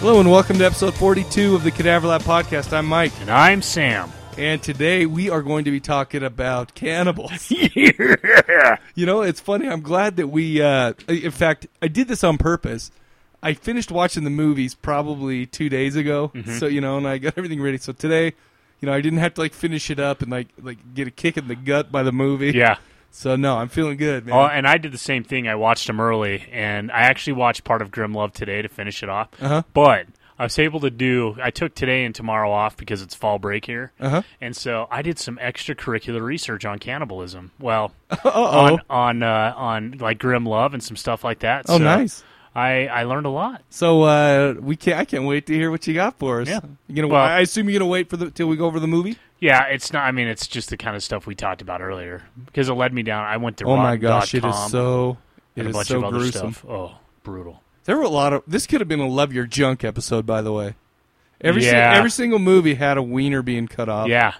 Hello and welcome to episode 42 of the Cadaver Lab podcast. I'm Mike, And I'm Sam. and today we are going to be talking about cannibals. yeah. you know, it's funny. I'm glad that we. Uh, in fact, I did this on purpose. I finished watching the movies probably two days ago, Mm-hmm. so you know, and I got everything ready. So today, you know, I didn't have to like finish it up and like like get a kick in the gut by the movie. Yeah. So no, I'm feeling good, man. Oh, and I did the same thing. I watched them early, and I actually watched part of Grim Love today to finish it off. Uh-huh. But I was able to do. I took today and tomorrow off because it's fall break here, Uh-huh. and so I did some extracurricular research on cannibalism. Well, Uh-oh. on on uh, on like Grim Love and some stuff like that. Oh, So nice. I I learned a lot. So uh, we can't. I can't wait to hear what you got for us. Yeah. You gonna? Well- I assume you're gonna wait for the till we go over the movie. Yeah, it's not. I mean, it's just the kind of stuff we talked about earlier because it led me down. I went to Oh my gosh, it is so. It is so gruesome. stuff. Oh, brutal. There were a lot of. This could have been a love your junk episode, by the way. Every si- every single movie had a wiener being cut off. Yeah,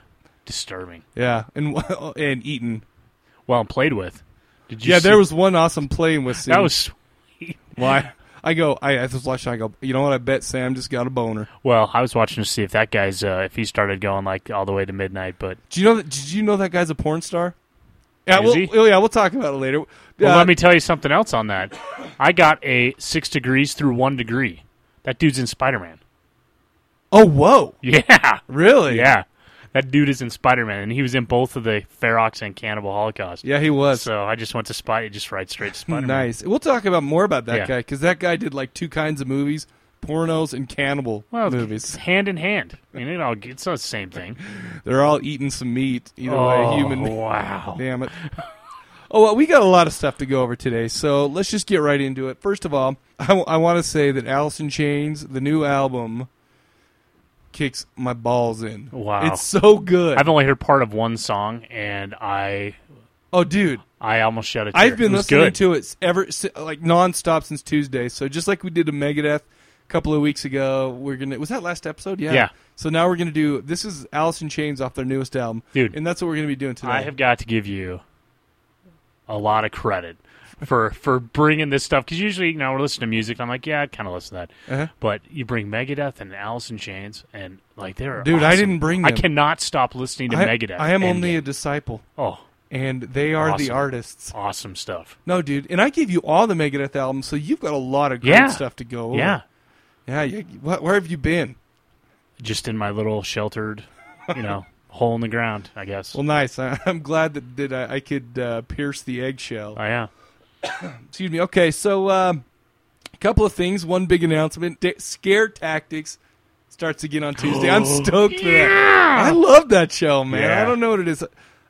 disturbing. yeah, and and eaten. Well, and played with. Did you Yeah, see- there was one awesome playing with scene. that was why. I go. I, I was watching. I go. You know what? I bet Sam just got a boner. well. I was watching to see if that guy's uh, if he started going like all the way to midnight. But Do you know that? Did you know that guy's a porn star? Yeah, we'll, oh, yeah, we'll talk about it later. well, Uh, let me tell you something else on that. I got a six degrees through one degree. That dude's in Spider Man. Oh, whoa! Yeah, Really? yeah. That dude is in Spider Man, and he was in both of the Ferox and Cannibal Holocaust. Yeah, he was. So I just went to Spy, just right straight to Spider Man. Nice. We'll talk about more about that Yeah. guy because that guy did like two kinds of movies: pornos and cannibal Well, movies. it's hand in hand. I mean, it all it's the same thing. They're all eating some meat. Either oh, way, human. Wow. Damn it. Oh well, we got a lot of stuff to go over today, so let's just get right into it. First of all, I, want to say that Alice in Chains, the new album, kicks my balls in. Wow. it's so good. I've only heard part of one song, and I oh, dude, I almost a tear. I've been it listening good. to it ever like nonstop since Tuesday. So just like we did a Megadeth a couple of weeks ago, we're gonna was that last episode? Yeah. Yeah. So now we're gonna do this is Alice in Chains off their newest album, Dude. and that's what we're gonna be doing today. I have got to give you a lot of credit for for bringing this stuff because usually you know we're listening to music. I'm like, yeah, I'd kind of listen to that. Uh-huh. But you bring Megadeth and Alice in Chains, and like they're Dude, I didn't bring I cannot stop listening to I, Megadeth. I am only a disciple, oh and they are the artists. awesome stuff. No, dude, and I gave you all the Megadeth albums, so you've got a lot of great Yeah. stuff to go. Over. Yeah, yeah. You, wh- where have you been? just in my little sheltered, you know, hole in the ground. I guess. Well, nice. I, I'm glad that, that I, I could uh, pierce the eggshell. oh yeah. Excuse me. Okay, so um, a couple of things. One big announcement: Scare Tactics starts again on Tuesday. I'm stoked for that. I love that show, man. Yeah. I don't know what it is.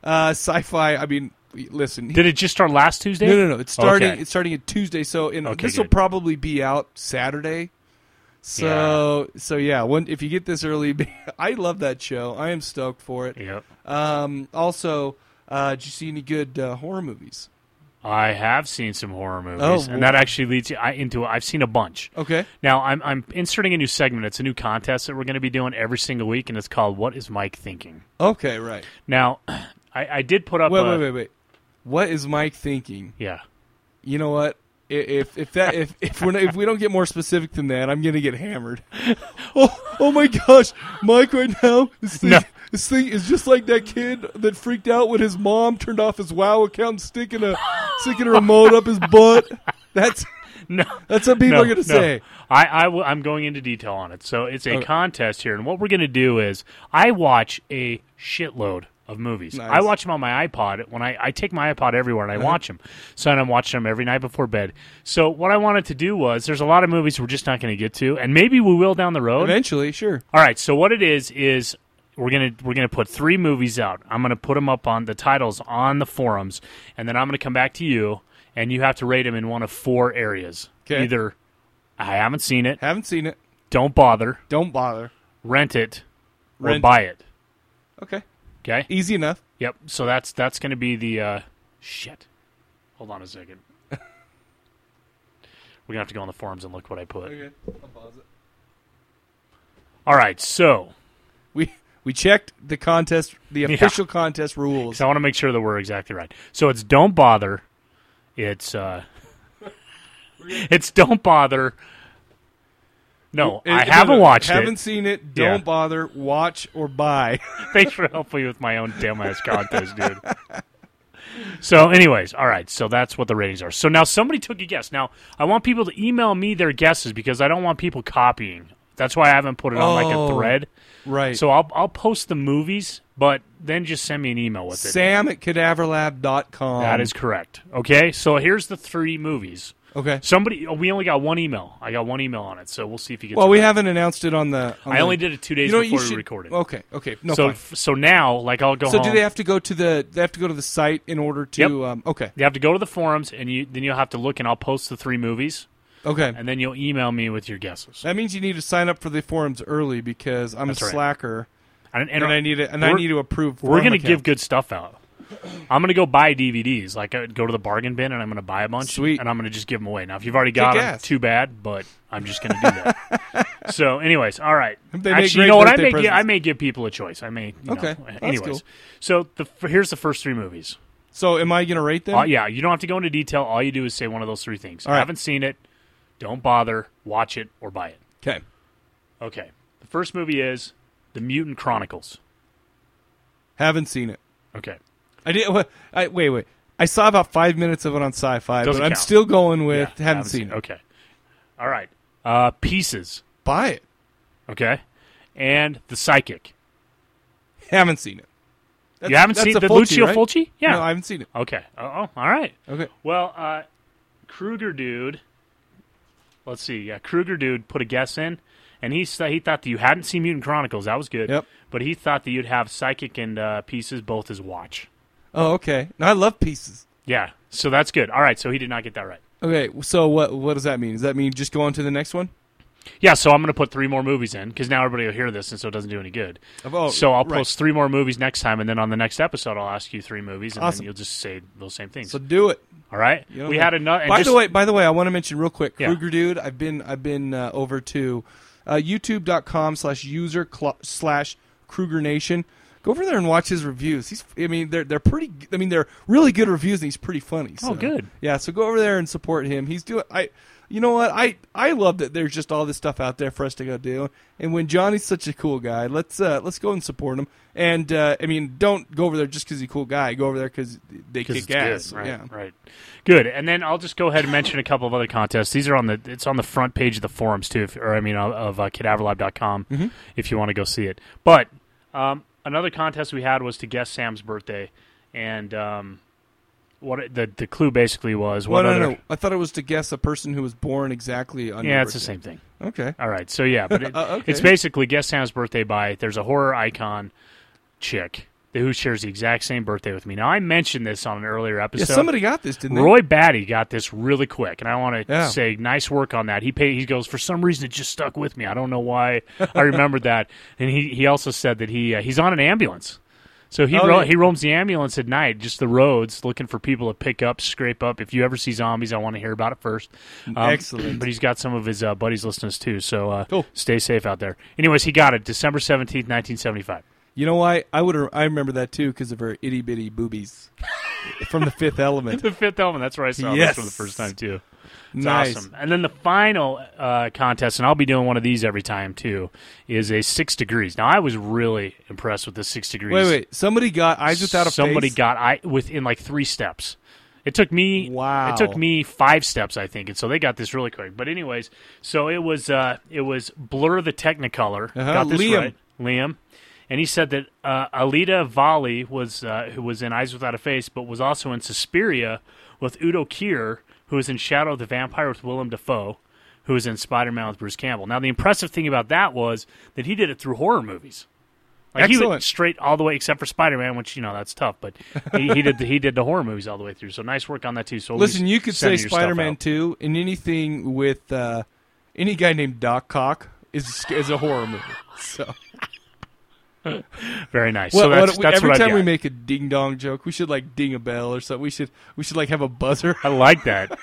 Uh, sci-fi. I mean, listen. Did it just start last Tuesday? no, no, no. It's starting. Okay. It's starting at Tuesday. So, and Okay, this will probably be out Saturday. So, so yeah. When, if you get this early, I love that show. I am stoked for it. Yep. Um, also, uh, did you see any good uh, horror movies? I have seen some horror movies, Oh, and that actually leads you I, into. I've seen a bunch. Okay. Now I'm I'm inserting a new segment. It's a new contest that we're going to be doing every single week, and it's called "What is Mike thinking?" Okay. Right. Now, I, I did put up. Wait, a, wait, wait, wait. What is Mike thinking? Yeah, You know what? If if that if if we're not, if we don't get more specific than that, I'm gonna get hammered. Oh oh my gosh, Mike right now this thing No. This thing is just like that kid that freaked out when his mom turned off his WoW account and sticking a sticking a remote up his butt. That's no, that's what people no, are gonna no. say. I, I w- I'm going into detail on it. So it's a Okay. contest here, and what we're going to do is I watch a shitload of movies. Nice. I watch them on my iPod when I, I take my iPod everywhere and I uh-huh. watch them. So I'm watching them every night before bed. So what I wanted to do was there's a lot of movies we're just not going to get to, and maybe we will down the road. Eventually, sure. All right. So what it is is we're gonna we're gonna put three movies out. I'm gonna put them up on the titles on the forums, and then I'm gonna come back to you, and you have to rate them in one of four areas. 'Kay. Either I haven't seen it, Haven't seen it. don't bother, Don't bother. rent it, or buy it. Okay, Okay. easy enough. Yep. So that's that's gonna be the uh, shit. Hold on a second. We're gonna have to go on the forums and look what I put. Okay, I'll pause it. All right. So We checked the contest, the official contest rules. So I want to make sure that we're exactly right. So it's don't bother. It's uh, it's don't bother. No, It- I haven't no, watched Haven't it. seen it. Don't bother. Watch or buy. Thanks for helping me with my own dumbass contest, dude. So, anyways, all right. So that's what the ratings are. So now somebody took a guess. Now I want people to email me their guesses because I don't want people copying. That's why I haven't put it on like a Oh. thread. right. So I'll I'll post the movies, but then just send me an email with it. Sam at cadaverlab.com. that is correct. Okay. So here's the three movies. okay. Somebody, we only got one email. I got one email on it, so we'll see if he gets. Well, we haven't announced it on the. on I the- only did it two days You know what you before we should- recorded. Okay. Okay. No. so fine. so now, like, I'll go So home. do they have to go to the? They have to go to the site in order to. Yep. Um, okay. You have to go to the forums, and you then you'll have to look, and I'll post the three movies, Okay. and then you'll email me with your guesses. That means you need to sign up for the forums early because I'm That's a right. slacker And, and and I need it and I need to approve. It. We're gonna give good stuff out. I'm gonna go buy DVDs. Like, I go to the bargain bin, and I'm gonna buy a bunch, Sweet. and I'm gonna just give them away. Now, if you've already got them, too bad, but I'm just gonna do that. so, anyways, all right. They Actually, you know what? I may gi- I may give people a choice. I may. You Okay. Know, anyways, cool. so the here's the first three movies. So am I going to rate them? Uh, yeah, you don't have to go into detail. All you do is say one of those three things. All right. Haven't seen it. Don't bother. Watch it or buy it. Okay. Okay. The first movie is The Mutant Chronicles. Haven't seen it. Okay. I did. I, wait, wait. I saw about five minutes of it on Sci-Fi, Doesn't but I'm still going with Yeah, haven't, seen it. Okay. All right. Uh, Pieces. Buy it. Okay. And The Psychic. Haven't seen it. That's, you haven't that's seen the Fulci, Lucio right? Fulci? Yeah. No, I haven't seen it. okay. Oh, oh, all right. Okay. Well, uh, Kruger dude. Let's see. Yeah, Kruger dude put a guess in, and he he thought that you hadn't seen Mutant Chronicles. That was good. Yep. But he thought that you'd have Psychic and uh, Pieces both as watch. Oh, okay. No, I love pieces. Yeah. So that's good. All right. So he did not get that right. Okay. So what? What does that mean? Does that mean just go on to the next one? Yeah. So I'm going to put three more movies in because now everybody will hear this, and so it doesn't do any good. Oh, so I'll right. post three more movies next time, and then on the next episode, I'll ask you three movies, and Awesome. then you'll just say those same things. So do it. All right. You know we had another. by just, the way, by the way, I want to mention real quick, Yeah. Kruger dude. I've been I've been uh, over to uh, YouTube.com slash user cl- slash Kruger Nation. Go over there and watch his reviews. He's I mean they're they're pretty. I mean they're really good reviews and he's pretty funny. Oh, so. good. Yeah, so go over there and support him. He's doing I. You know what? I I love that there's just all this stuff out there for us to go do. And when Johnny's such a cool guy, let's uh, let's go and support him. And uh, I mean, don't go over there just because he's a cool guy. Go over there because they 'cause kick ass. good, right? Yeah. Right. Good. And then I'll just go ahead and mention a couple of other contests. These are on the. It's on the front page of the forums too, if, or I mean, of, of uh, cadaverlab.com Mm-hmm. if you want to go see it. But um, another contest we had was to guess Sam's birthday, and um, what it, the the clue basically was. What Well, no, other, no. I thought it was to guess a person who was born exactly on. Yeah, it's the same thing. Okay. All right. So yeah, but it, Uh, okay. it's basically guess Sam's birthday by there's a horror icon chick who shares the exact same birthday with me. Now I mentioned this on an earlier Yeah, episode. somebody got this, didn't they? Roy Batty got this really quick, and I want to Yeah. say nice work on that. He paid, he goes for some reason it just stuck with me. I don't know why. I remembered that, and he he also said that he uh, he's on an ambulance. So he Oh, ro- yeah. he roams the ambulance at night, just the roads, looking for people to pick up, scrape up. If you ever see zombies, I want to hear about it first. Um, Excellent. But he's got some of his uh, buddies listeners too, so uh, Cool. stay safe out there. Anyways, he got it December seventeenth, nineteen seventy five. You know why? I would. I remember that too because of her itty bitty boobies from the Fifth Element. The fifth element. That's where I saw Yes. this for the first time too. It's nice. awesome. And then the final uh, contest, and I'll be doing one of these every time too, is a six degrees. Now I was really impressed with the six degrees. Wait, wait. Somebody got eyes without a Face. Somebody face. got I within like three steps. It took me Wow. It took me five steps, I think, and so they got this really quick. But anyways, so it was uh, it was Blur the Technicolor. Uh-huh. Got this Liam. right, Liam. And he said that uh, Alida Valli was uh, who was in Eyes Without a Face, but was also in Suspiria with Udo Kier, who was in Shadow of the Vampire with Willem Dafoe, who was in Spider Man with Bruce Campbell. Now the impressive thing about that was that he did it through horror movies. Like he went Excellent. straight all the way, except for Spider Man, which you know that's tough. But he, he did the, he did the horror movies all the way through. So nice work on that too. So Listen, you could say sending your stuff Spider Man two, and anything with uh, any guy named Doc Cock is is a horror movie. So Very nice. What- so that's, what- that's every time we make a ding dong joke, we should like ding a bell or something. We should we should like have a buzzer. I like that.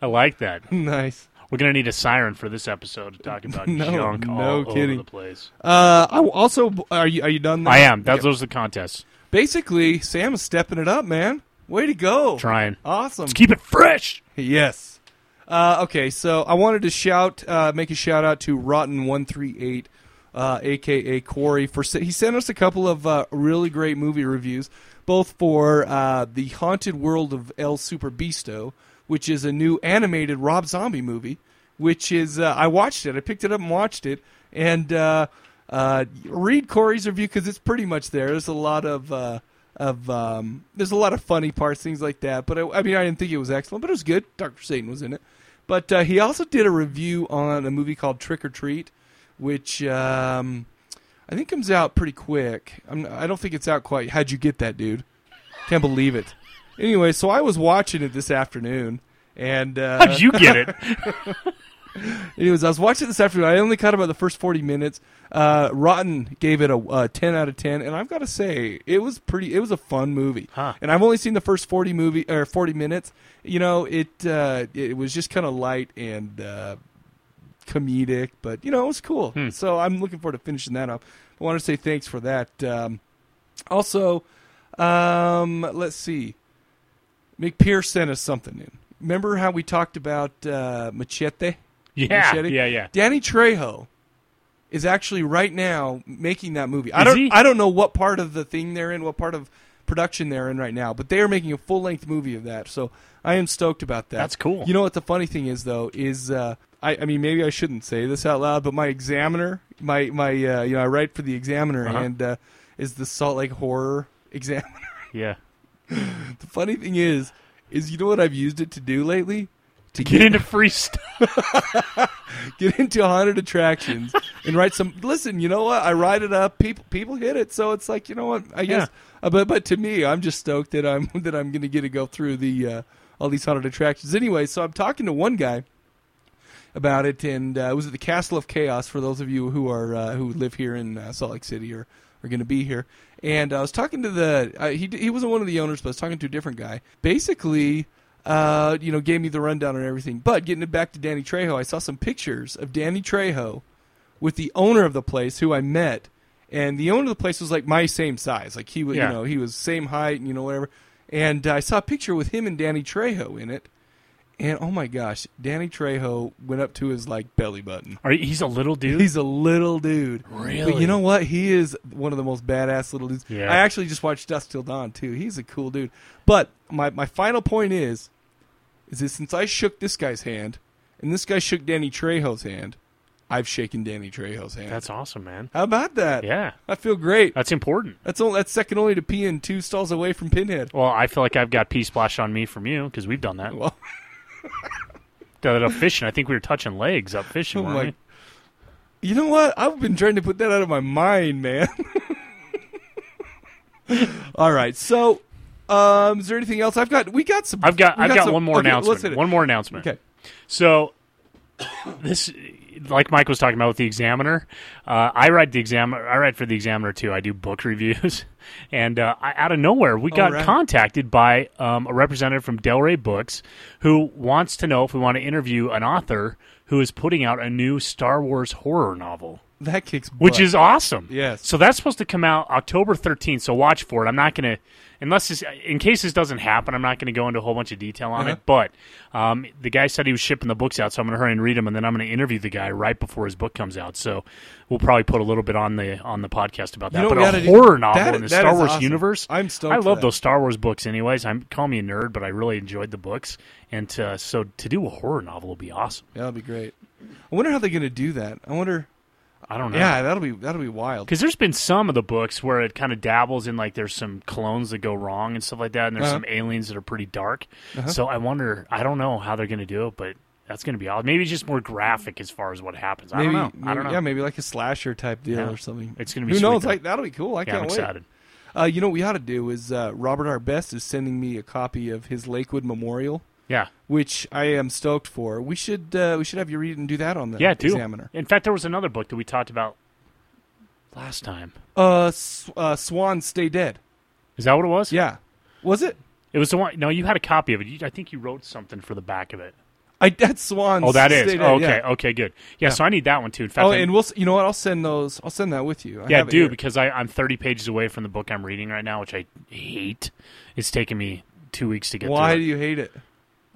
I like that. nice. We're gonna need a siren for this episode to talk about No, junk no all kidding. over the place. Uh, I also are you are you done? There? I am. That those the contest. Basically, Sam is stepping it up, man. Way to go! Trying. Awesome. Let's keep it fresh. Yes. Uh, okay, so I wanted to shout, uh, make a shout out to Rotten One Three Eight, uh, aka Corey, for he sent us a couple of uh, really great movie reviews, both for uh, the Haunted World of El Super Beasto, which is a new animated Rob Zombie movie. Which is uh, I watched it, I picked it up and watched it, and uh, uh, read Corey's review because it's pretty much there. There's a lot of of um, there's a lot of funny parts, things like that. But I, I mean, I didn't think it was excellent, but it was good. Doctor Satan was in it. But he also did a review on a movie called Trick or Treat, which um, I think comes out pretty quick. I'm, I don't think it's out quite. How'd you get that, dude? Can't believe it. Anyway, so I was watching it this afternoon, and uh, How'd you get it? Anyways, I was watching it this afternoon. I only caught about the first forty minutes. Uh, Rotten gave it a, a ten out of ten, and I've got to say it was pretty. It was a fun movie, Huh. and I've only seen the first forty movie or forty minutes. You know, it uh, it was just kind of light and uh, comedic, but you know, it was cool. Hmm. So I'm looking forward to finishing that up. I want to say thanks for that. Um, also, um, let's see. McPierce sent us something in. Remember how we talked about uh, Machete? Yeah, Machete? yeah, yeah. Danny Trejo is actually right now making that movie. I don't he? I don't know what part of the thing they're in, what part of production they're in right now, but they are making a full length movie of that. So I am stoked about that. That's cool. You know what the funny thing is though is uh, I, I mean maybe I shouldn't say this out loud, but my examiner, my my uh, you know I write for the Examiner Uh-huh. and uh, is the Salt Lake Horror Examiner. Yeah. the funny thing is is you know what I've used it to do lately? To Get into free stuff. get into haunted attractions and write some. Listen, you know what? I write it up. People people hit it, so it's like you know what? I guess. Uh, but but to me, I'm just stoked that I'm that I'm going to get to go through the uh, all these haunted attractions. Anyway, so I'm talking to one guy about it, and uh, it was at the Castle of Chaos. For those of you who are uh, who live here in uh, Salt Lake City or are going to be here, and I was talking to the uh, he he wasn't one of the owners, but I was talking to a different guy. Basically, uh, you know, gave me the rundown on everything. But getting it back to Danny Trejo, I saw some pictures of Danny Trejo with the owner of the place, who I met, and the owner of the place was like my same size, like he was, Yeah. you know, he was same height, and you know, whatever. And uh, I saw a picture with him and Danny Trejo in it, and oh my gosh, Danny Trejo went up to his like belly button. Are you, he's a little dude. He's a little dude. Really? But you know what? He is one of the most badass little dudes. Yeah. I actually just watched Dusk Till Dawn too. He's a cool dude. But my, my final point is is that since I shook this guy's hand and this guy shook Danny Trejo's hand, I've shaken Danny Trejo's hand. That's awesome, man. How about that? Yeah, I feel great. that's important. That's only, that's second only to peeing two stalls away from Pinhead. Well, I feel like I've got pee splashed on me from you because we've done that. Well, It up fishing. I think we were touching legs up fishing. Oh my- you know what? I've been trying to put that out of my mind, man. All right, so um, is there anything else? I've got we got some. I've got I've got some- one more okay, announcement. One more announcement. Okay. So this, like Mike was talking about with the Examiner, uh, I write the Examiner. I write for the Examiner too. I do book reviews, and uh, out of nowhere, we got right. contacted by um, a representative from Del Rey Books who wants to know if we want to interview an author who is putting out a new Star Wars horror novel. That kicks butt. Which is awesome. Yes. So that's supposed to come out October 13th. So watch for it. I'm not going to, unless this, in case this doesn't happen, I'm not going to go into a whole bunch of detail on Uh-huh. it. But um, the guy said he was shipping the books out, so I'm going to hurry and read them, and then I'm going to interview the guy right before his book comes out. So we'll probably put a little bit on the on the podcast about that. know but a gotta do? horror novel That- in the Star Wars awesome. universe. I'm stoked I love those Star Wars books, anyways. I'm call me a nerd, but I really enjoyed the books, and uh, so to do a horror novel would be awesome. Yeah, that'll be great. I wonder how they're going to do that. I wonder. I don't know. Yeah, that'll be that'll be wild. Because there's been some of the books where it kind of dabbles in like there's some clones that go wrong and stuff like that, and there's Uh-huh. some aliens that are pretty dark. So I wonder, I don't know how they're going to do it, but that's going to be odd. Maybe just more graphic as far as what happens. I Maybe, don't know. maybe I don't know. yeah, maybe like a slasher type deal Yeah. or something. It's gonna be Who knows? though. Like that'll be cool. I yeah, can't I'm wait. Uh, you know what we ought to do is uh, Robert R. Best is sending me a copy of his Lakewood Memorial, Yeah, which I am stoked for. We should uh, we should have you read and do that on the yeah, do. Examiner. In fact, there was another book that we talked about last time. Uh, S- uh, Swan Stay Dead. Is that what it was? Yeah, was it? It was the one. No, you had a copy of it. You, I think you wrote something for the back of it. I that's Swan. Oh, that is. Stay Dead, Oh, okay, yeah. okay, good. Yeah, so I need that one too. In fact, Oh, I- and we'll you know what? I'll send those. I'll send that with you. I Yeah, do because I, I'm 30 pages away from the book I'm reading right now, which I hate. It's taken me two weeks to get Why do you hate it?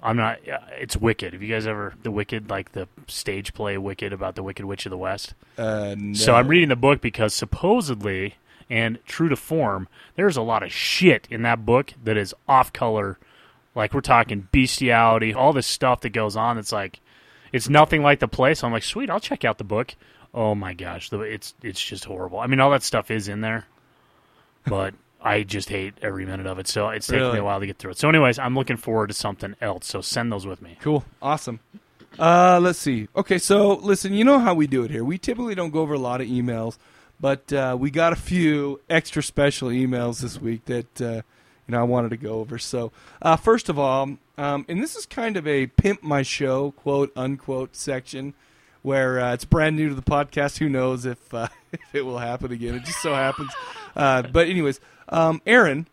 I'm not. It's Wicked. Have you guys ever the Wicked like the stage play Wicked about the Wicked Witch of the West? Uh, no. So I'm reading the book because supposedly and true to form, there's a lot of shit in that book that is off color. Like we're talking bestiality, all this stuff that goes on. It's like it's nothing like the play. So I'm like, sweet, I'll check out the book. Oh my gosh, the, it's it's just horrible. I mean, all that stuff is in there, but I just hate every minute of it. So it's taking me a while to get through it. So, anyways, I'm looking forward to something else. So send those with me. Cool. Awesome. Uh, let's see. Okay, so listen, you know how we do it here. We typically don't go over a lot of emails, but uh, we got a few extra special emails this week that uh, you know I wanted to go over. So uh, first of all, um, and this is kind of a pimp my show quote unquote section where uh, it's brand new to the podcast. Who knows if uh, if it will happen again? It just so happens. Uh, but anyways, um, Aaron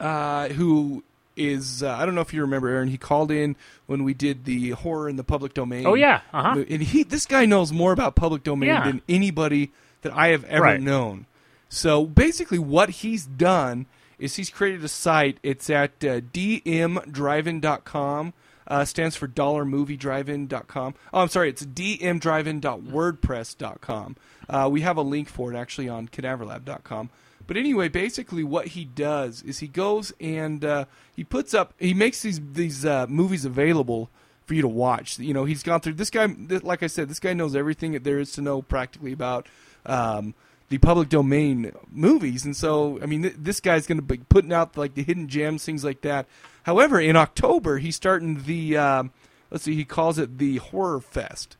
uh, who is uh, I don't know if you remember Aaron. He called in when we did the horror in the public domain. Oh yeah, uh huh. and he this guy knows more about public domain Yeah. than anybody that I have ever Right. known. So basically, what he's done is he's created a site. It's at uh, dmdrivein.com. Uh, stands for dollarmoviedrivein.com. Oh, I'm sorry, it's dmdrivein.wordpress.com. Uh, we have a link for it actually on cadaverlab.com. But anyway, basically, what he does is he goes and uh, he puts up, he makes these these uh, movies available for you to watch. You know, he's gone through this guy. Like I said, this guy knows everything that there is to know practically about um, the public domain movies. And so, I mean, th- this guy's going to be putting out like the hidden gems, things like that. However, in October, he's starting the um, let's see, he calls it the Horror Fest.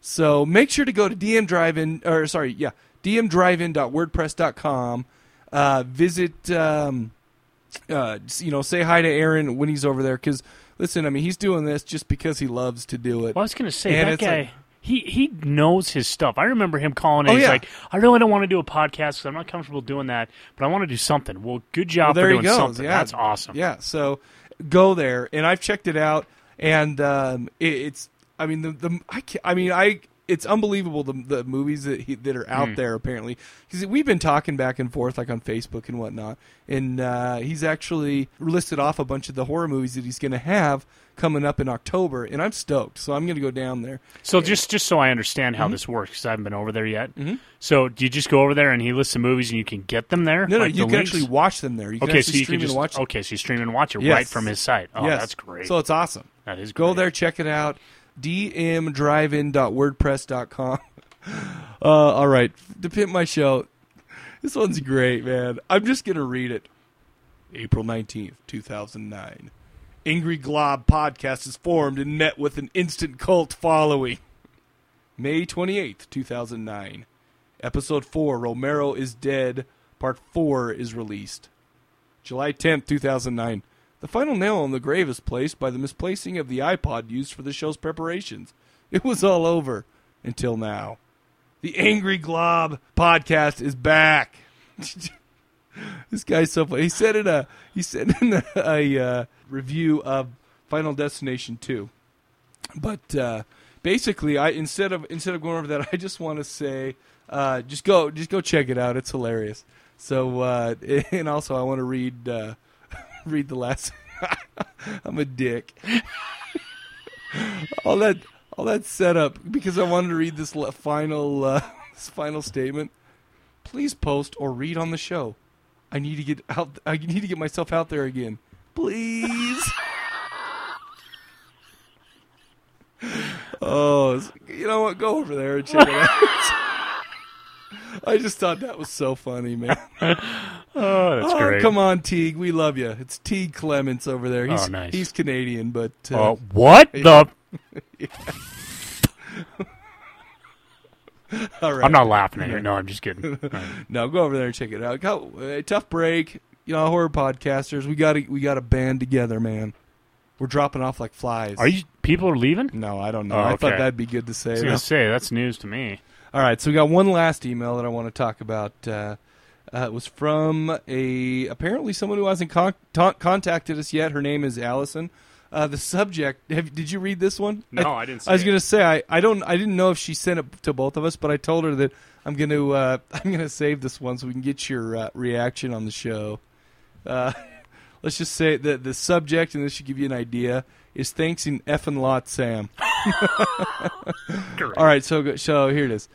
So make sure to go to DM Drive-In, or sorry, yeah, dmdrivein.wordpress.com. Uh, visit, um, uh, you know, say hi to Aaron when he's over there. Because listen, I mean, he's doing this just because he loves to do it. Well, I was going to say And that guy. like- he he knows his stuff. I remember him calling. in. Oh, he's yeah. like, "I really don't want to do a podcast because I'm not comfortable doing that, but I want to do something." Well, good job Well, there for he goes. something. Yeah. That's awesome. Yeah, so go there, and I've checked it out, and um, it, it's. I mean, the the I can't, I mean, I it's unbelievable the the movies that he, that are out Hmm. there apparently because we've been talking back and forth like on Facebook and whatnot, and uh, he's actually listed off a bunch of the horror movies that he's going to have coming up in October, and I'm stoked. So I'm going to go down there. So just just so I understand Mm-hmm. how this works, because I haven't been over there yet. So do you just go over there and he lists the movies and you can get them there? No, no, Like you the can links? actually watch them there. You can Okay, so you stream can just and watch. them. okay, so you stream and watch it Yes. right from his site. Oh, yes. that's great. So it's awesome. that is Go there, check it out. dmdrivein.wordpress.com. Uh, all right, to pimp my show. This one's great, man. I'm just gonna read it. April 19th, 2009. Angry Glob podcast is formed and met with an instant cult following. May 28th, 2009. Episode 4, Romero is Dead, Part 4 is released. July 10th, 2009. The final nail on the grave is placed by the misplacing of the iPod used for the show's preparations. It was all over until now. The Angry Glob podcast is back. this guy's so funny. He said in a he said in a, a uh, review of Final Destination 2. But uh, basically, I instead of instead of going over that, I just want to say, uh, just go just go check it out. It's hilarious. So uh, and also I want to read uh, read the last. I'm a dick. all that all that setup because I wanted to read this final uh, this final statement. Please post or read on the show. I need to get out. I need to get myself out there again. Please. oh, you know what? Go over there and check it out. I just thought that was so funny, man. oh, that's oh, great. come on, Teague. We love you. It's Teague Clements over there. He's Oh, nice. he's Canadian, but uh, Uh, what the? all right. I'm not laughing at you. No, I'm just kidding. No, go over there and check it out. Go, uh, tough break. You know, horror podcasters. We got to we got to band together, man. We're dropping off like flies. Are you? People are leaving. No, I don't know. Oh, I thought that'd be good to say. I was gonna say that's news to me. All right, so we got one last email that I want to talk about. Uh, uh, it was from a apparently someone who hasn't con- ta- contacted us yet. Her name is Allison. Uh, the subject. Have, did you read this one? No, I didn't see I was it. gonna say I, I don't I didn't know if she sent it to both of us, but I told her that I'm gonna uh, I'm gonna save this one so we can get your uh, reaction on the show. Uh, let's just say that the subject, and this should give you an idea, is thanks in effing lot, Sam. All right, so so here it is.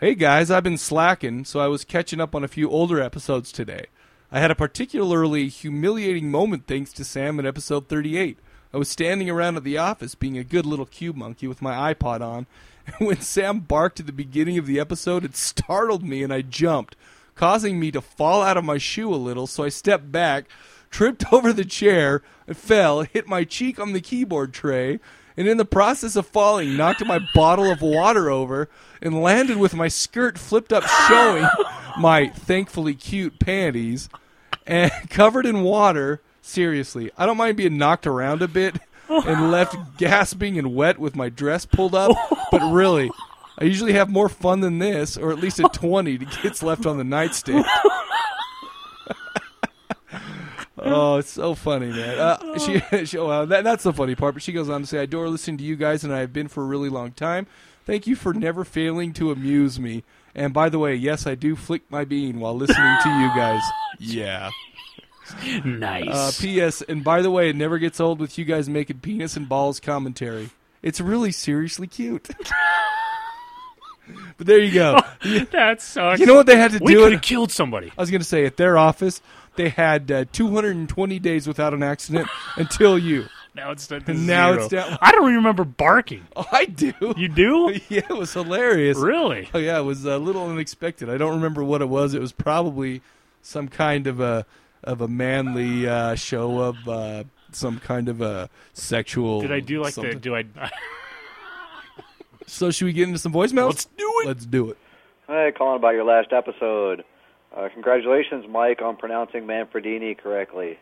Hey guys, I've been slacking, so I was catching up on a few older episodes today. I had a particularly humiliating moment thanks to Sam in episode 38. I was standing around at the office being a good little cube monkey with my iPod on, and when Sam barked at the beginning of the episode, it startled me and I jumped, causing me to fall out of my shoe a little, so I stepped back, tripped over the chair, fell, hit my cheek on the keyboard tray, and in the process of falling, knocked my bottle of water over and landed with my skirt flipped up, showing my thankfully cute panties and covered in water. Seriously, I don't mind being knocked around a bit and left gasping and wet with my dress pulled up, but really, I usually have more fun than this, or at least a 20 gets left on the nightstand. Oh, it's so funny, man. Uh, she, she well, that, that's the funny part. But she goes on to say, "I adore listening to you guys, and I have been for a really long time. Thank you for never failing to amuse me. And by the way, yes, I do flick my bean while listening to you guys. Yeah. nice. Uh, P.S. And by the way, it never gets old with you guys making penis and balls commentary. It's really seriously cute. but there you go. that sucks. You know what they had to we do? could It, have killed somebody. I was going to say at their office, they had uh, 220 days without an accident until you. Now it's down to Now zero. it's down- I don't remember barking. Oh, I do. You do? yeah, it was hilarious. really? Oh yeah, it was a little unexpected. I don't remember what it was. It was probably some kind of a of a manly uh, show of uh, some kind of a sexual. Did I do like the? Do I? So should we get into some voicemails? Let's do it. Let's do it. Hey, calling about your last episode. Uh, congratulations, Mike, on pronouncing Manfredini correctly.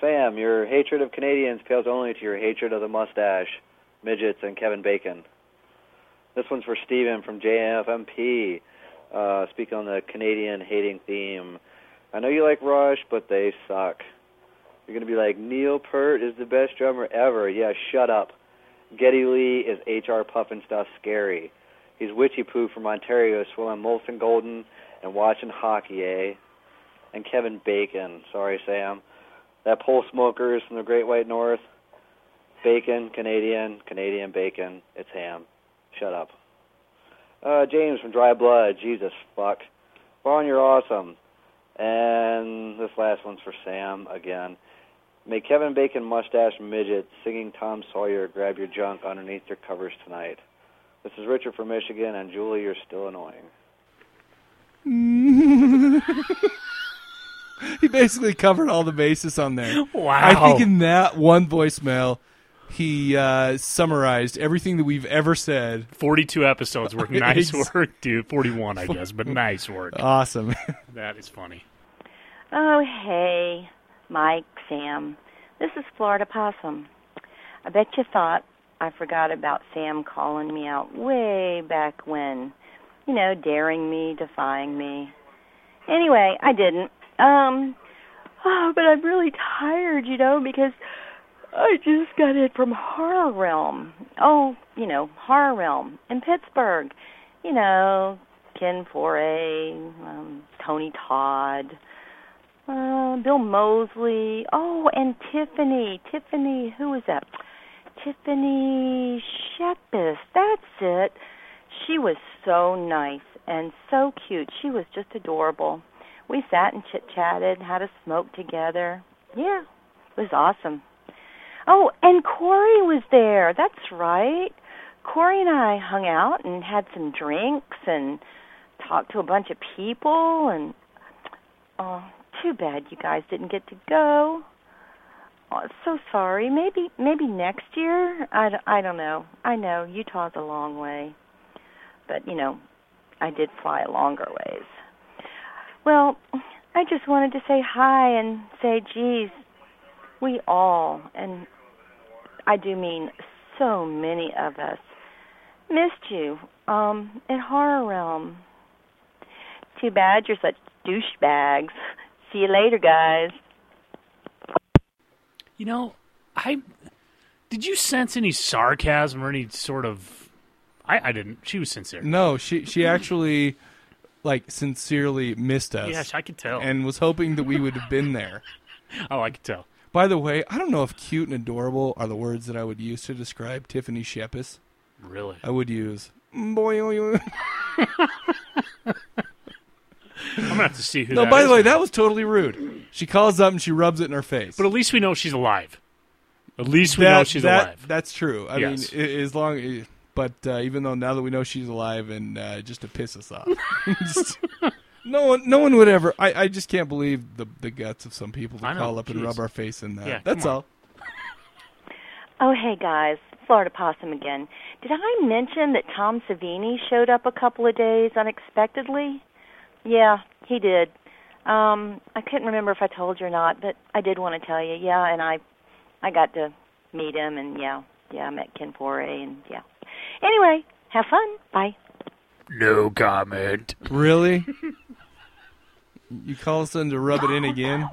Sam, your hatred of Canadians pales only to your hatred of the mustache, midgets, and Kevin Bacon. This one's for Steven from JFMP, uh, speaking on the Canadian hating theme. I know you like Rush, but they suck. You're going to be like, Neil Peart is the best drummer ever. Yeah, shut up. Geddy Lee is HR Pufnstuf scary. He's witchy poo from Ontario, swilling Molson Golden and watching hockey, eh? And Kevin Bacon. Sorry, Sam. That pole smoker is from the Great White North. Bacon, Canadian, Canadian bacon. It's ham. Shut up. Uh, James from Dry Blood. Jesus fuck. Ron, you're awesome. And this last one's for Sam again. May Kevin Bacon mustache midget singing Tom Sawyer grab your junk underneath your covers tonight. This is Richard from Michigan, and Julie, you're still annoying. He basically covered all the bases on there. Wow. I think in that one voicemail, he uh, summarized everything that we've ever said. Forty-two episodes work. Nice work, dude. Forty-one, I guess, but nice work. Awesome. That is funny. Oh, hey, Mike, Sam. This is Florida Possum. I bet you thought I forgot about Sam calling me out way back when. You know, daring me, defying me. Anyway, I didn't. Um, oh, but I'm really tired, you know, because I just got in from Horror Realm. Oh, you know, Horror Realm in Pittsburgh. You know, Ken Foree, um, Tony Todd, uh, Bill Moseley. Oh, and Tiffany. Tiffany, who is that? Tiffany Shepis. That's it. She was so nice and so cute. She was just adorable. We sat and chit chatted, had a smoke together. Yeah, it was awesome. Oh, and Corey was there. That's right. Corey and I hung out and had some drinks and talked to a bunch of people and oh, too bad you guys didn't get to go. Oh, so sorry. Maybe maybe next year. I, I don't know. I know Utah's a long way, but you know, I did fly longer ways. Well, I just wanted to say hi and say, geez, we all, and I do mean so many of us, missed you um, at Horror Realm. Too bad you're such douchebags. See you later, guys. You know, I did you sense any sarcasm or any sort of? I, I didn't. She was sincere. no, she she mm. actually like sincerely missed us. Yes, I could tell. and was hoping that we would have been there. Oh, I could tell. By the way, I don't know if cute and adorable are the words that I would use to describe Tiffany Shepis. Really? I would use mm, boy. oh, I'm gonna have to see who. No, that by the way, now. that was totally rude. She calls up and she rubs it in her face. But at least we know she's alive. At least we know she's that- alive. That's true. I Yes. mean, as long, but uh, even though now that we know she's alive, and uh, just to piss us off, Just- no one, no one would ever. I, I just can't believe the the guts of some people to I know, call up and rub our face in that. Yeah, that's all. Oh, hey guys, Florida Possum again. Did I mention that Tom Savini showed up a couple of days unexpectedly? Yeah, he did. Um, I couldn't remember if I told you or not, but I did want to tell you. Yeah, and I, I got to meet him, and yeah, yeah, I met Ken Foree, and yeah. Anyway, have fun. Bye. No comment. Really? you call us in to rub it in again?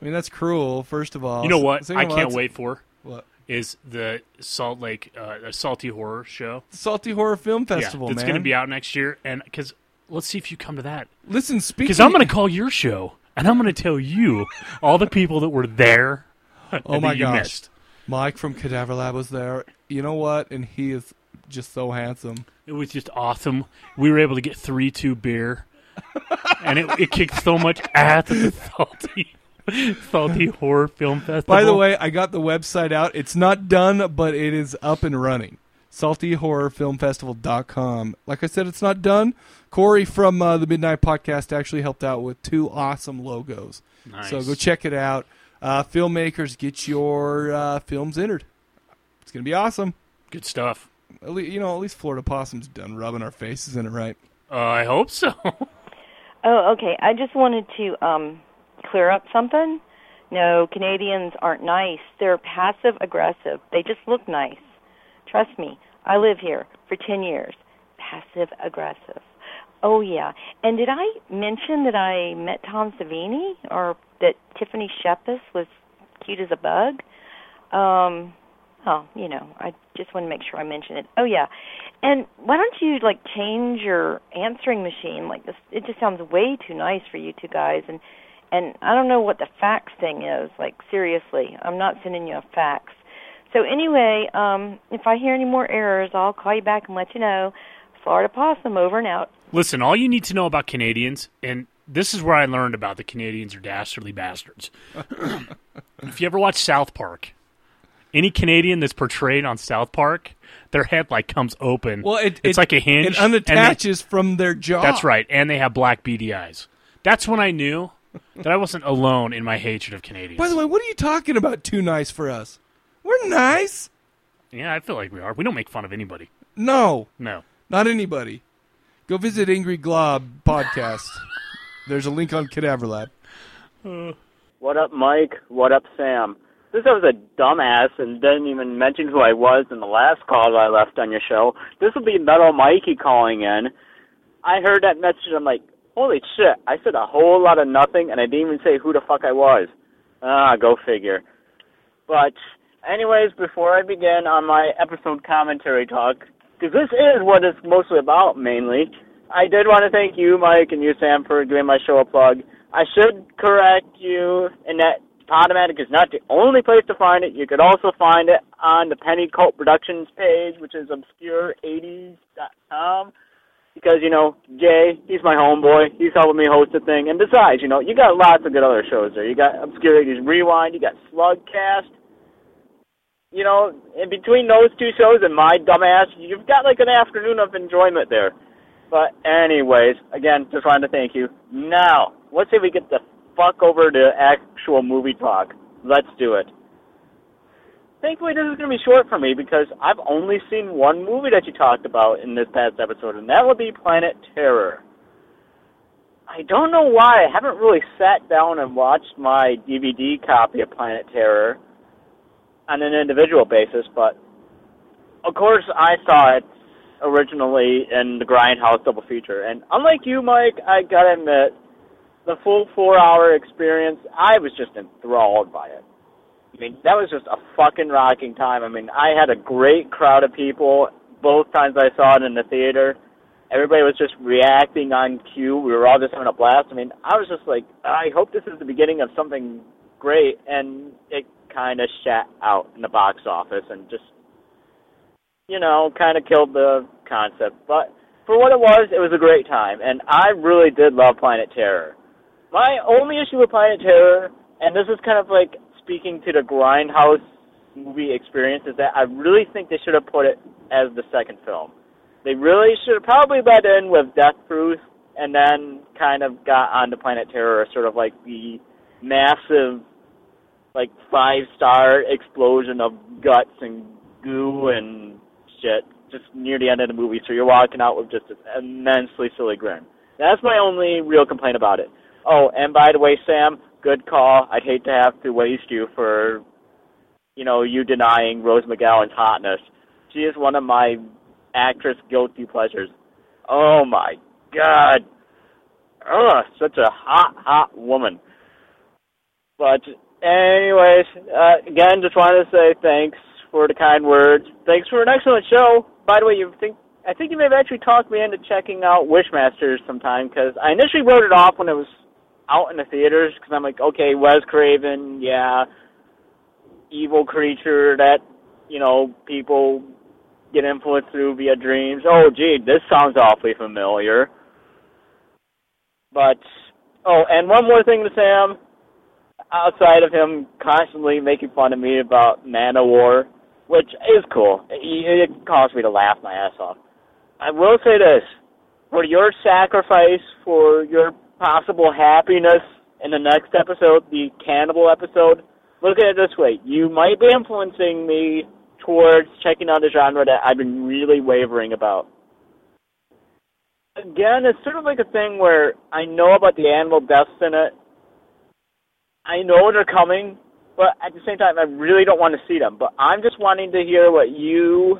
I mean, that's cruel. First of all, You know what? Second I can't wait for What? is the Salt Lake uh, a Salty Horror Show. Salty Horror Film Festival, yeah, that's man. going to be out next year, and because let's see if you come to that. Listen, speaking. Because I'm going to call your show, and I'm going to tell you all the people that were there. Oh and my that you gosh. missed. Mike from Cadaver Lab was there. You know what? And he is just so handsome. It was just awesome. We were able to get three two beer, and it, it kicked so much ass at the salty, salty horror film festival. By the way, I got the website out. It's not done, but it is up and running. SaltyHorrorFilmFestival.com. Like I said, it's not done. Corey from uh, the Midnight Podcast actually helped out with two awesome logos. nice. So go check it out. Uh, filmmakers, get your uh, films entered. It's gonna be awesome. Good stuff. At least, you know, at least Florida Possum's done rubbing our faces in it, right? Uh, I hope so. Oh, okay. I just wanted to um clear up something. No, Canadians aren't nice. They're passive aggressive. They just look nice. Trust me. I live here for 10 years. Passive aggressive. Oh yeah. And did I mention that I met Tom Savini or that Tiffany Shepis was cute as a bug? Um oh, you know, I just want to make sure I mention it. Oh yeah. And why don't you like change your answering machine like this? It just sounds way too nice for you two guys and and I don't know what the fax thing is. Like seriously, I'm not sending you a fax. So anyway, um if I hear any more errors, I'll call you back and let you know. Florida Possum over and out. Listen, all you need to know about Canadians, and this is where I learned about the Canadians are dastardly bastards. if you ever watch South Park, any Canadian that's portrayed on South Park, their head like comes open. Well, it, it's it- like a hinge. It and they- unattaches from their jaw. that's right, and they have black beady eyes. That's when I knew that I wasn't alone in my hatred of Canadians. By the way, what are you talking about? Too nice for us? We're nice. yeah, I feel like we are. We don't make fun of anybody. No, No. not anybody. Go visit Angry Glob podcast. There's a link on Cadaver Lab. What up, Mike? What up, Sam? This was a dumbass and didn't even mention who I was in the last call I left on your show. This will be Metal Mikey calling in. I heard that message. I'm like, holy shit! I said a whole lot of nothing, and I didn't even say who the fuck I was. Ah, go figure. But, anyways, before I begin on my episode commentary talk, because this is what it's mostly about mainly, I did want to thank you, Mike, and you, Sam, for giving my show a plug. I should correct you in that Podomatic is not the only place to find it. You could also find it on the Penny Cult Productions page, which is obscure80s.com. Because, you know, Jay, he's my homeboy. He's helping me host the thing. And besides, you know, you got lots of good other shows there. You got Obscure 80s Rewind, you got Slugcast. You know, in between those two shows and my dumbass, you've got like an afternoon of enjoyment there. But anyways, again, just wanted to thank you. Now, let's see if we get the fuck over to actual movie talk. Let's do it. Thankfully, this is going to be short for me because I've only seen one movie that you talked about in this past episode, and that would be Planet Terror. I don't know why I haven't really sat down and watched my DVD copy of Planet Terror on an individual basis, but of course I saw it originally in the Grindhouse double feature. And unlike you, Mike, I gotta admit, the full four hour experience, I was just enthralled by it. I mean, that was just a fucking rocking time. I mean, I had a great crowd of people both times I saw it in the theater. Everybody was just reacting on cue. We were all just having a blast. I mean, I was just like, I hope this is the beginning of something great, and it kind of shat out in the box office and just, you know, kind of killed the concept. But for what it was, it was a great time, and I really did love Planet Terror. My only issue with Planet Terror, and this is kind of like speaking to the Grindhouse movie experience, is that I really think they should have put it as the second film. They really should have probably led in with Death Proof and then kind of got onto Planet Terror, sort of like the massive, like five star explosion of guts and goo and shit just near the end of the movie. So you're walking out with just an immensely silly grin. That's my only real complaint about it. Oh, and by the way, Sam, good call. I'd hate to have to waste you for, you know, you denying Rose McGowan's hotness. She is one of my actress guilty pleasures. Oh my god. Ugh, such a hot, hot woman. But anyways, uh, again, just wanted to say thanks for the kind words. Thanks for an excellent show. By the way, you think I think you may have actually talked me into checking out Wishmasters sometime because I initially wrote it off when it was out in the theaters because I'm like, okay, Wes Craven, yeah, evil creature that you know people get influenced through via dreams. Oh, gee, this sounds awfully familiar. But oh, and one more thing to Sam. Outside of him constantly making fun of me about Man of War, which is cool, it, it caused me to laugh my ass off. I will say this: for your sacrifice, for your possible happiness in the next episode, the cannibal episode, look at it this way: you might be influencing me towards checking out a genre that I've been really wavering about. Again, it's sort of like a thing where I know about the animal deaths in it. I know they're coming, but at the same time, I really don't want to see them. But I'm just wanting to hear what you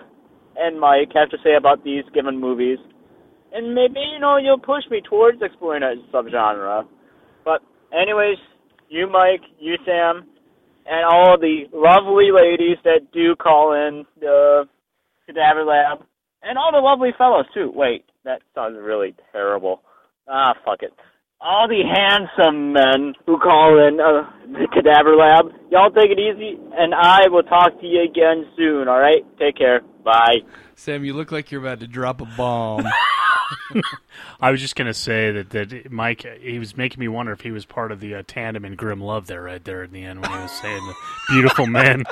and Mike have to say about these given movies. And maybe, you know, you'll push me towards exploring a subgenre. But, anyways, you, Mike, you, Sam, and all the lovely ladies that do call in the Cadaver Lab, and all the lovely fellows too. Wait, that sounds really terrible. Ah, fuck it. All the handsome men who call in uh, the Cadaver Lab, y'all take it easy, and I will talk to you again soon. All right, take care. Bye. Sam, you look like you're about to drop a bomb. I was just gonna say that that Mike he was making me wonder if he was part of the uh, tandem in Grimm Love there right there at the end when he was saying the beautiful men,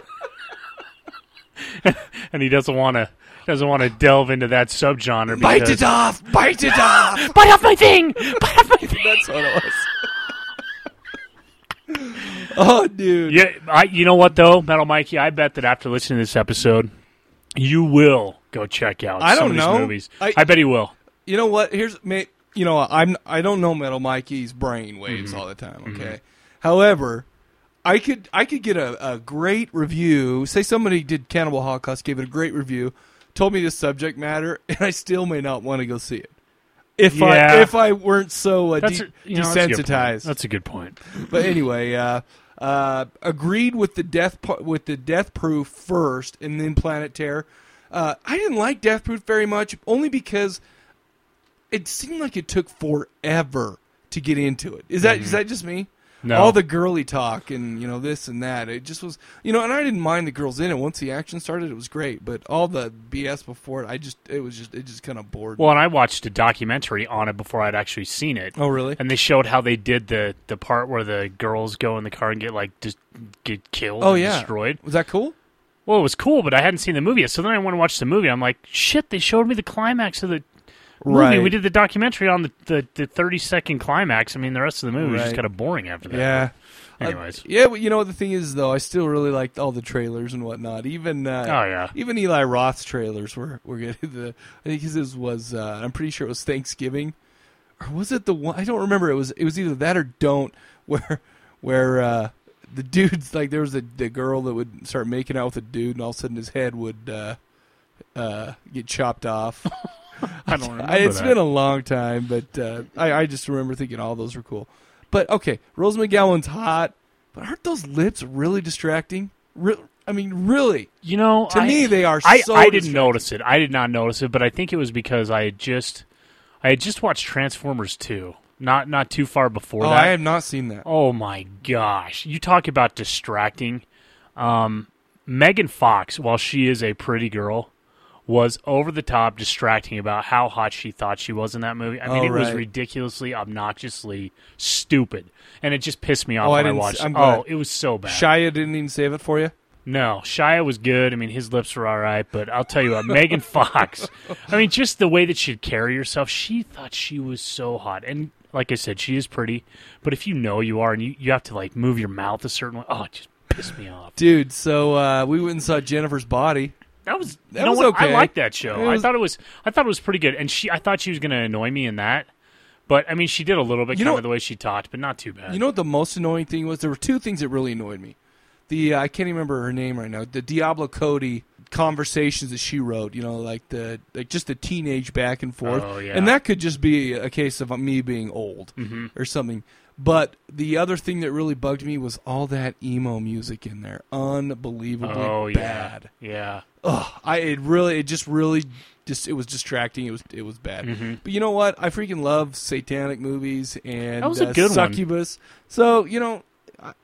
and he doesn't want to doesn't want to delve into that subgenre. Bite it off! Bite it off! Bite off my thing! Bite off my thing! That's what it was. oh, dude. Yeah, I, you know what though, Metal Mikey, I bet that after listening to this episode, you will go check out I don't of these know. movies. I- I, bet he will. You know what? Here's you know I'm I don't know Metal Mikey's brain waves Mm-hmm. all the time. Okay, however, I could I could get a, a great review. Say somebody did Cannibal Holocaust, gave it a great review, told me the subject matter, and I still may not want to go see it. If I if I weren't so uh, de- a, you know, that's a good point. desensitized. That's a good point. But anyway, uh, uh, agreed with the death with the Death Proof first, and then Planet Terror. Uh, I didn't like Death Proof very much, only because it seemed like it took forever to get into it. Is that is that just me? No. All the girly talk and you know this and that. It just was you know, and I didn't mind the girls in it. Once the action started, it was great. But all the BS before it, I just it was just it just kind of bored. me. Well, and I watched a documentary on it before I'd actually seen it. oh really? And they showed how they did the the part where the girls go in the car and get like just get killed Oh and yeah, destroyed. Was that cool? Well, it was cool, but I hadn't seen the movie yet. So then I went and watched the movie. I'm like, shit, they showed me the climax of the movie. Right. We did the documentary on the, the, the 30 second climax. I mean, the rest of the movie was just kind of boring after that. Yeah. Anyways. Uh, yeah, but you know what the thing is though, I still really liked all the trailers and whatnot. Even uh, Oh, yeah. even Eli Roth's trailers were were good. The I think his was uh, I'm pretty sure it was Thanksgiving, or was it the one? I don't remember. It was it was either that or Don't, where where uh, the dudes like there was a the girl that would start making out with a dude, and all of a sudden his head would uh, uh, get chopped off. I don't remember it's that. been a long time, but uh, I, I just remember thinking all those were cool. But okay, Rose McGowan's hot, but aren't those lips really distracting? Re- I mean, really? You know, To I- me, they are I, so I didn't notice it. I did not notice it, but I think it was because I had just I had just watched Transformers 2. not not too far before Oh, that. I have not seen that. Oh my gosh. You talk about distracting. Um, Megan Fox, while she is a pretty girl, was over the top distracting about how hot she thought she was in that movie. I mean, Oh, it was ridiculously, obnoxiously stupid. And it just pissed me off Oh, I when I s- watched it. Oh, it was so bad. Shia didn't even save it for you. No, Shia was good. I mean, his lips were all right, but I'll tell you what, Megan Fox. I mean, just the way that she'd carry herself, she thought she was so hot. And like I said, she is pretty. But if you know you are, and you, you have to like move your mouth a certain way, oh, it just pissed me off. Dude, so uh, we went and saw Jennifer's Body. That was That you know was what? I okay. liked that show. Was- I thought it was I thought it was pretty good. And she, I thought she was going to annoy me in that. But I mean, she did a little bit, You kind know- of the way she talked, but not too bad. You know what the most annoying thing was? There were two things that really annoyed me. The uh, I can't even remember her name right now. The Diablo Cody conversations that she wrote. You know, like the like just the teenage back and forth. Oh, yeah. And that could just be a case of me being old Mm-hmm. or something. But the other thing that really bugged me was all that emo music in there. Unbelievably oh yeah, bad. yeah. Ugh, I it really it just really just it was distracting. It was it was bad. Mm-hmm. But you know what? I freaking love satanic movies and That was a uh, good one. succubus. So you know,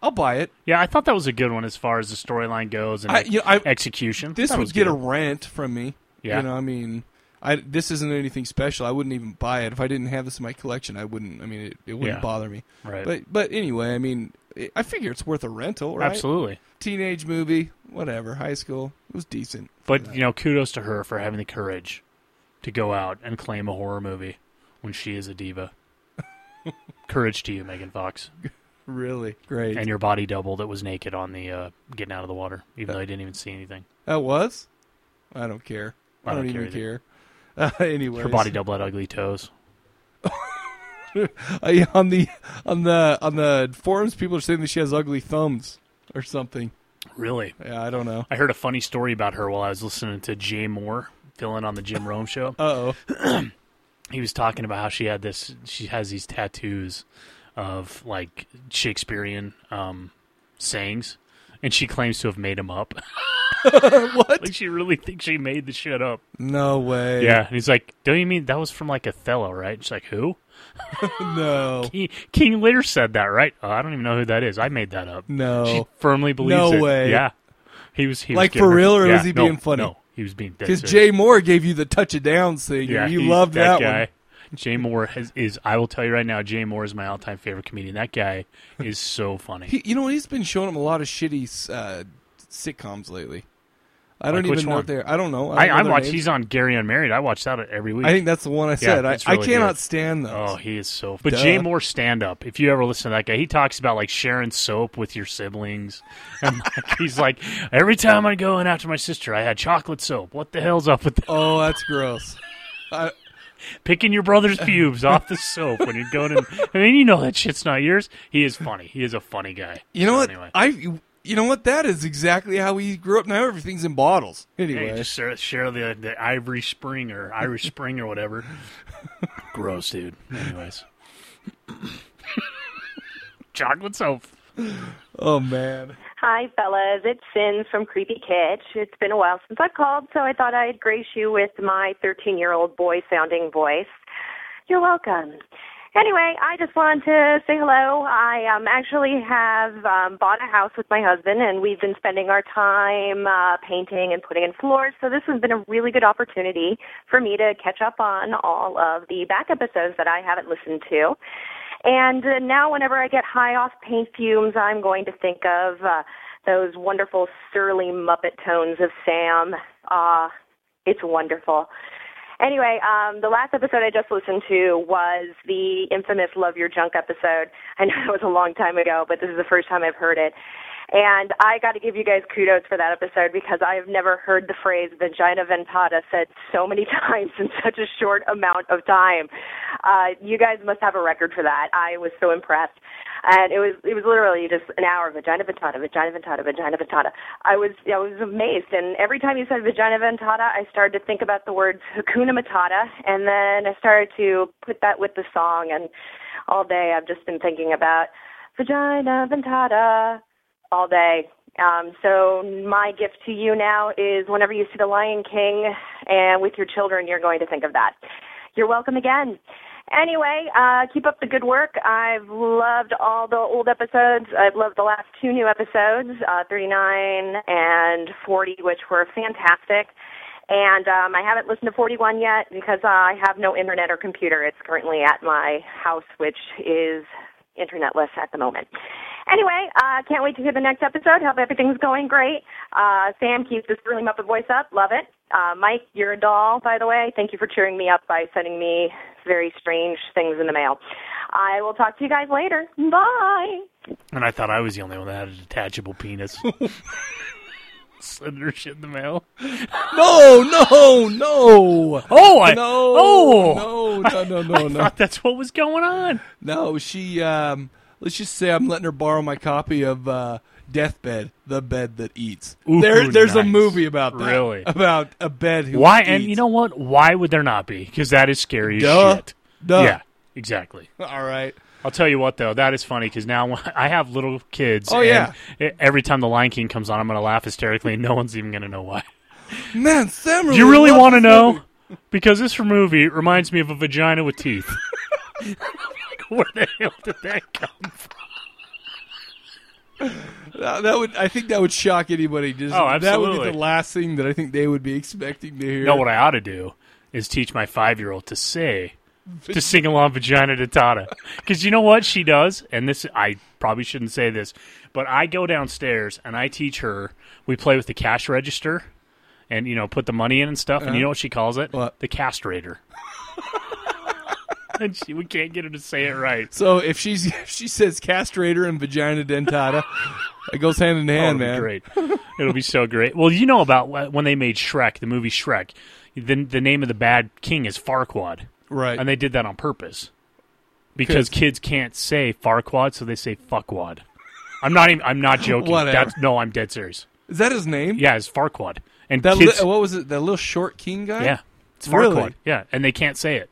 I'll buy it. Yeah, I thought that was a good one as far as the storyline goes and I, you know, I, execution. this would get good. a rent from me. Yeah. You know, I mean, I this isn't anything special. I wouldn't even buy it if I didn't have this in my collection. I wouldn't. I mean, it, it wouldn't Yeah. bother me. right. But but anyway, I mean, it, I figure it's worth a rental, right? Absolutely. Teenage movie, whatever. High school, it was decent. But you know, kudos to her for having the courage to go out and claim a horror movie when she is a diva. courage to you, Megan Fox, Really great. and your body double that was naked on the uh, getting out of the water, even though I didn't even see anything. That was? I don't care. I, I don't, don't even care care. Uh, anyway, Her body double had ugly toes. on the on the on the forums, people are saying that she has ugly thumbs or something. Really, Yeah, I don't know. I heard a funny story about her while I was listening to Jay Mohr filling on the Jim Rome show. Uh oh. he was talking about how she had this she has these tattoos of like shakespearean um sayings and she claims to have made him up what? like she really thinks she made the shit up No way. yeah and he's like don't you mean that was from like othello right she's like who No. king, king lear said that right oh, i don't even know who that is i made that up No. she firmly believes No it way. yeah he was he was Like, for her- real, or yeah, was he no, being funny? no he was being Because. Jay Mohr gave you the touch of down thing. Yeah, you he- loved that, guy. one. Jay Mohr has, is. I will tell you right now, Jay Mohr is my all-time favorite comedian. That guy is so funny. He, you know, he's been showing him a lot of shitty uh, sitcoms lately. I don't Like even know one? what they're. I don't know. I, don't I know their watch. names. He's on Gary Unmarried. I watch that every week. I think that's the one I said. I, it's I cannot good. stand those. Oh, he is so. But Duh. Jay Mohr stand up. If you ever listen to that guy, he talks about like sharing soap with your siblings, and like, he's like, every time I go in after my sister, I had chocolate soap. What the hell's up with that? Oh, that's gross. I, picking your brother's pubes off the soap when you're going in? I mean, you know that shit's not yours. He is funny. He is a funny guy. you know So what? Anyway. I. You know what? That is exactly how we grew up. Now everything's in bottles. Anyway, just share, share the the Ivory Spring or Irish Spring or whatever. Gross, dude. Anyways, chocolate soap. oh man. Hi, fellas. It's Sin from Creepy Kitch. It's been a while since I've called, so I thought I'd grace you with my 13 year old boy sounding voice. You're welcome. Anyway, I just wanted to say hello. I um, actually have um, bought a house with my husband, and we've been spending our time uh, painting and putting in floors. So this has been a really good opportunity for me to catch up on all of the back episodes that I haven't listened to. And uh, now, whenever I get high off paint fumes, I'm going to think of uh, those wonderful surly Muppet tones of Sam. Ah, it's wonderful. Anyway, um, the last episode I just listened to was the infamous Love Your Junk episode. I know it was a long time ago, but this is the first time I've heard it. And I got to give you guys kudos for that episode because I have never heard the phrase vagina dentata said so many times in such a short amount of time. Uh, you guys must have a record for that. I was so impressed. And it was it was literally just an hour vagina dentata, vagina dentata, vagina dentata. I was I was amazed, and every time you said vagina dentata, I started to think about the words Hakuna Matata, and then I started to put that with the song, and all day I've just been thinking about vagina dentata all day. Um, so my gift to you now is whenever you see The Lion King and with your children, you're going to think of that. You're welcome again. Anyway, uh, keep up the good work. I've loved all the old episodes. I've loved the last two new episodes, uh, 39 and 40, which were fantastic. And um, I haven't listened to 41 yet because I have no internet or computer. It's currently at my house, which is internetless at the moment. Anyway, uh, can't wait to hear the next episode. Hope everything's going great. Uh, Sam keeps this really Muppet voice up. Love it. Uh, Mike, you're a doll, by the way. Thank you for cheering me up by sending me very strange things in the mail. I will talk to you guys later. Bye. And I thought I was the only one that had a detachable penis. Sending her shit in the mail. No, no, no. Oh, I, No, oh, no, no, no, no, I no. thought that's what was going on. No, she. Um, let's just say I'm letting her borrow my copy of uh, Deathbed, the bed that eats. Ooh, there, there's a movie about that. Really? About a bed who Why? eats. And you know what? Why would there not be? Because that is scary as Duh. shit. Duh. Yeah, exactly. All right. I'll tell you what though, that is funny because now I have little kids. Oh, yeah. Every time the Lion King comes on, I'm going to laugh hysterically, and no one's even going to know why. Man, Sam. Do you really want to know? Because this movie reminds me of a vagina with teeth. Where the hell did that come from? That would. I think that would shock anybody. Just, Oh, That would be the last thing that I think they would be expecting to hear. No, what I ought to do is teach my five year old to say, to sing along vagina to Tata. Because you know what she does? And this, I probably shouldn't say this, but I go downstairs and I teach her, we play with the cash register and, you know, put the money in and stuff. And you uh-huh. know what she calls it? What? The castrator. and she, we can't get her to say it right. So if she's if she says castrator and vagina dentata, it goes hand in Oh, hand, it'll man. be great. It'll be so great. Well, you know about when they made Shrek, the movie Shrek. The the name of the bad king is Farquaad, Right. and they did that on purpose because kids can't say Farquaad, so they say fuckwad. I'm not even. I'm not joking. Whatever. That's, no, I'm dead serious. Is that his name? Yeah, it's Farquaad, and That kids. li- what was it? That little short king guy. yeah, it's Really? Yeah, and they can't say it,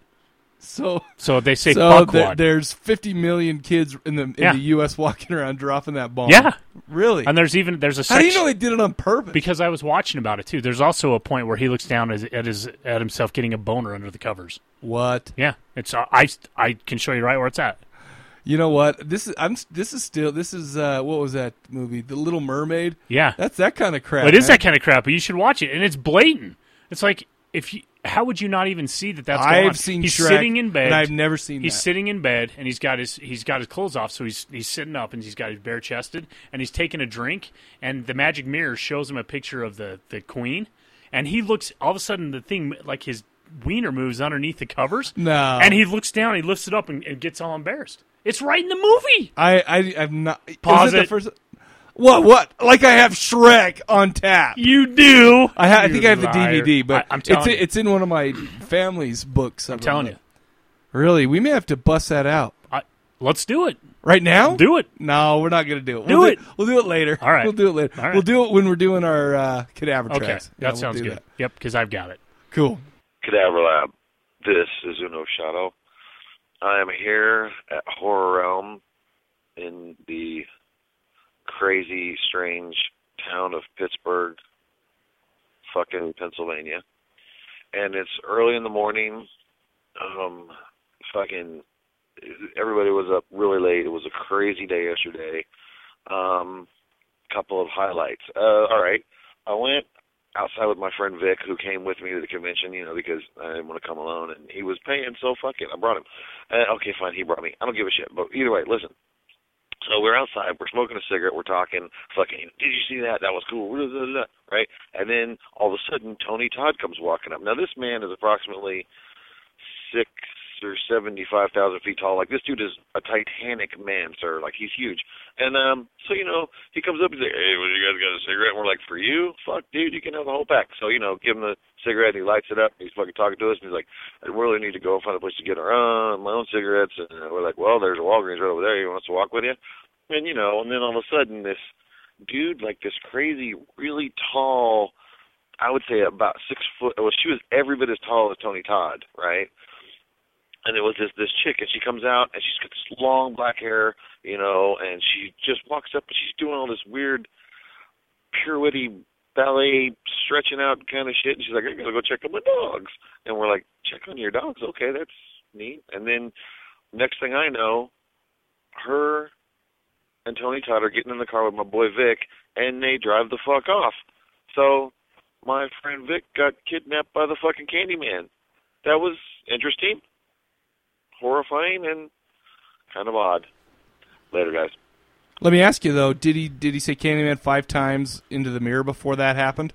So so they say so there, there's 50 million kids in the in Yeah. the U.S. walking around dropping that bomb. yeah, Really? and there's even there's a How do you know they did it on purpose? because I was watching about it too. There's also a point where he looks down at, at his at himself getting a boner under the covers. what? Yeah, it's uh, I I can show you right where it's at. You know what? This is I'm. This is still. This is uh, what was that movie? The Little Mermaid. Yeah, That's that kind of crap. it is man. that kind of crap. But you should watch it, and it's blatant. It's like if you, how would you not even see that that's going? I've seen He's Shrek, sitting in bed. and I've never seen He's that. sitting in bed, and he's got his he's got his clothes off, so he's he's sitting up, and he's got his bare chested, and he's taking a drink, and the magic mirror shows him a picture of the the queen, and he looks all of a sudden the thing like his wiener moves underneath the covers, No. and he looks down, he lifts it up, and, and gets all embarrassed. It's right in the movie. I I I've not. Pause it. it. The first, what what? Like I have Shrek on tap. You do. I, ha- I think I have the liar. DVD, but I, am telling it's you. it's in one of my family's books. I'm telling you. Really, we may have to bust that out I, let's do it. right now. Do it. No, we're not going to do it. Do we'll it. we'll do it later. All right. We'll do it later. All right. We'll do it when we're doing our uh, cadaver tracks. Okay, tracks. that Yeah, we'll sounds good. that. Yep, because I've got it. Cool. Cadaver Lab. This is Uno Shadow. I am here at Horror Realm in the crazy, strange town of Pittsburgh, fucking Pennsylvania. And it's early in the morning. Um, fucking, everybody was up really late. It was a crazy day yesterday. Um, couple of highlights. Uh, all right. I went outside with my friend Vic, who came with me to the convention, you know, because I didn't want to come alone, and he was paying, so fuck it, I brought him. Uh, okay, fine, he brought me. I don't give a shit, but either way, listen. So we're outside, we're smoking a cigarette, we're talking, fucking, did you see that? That was cool, right? And then all of a sudden, Tony Todd comes walking up. Now this man is approximately six or seventy-five thousand feet tall. Like this dude is a Titanic man, sir. Like he's huge. And um, so you know, he comes up he's like, "Hey, well, you guys got a cigarette?" And we're like, "For you? Fuck, dude, you can have the whole pack." So you know, give him the cigarette. And he lights it up. He's fucking talking to us, and he's like, "I really need to go find a place to get our own, my own cigarettes." And we're like, "Well, there's a Walgreens right over there. You want to walk with you?" And you know, and then all of a sudden, this dude, like this crazy, really tall. I would say about six foot. Well, she was every bit as tall as Tony Todd, right? And it was this this chick and she comes out and she's got this long black hair you know and she just walks up and she's doing all this weird pirouetty ballet stretching out kind of shit and she's like i gotta go check on my dogs and we're like check on your dogs okay that's neat. And then next thing I know, her and Tony Todd are getting in the car with my boy Vic, and they drive the fuck off. So my friend Vic got kidnapped by the fucking Candyman. That was interesting, horrifying, and kind of odd. Later, guys. Let me ask you though: Did he did he say Candyman five times into the mirror before that happened?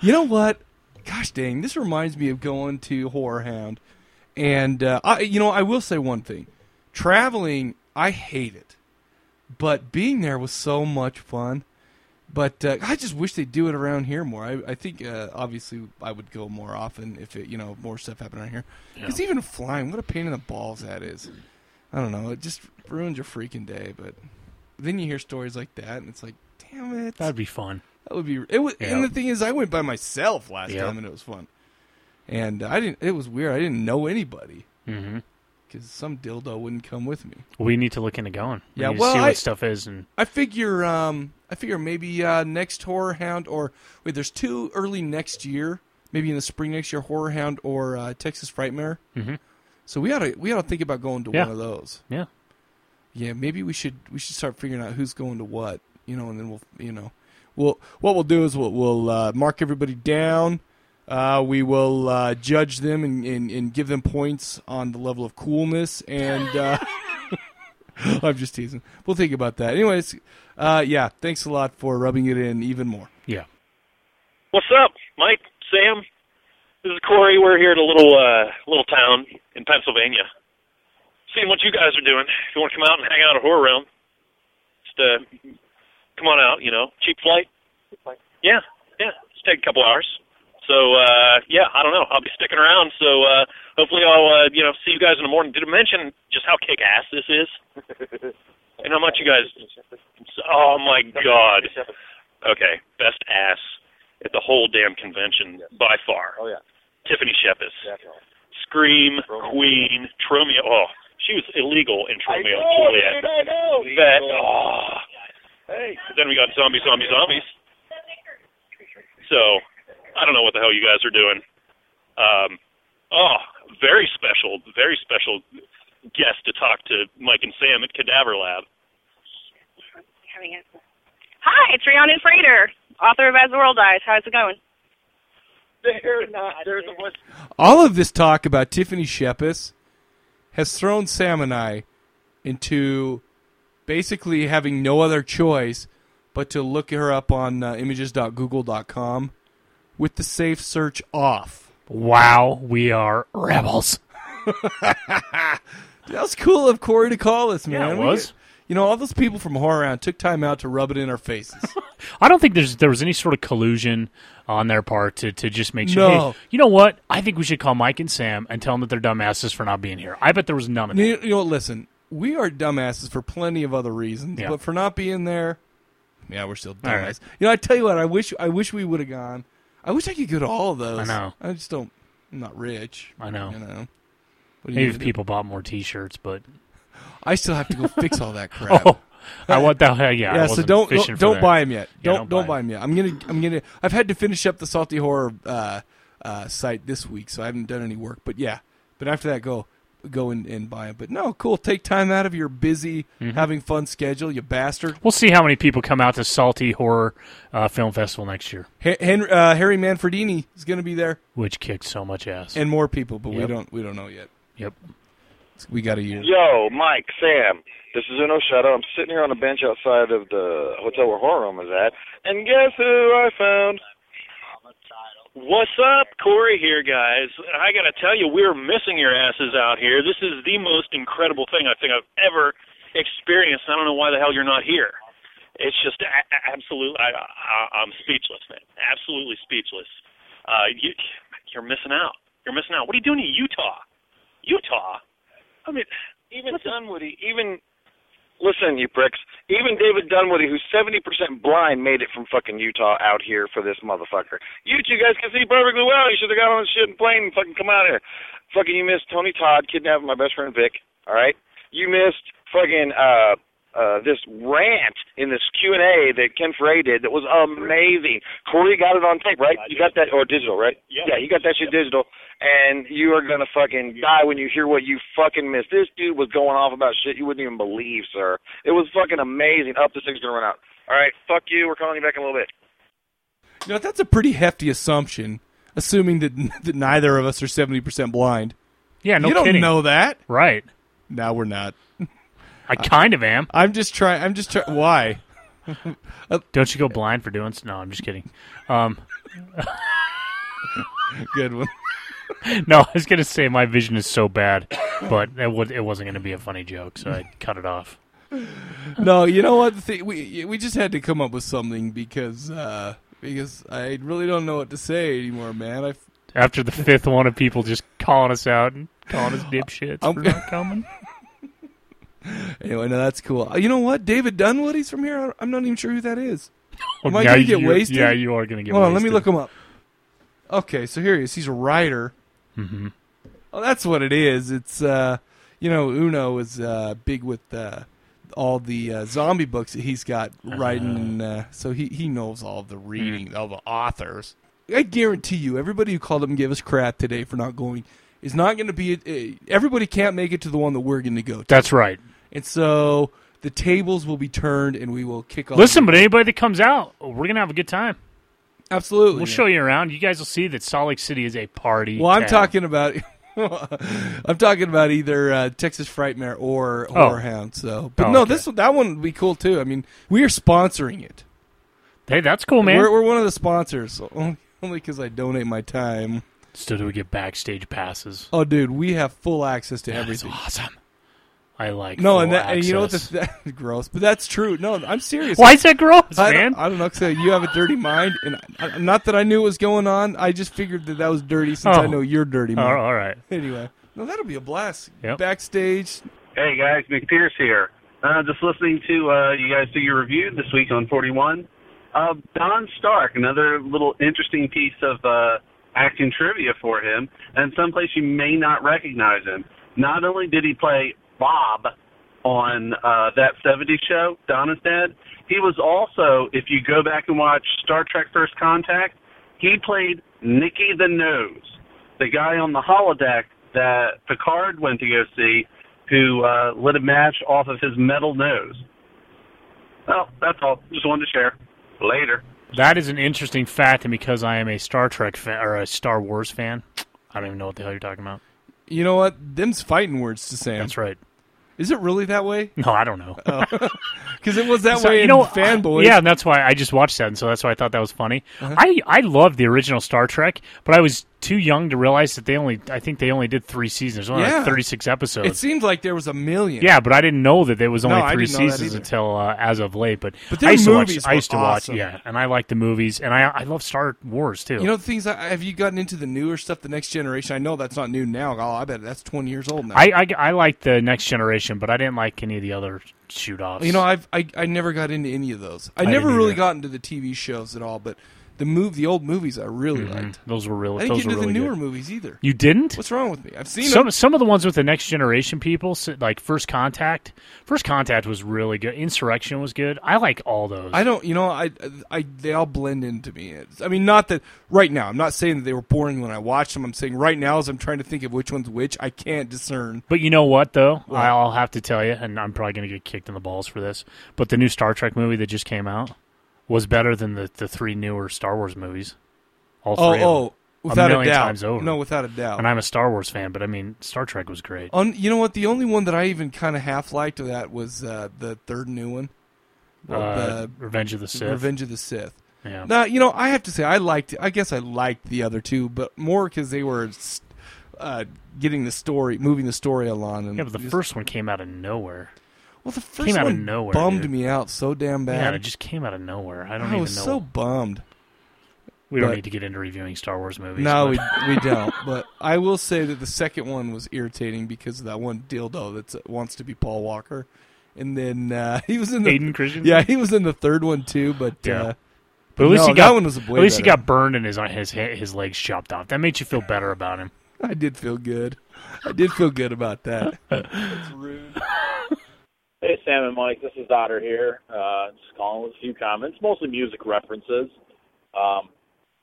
You know what? Gosh dang! This reminds me of going to Horror Hound, and uh, I, you know, I will say one thing: traveling, I hate it, but being there was so much fun. But uh, I just wish they'd do it around here more. I, I think uh, obviously I would go more often if it, you know, more stuff happened around here. Because even flying, what a pain in the balls that is. I don't know. It just ruins your freaking day. But then you hear stories like that, and it's like, damn it. That'd be fun. That would be. It was, Yeah. and the thing is, I went by myself last Yeah. time, and it was fun. And I didn't. It was weird. I didn't know anybody hmm because some dildo wouldn't come with me. We need to look into going. We Yeah, need to well, see what I- stuff is and I figure. Um, I figure maybe uh, next Horror Hound or wait, there's two early next year. Maybe in the spring next year, Horror Hound or uh, Texas Frightmare. Mhm. So we ought to we ought to think about going to Yeah. one of those. yeah. Yeah, maybe we should we should start figuring out who's going to what, you know, and then we'll you know, we'll what we'll do is we'll we'll uh, mark everybody down. Uh, we will uh, judge them and, and, and give them points on the level of coolness. And uh, I'm just teasing. We'll think about that. Anyways, uh, yeah, thanks a lot for rubbing it in even more. Yeah. What's up, Mike, Sam? This is Corey. We're here at a little uh, little town in Pennsylvania, seeing what you guys are doing. If you want to come out and hang out at Horror Realm, just uh, come on out. You know, cheap flight. Yeah, yeah. Just take a couple hours. So uh, yeah, I don't know. I'll be sticking around. So uh, hopefully I'll uh, you know see you guys in the morning. Did I mention just how kick ass this is? and how much you guys? Oh my god. Okay, best ass at the whole damn convention by far. Oh yeah, Tiffany Shepis. definitely. Scream, Romeo. Queen, Tromeo. Oh, she was illegal in Tromeo and know, Juliet. dude, I know. That, oh. Hey. Then we got zombie, zombie, zombies. So, I don't know what the hell you guys are doing. Um, oh, very special, very special guest to talk to Mike and Sam at Cadaver Lab. Hi, it's Rhiannon Frater, author of As the World Dies. How's it going? They're not. There's a voice. All of this talk about Tiffany Shepis has thrown Sam and I into basically having no other choice but to look her up on uh, images.google.com with the safe search off. Wow, we are rebels. That was cool of Corey to call us, man. Yeah, it was. get- you know, all those people from Horror Realm took time out to rub it in our faces. I don't think there's there was any sort of collusion on their part to, to just make sure. No. Hey, you know what? I think we should call Mike and Sam and tell them that they're dumbasses for not being here. I bet there was none of that. you, you know, listen, we are dumbasses for plenty of other reasons, Yeah. but for not being there, yeah, we're still dumbasses. right. You know, I tell you what, I wish I wish we would have gone. I wish I could go to all of those. I know. I just don't. I'm not rich. I know. You know. What you Maybe gonna if do? people bought more T-shirts, but I still have to go fix all that crap. oh, I want that. Yeah, yeah, I so don't don't, don't buy them yet. Yeah, don't don't buy them yet. I'm gonna I'm gonna. I've had to finish up the salty horror uh, uh, site this week, so I haven't done any work. But yeah, but after that, go go and, and buy them. But no, cool. Take time out of your busy, Mm-hmm. having fun schedule, you bastard. We'll see how many people come out to Salty Horror uh, Film Festival next year, Ha- Henry, uh, Harry Manfredini is going to be there, which kicked so much ass. and more people, but we don't we don't know yet. yep. We got a year. Yo, Mike, Sam, this is Uno Shadow. I'm sitting here on a bench outside of the hotel where Horror Realm is at, and guess who I found? What's up? Corey here, guys. I got to tell you, we're missing your asses out here. This is the most incredible thing I think I've ever experienced. I don't know why the hell you're not here. It's just a- absolutely, I, I, I'm speechless, man. Absolutely speechless. Uh, you, you're missing out. You're missing out. What are you doing in Utah? Utah? I mean, Even Dunwoody, even listen, you pricks. Even David Dunwoody, who's seventy percent blind, made it from fucking Utah out here for this motherfucker. You two guys can see perfectly well. You should have got on the shit and plane and fucking come out here. Fucking, you missed Tony Todd kidnapping my best friend Vic. All right, you missed fucking uh uh, this rant in this Q and A that Ken Foree did that was amazing. Corey got it on tape, right? You got that or digital, right? Yeah. Yeah, you got that shit digital, and you are gonna fucking die when you hear what you fucking missed. This dude was going off about shit you wouldn't even believe, sir. It was fucking amazing. Up to six gonna run out. All right, fuck you. We're calling you back in a little bit. You know, that's a pretty hefty assumption, assuming that, that neither of us are 70% blind. Yeah, no you don't kidding. know that. Right. No, we're not. I kind of am. I'm just trying. I'm just trying. Why? Don't you go blind for doing? No, I'm just kidding. Um, Good one. no, I was gonna say my vision is so bad, but it, would, it wasn't gonna be a funny joke, so I cut it off. no, you know what? The thing, we we just had to come up with something because uh, because I really don't know what to say anymore, man. I After the fifth one of people just calling us out and calling us dipshits I'm- for not coming. Anyway, no, that's cool. Uh, You know what? David Dunwoody, he's from here. I'm not even sure who that is. Am I Now gonna get wasted? Yeah, you are gonna get. Hold on, let me look him up. Okay, so here he is. He's a writer. Mhm. Oh, that's what it is. It's uh, you know, Uno is uh, big with uh, all the uh, zombie books that he's got writing, and uh, so he he knows all the reading, all the authors. I guarantee you, everybody who called up and gave us crap today for not going is not going to be. Everybody can't make it to the one that we're going to go to. That's right. And so the tables will be turned, and we will kick off. Listen, but anybody that comes out, we're gonna have a good time. Absolutely, We'll show you around. You guys will see that Salt Lake City is a party. Well, I'm town. talking about. I'm talking about either uh, Texas Frightmare or Oh. Horror Hound. So, but Oh, no, okay. this that one would be cool too. I mean, we are sponsoring it. Hey, that's cool, man. We're, we're one of the sponsors, so only because I donate my time. Still, do we get backstage passes? Oh, dude, we have full access to That everything. awesome. I like that. No, and, that, and you know what? access. The, that's gross, but that's true. No, I'm serious. Why is that gross, I man? Don't, I don't know. Cause you have a dirty mind, and I, not that I knew what was going on. I just figured that that was dirty since I Oh. know you're dirty. Oh, all right. Anyway, no, that'll be a blast. Yep. Backstage, Hey guys, McPierce here. Uh, just listening to uh, you guys do your review this week on 41. Uh, Don Stark, another little interesting piece of uh, acting trivia for him, and someplace you may not recognize him. Not only did he play Bob on uh, that 70s show, Donna's Dad, he was also, if you go back and watch Star Trek First Contact, he played Nicky the Nose, the guy on the holodeck that Picard went to go see who uh, lit a match off of his metal nose. Well, that's all. Just wanted to share. Later. That is an interesting fact, and because I am a Star Trek fan or a Star Wars fan, I don't even know what the hell you're talking about. you know what? Them's fighting words to Sam. That's right. Is it really that way? No, I don't know. Because it was that So, way you in know, Fanboys. Yeah, and that's why I just watched that, and so that's why I thought that was funny. Uh-huh. I I loved the original Star Trek, but I was too young to realize that they only I think they only did three seasons, only like Yeah. 36 episodes. It seemed like there was a million. yeah, but I didn't know that there was only No, three didn't know that seasons until uh, as of late. But, But I used to movies watch. I used to watch. Yeah, and I like the movies, and I I love Star Wars too. You know the things. I, have you gotten into the newer stuff, the next generation? I know that's not new now. Oh, I bet that's twenty years old now. I, I I like the Next Generation, but I didn't like any of the other shoot offs. you know, I've I, I never got into any of those. I, I never really got into the TV shows at all. But the move, the old movies, I really mm-hmm. liked. those were really I didn't those get into really the newer good. movies either. You didn't? What's wrong with me? I've seen some them. some of the ones with the next generation people, like First Contact. First Contact was really good. Insurrection was good. I like all those. I don't, you know, I, I, they all blend into me. It's, I mean, not that right now. I'm not saying that they were boring when I watched them. I'm saying right now, as I'm trying to think of which one's which, I can't discern. But you know what, though? What? I'll have to tell you, and I'm probably going to get kicked in the balls for this. But the new Star Trek movie that just came out was better than the, the three newer Star Wars movies. All Oh, three. of oh, without a a doubt. times over. No, without a doubt. And I'm a Star Wars fan, but I mean, Star Trek was great. On, you know what? The only one that I even kind of half liked of that was uh, the third new one, Well, Uh, the- Revenge of the Sith. Revenge of the Sith. Yeah. Now, you know, I have to say I liked. I guess I liked the other two, but more because they were uh, getting the story, moving the story along. And Yeah, but the just- first one came out of nowhere. Well, the first came out one of nowhere, bummed dude. me out so damn bad. Yeah, it just came out of nowhere. I don't I even was know. so bummed. we don't but- need to get into reviewing Star Wars movies. No, but- we we don't. But I will say that the second one was irritating because of that one dildo that wants to be Paul Walker, and then uh, he was in the Hayden Christensen? Yeah, he was in the third one too. But Yeah. uh, But at least no, he got that one was at way least he better. got burned and his his his legs chopped off. That made you feel better about him. I did feel good. I did feel good about that. That's rude. Hey Sam and Mike. This is Otter here. Uh, just calling with a few comments, mostly music references. Um,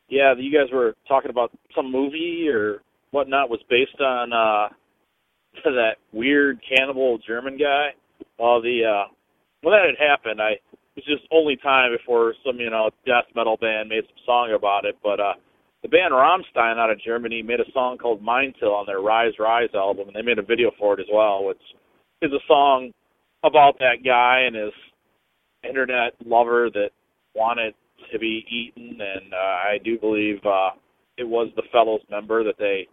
yeah, you guys were talking about some movie or whatnot was based on uh, that weird cannibal German guy. Well, the uh, when that had happened, I it was just only time before some you know death metal band made some song about it. But uh, the band Rammstein out of Germany made a song called Mein Teil on their Reise, Reise album, and they made a video for it as well, which is a song about that guy and his internet lover that wanted to be eaten, and uh, I do believe uh, it was the Fellows member that they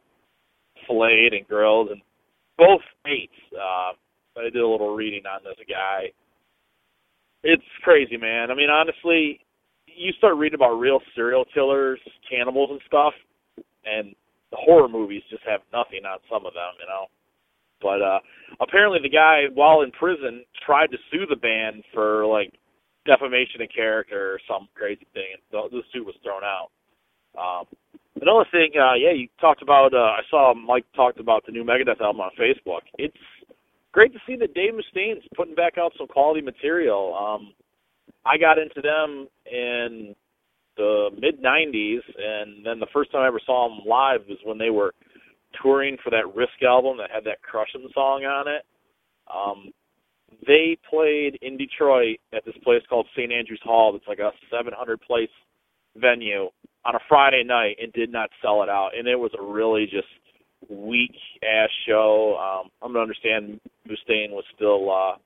filleted and grilled, and both ate. Uh, I did a little reading on this guy. It's crazy, man. I mean, honestly, you start reading about real serial killers, cannibals, and stuff, and the horror movies just have nothing on some of them, you know. But uh apparently the guy while in prison tried to sue the band for like defamation of character or some crazy thing and the, the suit was thrown out. Um another thing, uh yeah, you talked about uh I saw Mike talked about the new Megadeth album on Facebook. It's great to see that Dave Mustaine's putting back out some quality material. Um I got into them in the mid '90s, and then the first time I ever saw them live was when they were touring for that Risk album that had that Crushing song on it. Um, they played in Detroit at this place called St. Andrews Hall. That's like a 700 place venue on a Friday night and did not sell it out. And it was a really just weak ass show. Um, I'm gonna understand Mustaine was still uh,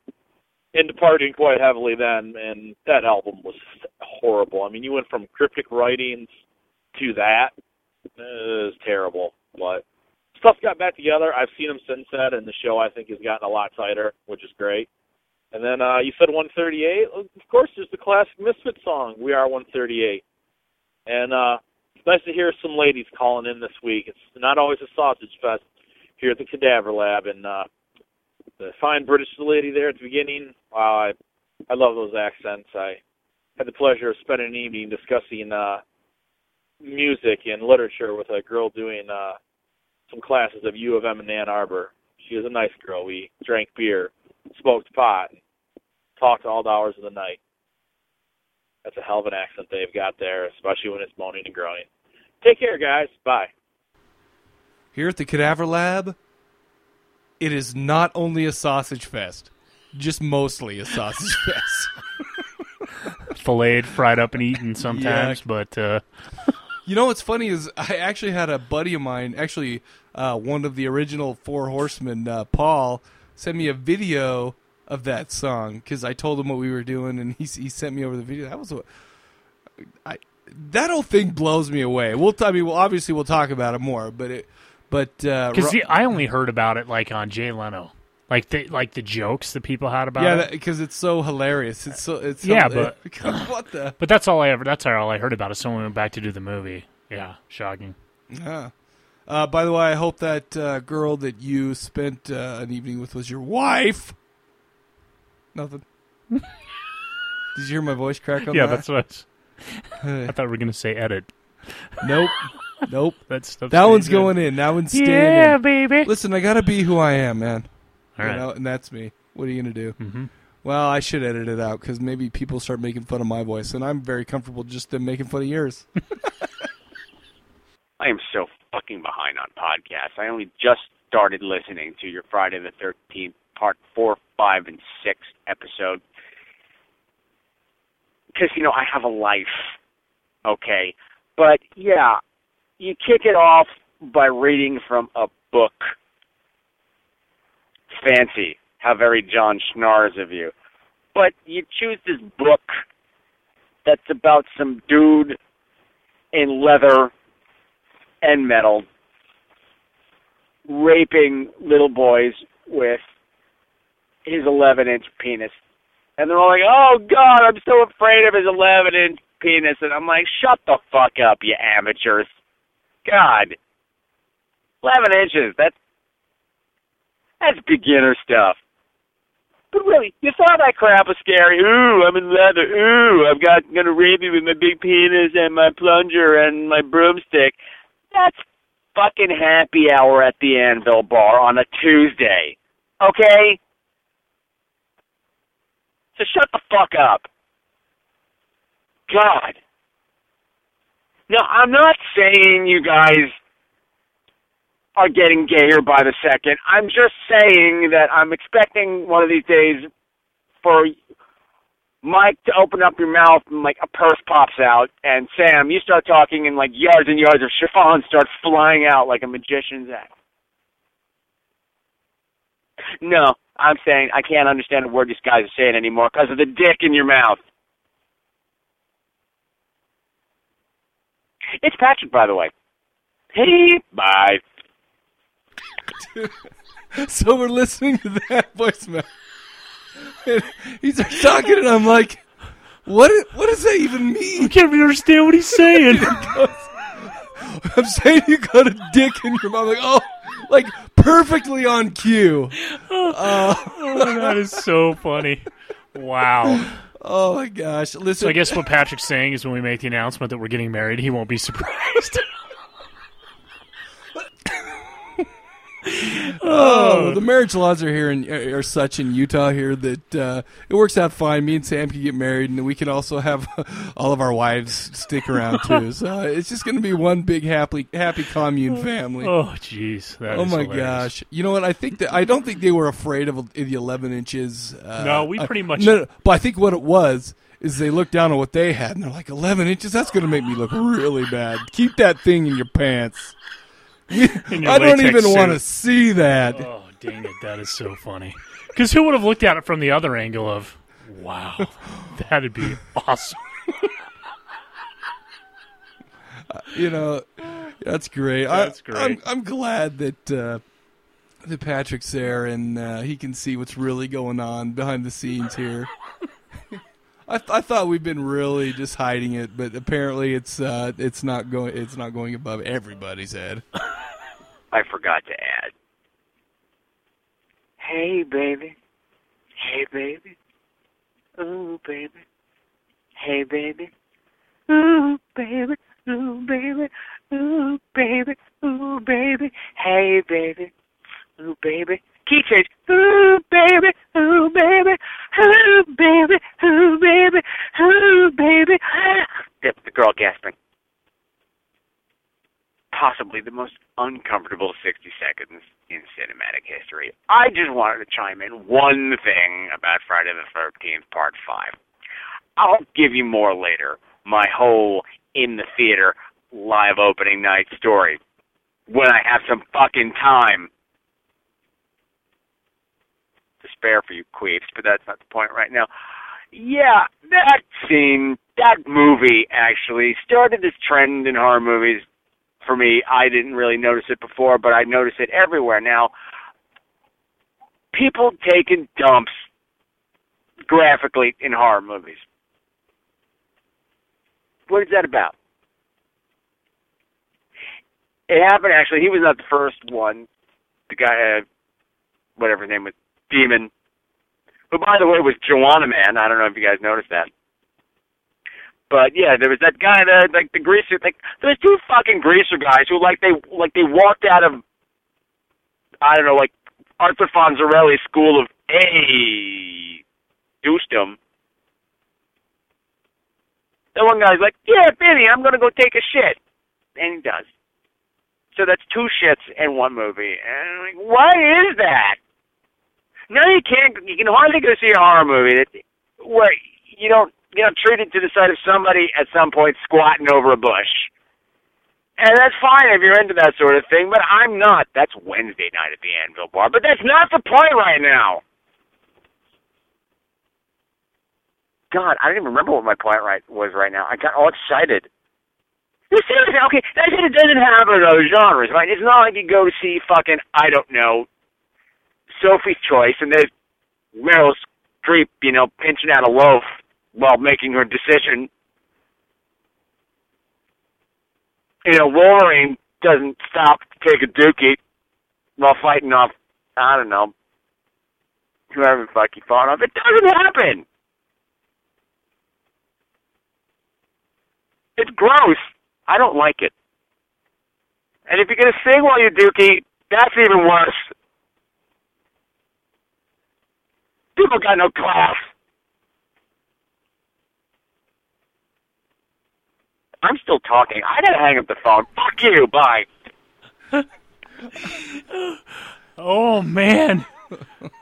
into partying quite heavily then, and that album was horrible. I mean, you went from cryptic writings to that. It was terrible, but stuff got back together. I've seen them since then, and the show I think has gotten a lot tighter, which is great. And then uh, you said 138. Of course, there's the classic Misfit song, "We Are 138." And uh, it's nice to hear some ladies calling in this week. It's not always a sausage fest here at the Cadaver Lab, and uh, the fine British lady there at the beginning. Wow, I I love those accents. I had the pleasure of spending an evening discussing uh, music and literature with a girl doing uh, some classes of U of M in Ann Arbor. She was a nice girl. We drank beer, smoked pot, and talked all the hours of the night. That's a hell of an accent they've got there, especially when it's moaning and groaning. Take care, guys. Bye. Here at the Cadaver Lab, it is not only a sausage fest, just mostly a sausage fest. Filleted, fried up, and eaten sometimes, Yeah. but uh, You know what's funny is I actually had a buddy of mine, actually uh, one of the original Four Horsemen, uh, Paul, sent me a video of that song because I told him what we were doing, and he he sent me over the video. That was what I that whole thing blows me away. We'll I mean, well, obviously we'll talk about it more, but it but uh, because Ro- I only heard about it like on Jay Leno, like the like the jokes that people had about yeah, it. because it's so hilarious. It's so it's yeah, so, but what the But that's all I ever. That's all I heard about it. Someone went back to do the movie. Yeah, shocking. Yeah. Uh, by the way, I hope that uh, girl that you spent uh, an evening with was your wife. Nothing. Did you hear my voice crack on yeah, that? that's what. I, was, I thought we were gonna say edit. Nope. Nope. That stuff's that one's going in. That one's staying Yeah, baby. Listen, I gotta be who I am, man. All you right. know, and that's me. What are you gonna do? Mhm. Well, I should edit it out because maybe people start making fun of my voice, and I'm very comfortable just them making fun of yours. I am so fucking behind on podcasts. I only just started listening to your Friday the 13th, part four, five, and six episode. Because, you know, I have a life, okay? But, yeah, you kick it off by reading from a book. Fancy. How very John Schnars of you. But you choose this book that's about some dude in leather and metal raping little boys with his 11 inch penis. And they're all like, oh God, I'm so afraid of his 11 inch penis. And I'm like, shut the fuck up, you amateurs. God. 11 inches, that's, that's beginner stuff. But really, you thought that crap was scary. Ooh, I'm in leather. Ooh, I've got gonna rape you with my big penis and my plunger and my broomstick. That's fucking happy hour at the Anvil Bar on a Tuesday. Okay? So shut the fuck up. God. Now, I'm not saying you guys are getting gayer by the second. I'm just saying that I'm expecting one of these days for Mike to open up your mouth and like a purse pops out, and Sam, you start talking, and like yards and yards of chiffon start flying out like a magician's act. No, I'm saying I can't understand a word these guys are saying anymore because of the dick in your mouth. It's Patrick, by the way. Hey, bye. so we're listening to that voicemail. And he starts talking, and I'm like, "What? What does that even mean?" I can't even understand what he's saying. I'm saying you got a dick in your mouth. Like, oh, like perfectly on cue. Uh, oh, that is so funny. Wow. Oh my gosh! Listen, So I guess what Patrick's saying is when we make the announcement that we're getting married, he won't be surprised. Oh, the marriage laws are here and are such in Utah here that uh, it works out fine. Me and Sam can get married, and we can also have all of our wives stick around too. So it's just going to be one big happy happy commune family. Oh, jeez. oh is my hilarious. gosh! You know what? I think that I don't think they were afraid of the 11 inches. Uh, No, we uh, pretty much- No, no, but I think what it was is they looked down on what they had, and they're like, 11 inches. That's going to make me look really bad. Keep that thing in your pants. We- In your I don't even want to see that. Oh, dang it. That is so funny. Because who would have looked at it from the other angle of, wow, that'd be awesome. you know, that's great. That's I, great. I'm, I'm glad that uh, that Patrick's there and uh, he can see what's really going on behind the scenes here. I, th- I thought we've been really just hiding it, but apparently it's uh, it's not going it's not going above everybody's head. I forgot to add. Hey, baby. Hey, baby. Ooh, baby. Hey, baby. Ooh, baby. Ooh, baby. Ooh, baby. Ooh, baby. Hey, baby. Ooh, baby. Key change. Ooh, baby. Ooh, baby. Ooh, baby. Ooh, baby. Ooh, baby. The, the girl gasping. Possibly the most uncomfortable 60 seconds in cinematic history. I just wanted to chime in one thing about Friday the 13th, Part 5. I'll give you more later. My whole in the theater live opening night story when I have some fucking time to spare for you queefs, but that's not the point right now. Yeah, that scene, that movie actually started this trend in horror movies for me. I didn't really notice it before, but I notice it everywhere now. People taking dumps graphically in horror movies. What is that about? It happened actually. He was not the first one. The guy, uh, whatever his name was, Demon, who by the way was Juwanna Mann. I don't know if you guys noticed that. But yeah, there was that guy that like the greaser like there's two fucking greaser guys who like they like they walked out of I don't know, like Arthur Fonzarelli's school of a douchedom. The one guy's like, Yeah, Benny, I'm gonna go take a shit and he does. So that's two shits in one movie. And I'm like, why is that? Now you can't you can hardly go see a horror movie that where you don't you know, treated to the sight of somebody at some point squatting over a bush. And that's fine if you're into that sort of thing, but I'm not. That's Wednesday night at the Anvil Bar. But that's not the point right now. God, I don't even remember what my point right was right now. I got all excited. No, seriously, okay, that shit doesn't happen in other genres, right? It's not like you go to see fucking, I don't know, Sophie's Choice, and there's Meryl Streep, you know, pinching out a loaf while making her decision. You know, Wolverine doesn't stop to take a dookie while fighting off, I don't know, whoever the fuck he fought off. It doesn't happen. It's gross. I don't like it. And if you're gonna sing while you dookie, that's even worse. People got no class. I'm still talking. I gotta hang up the phone. Fuck you. Bye. oh man.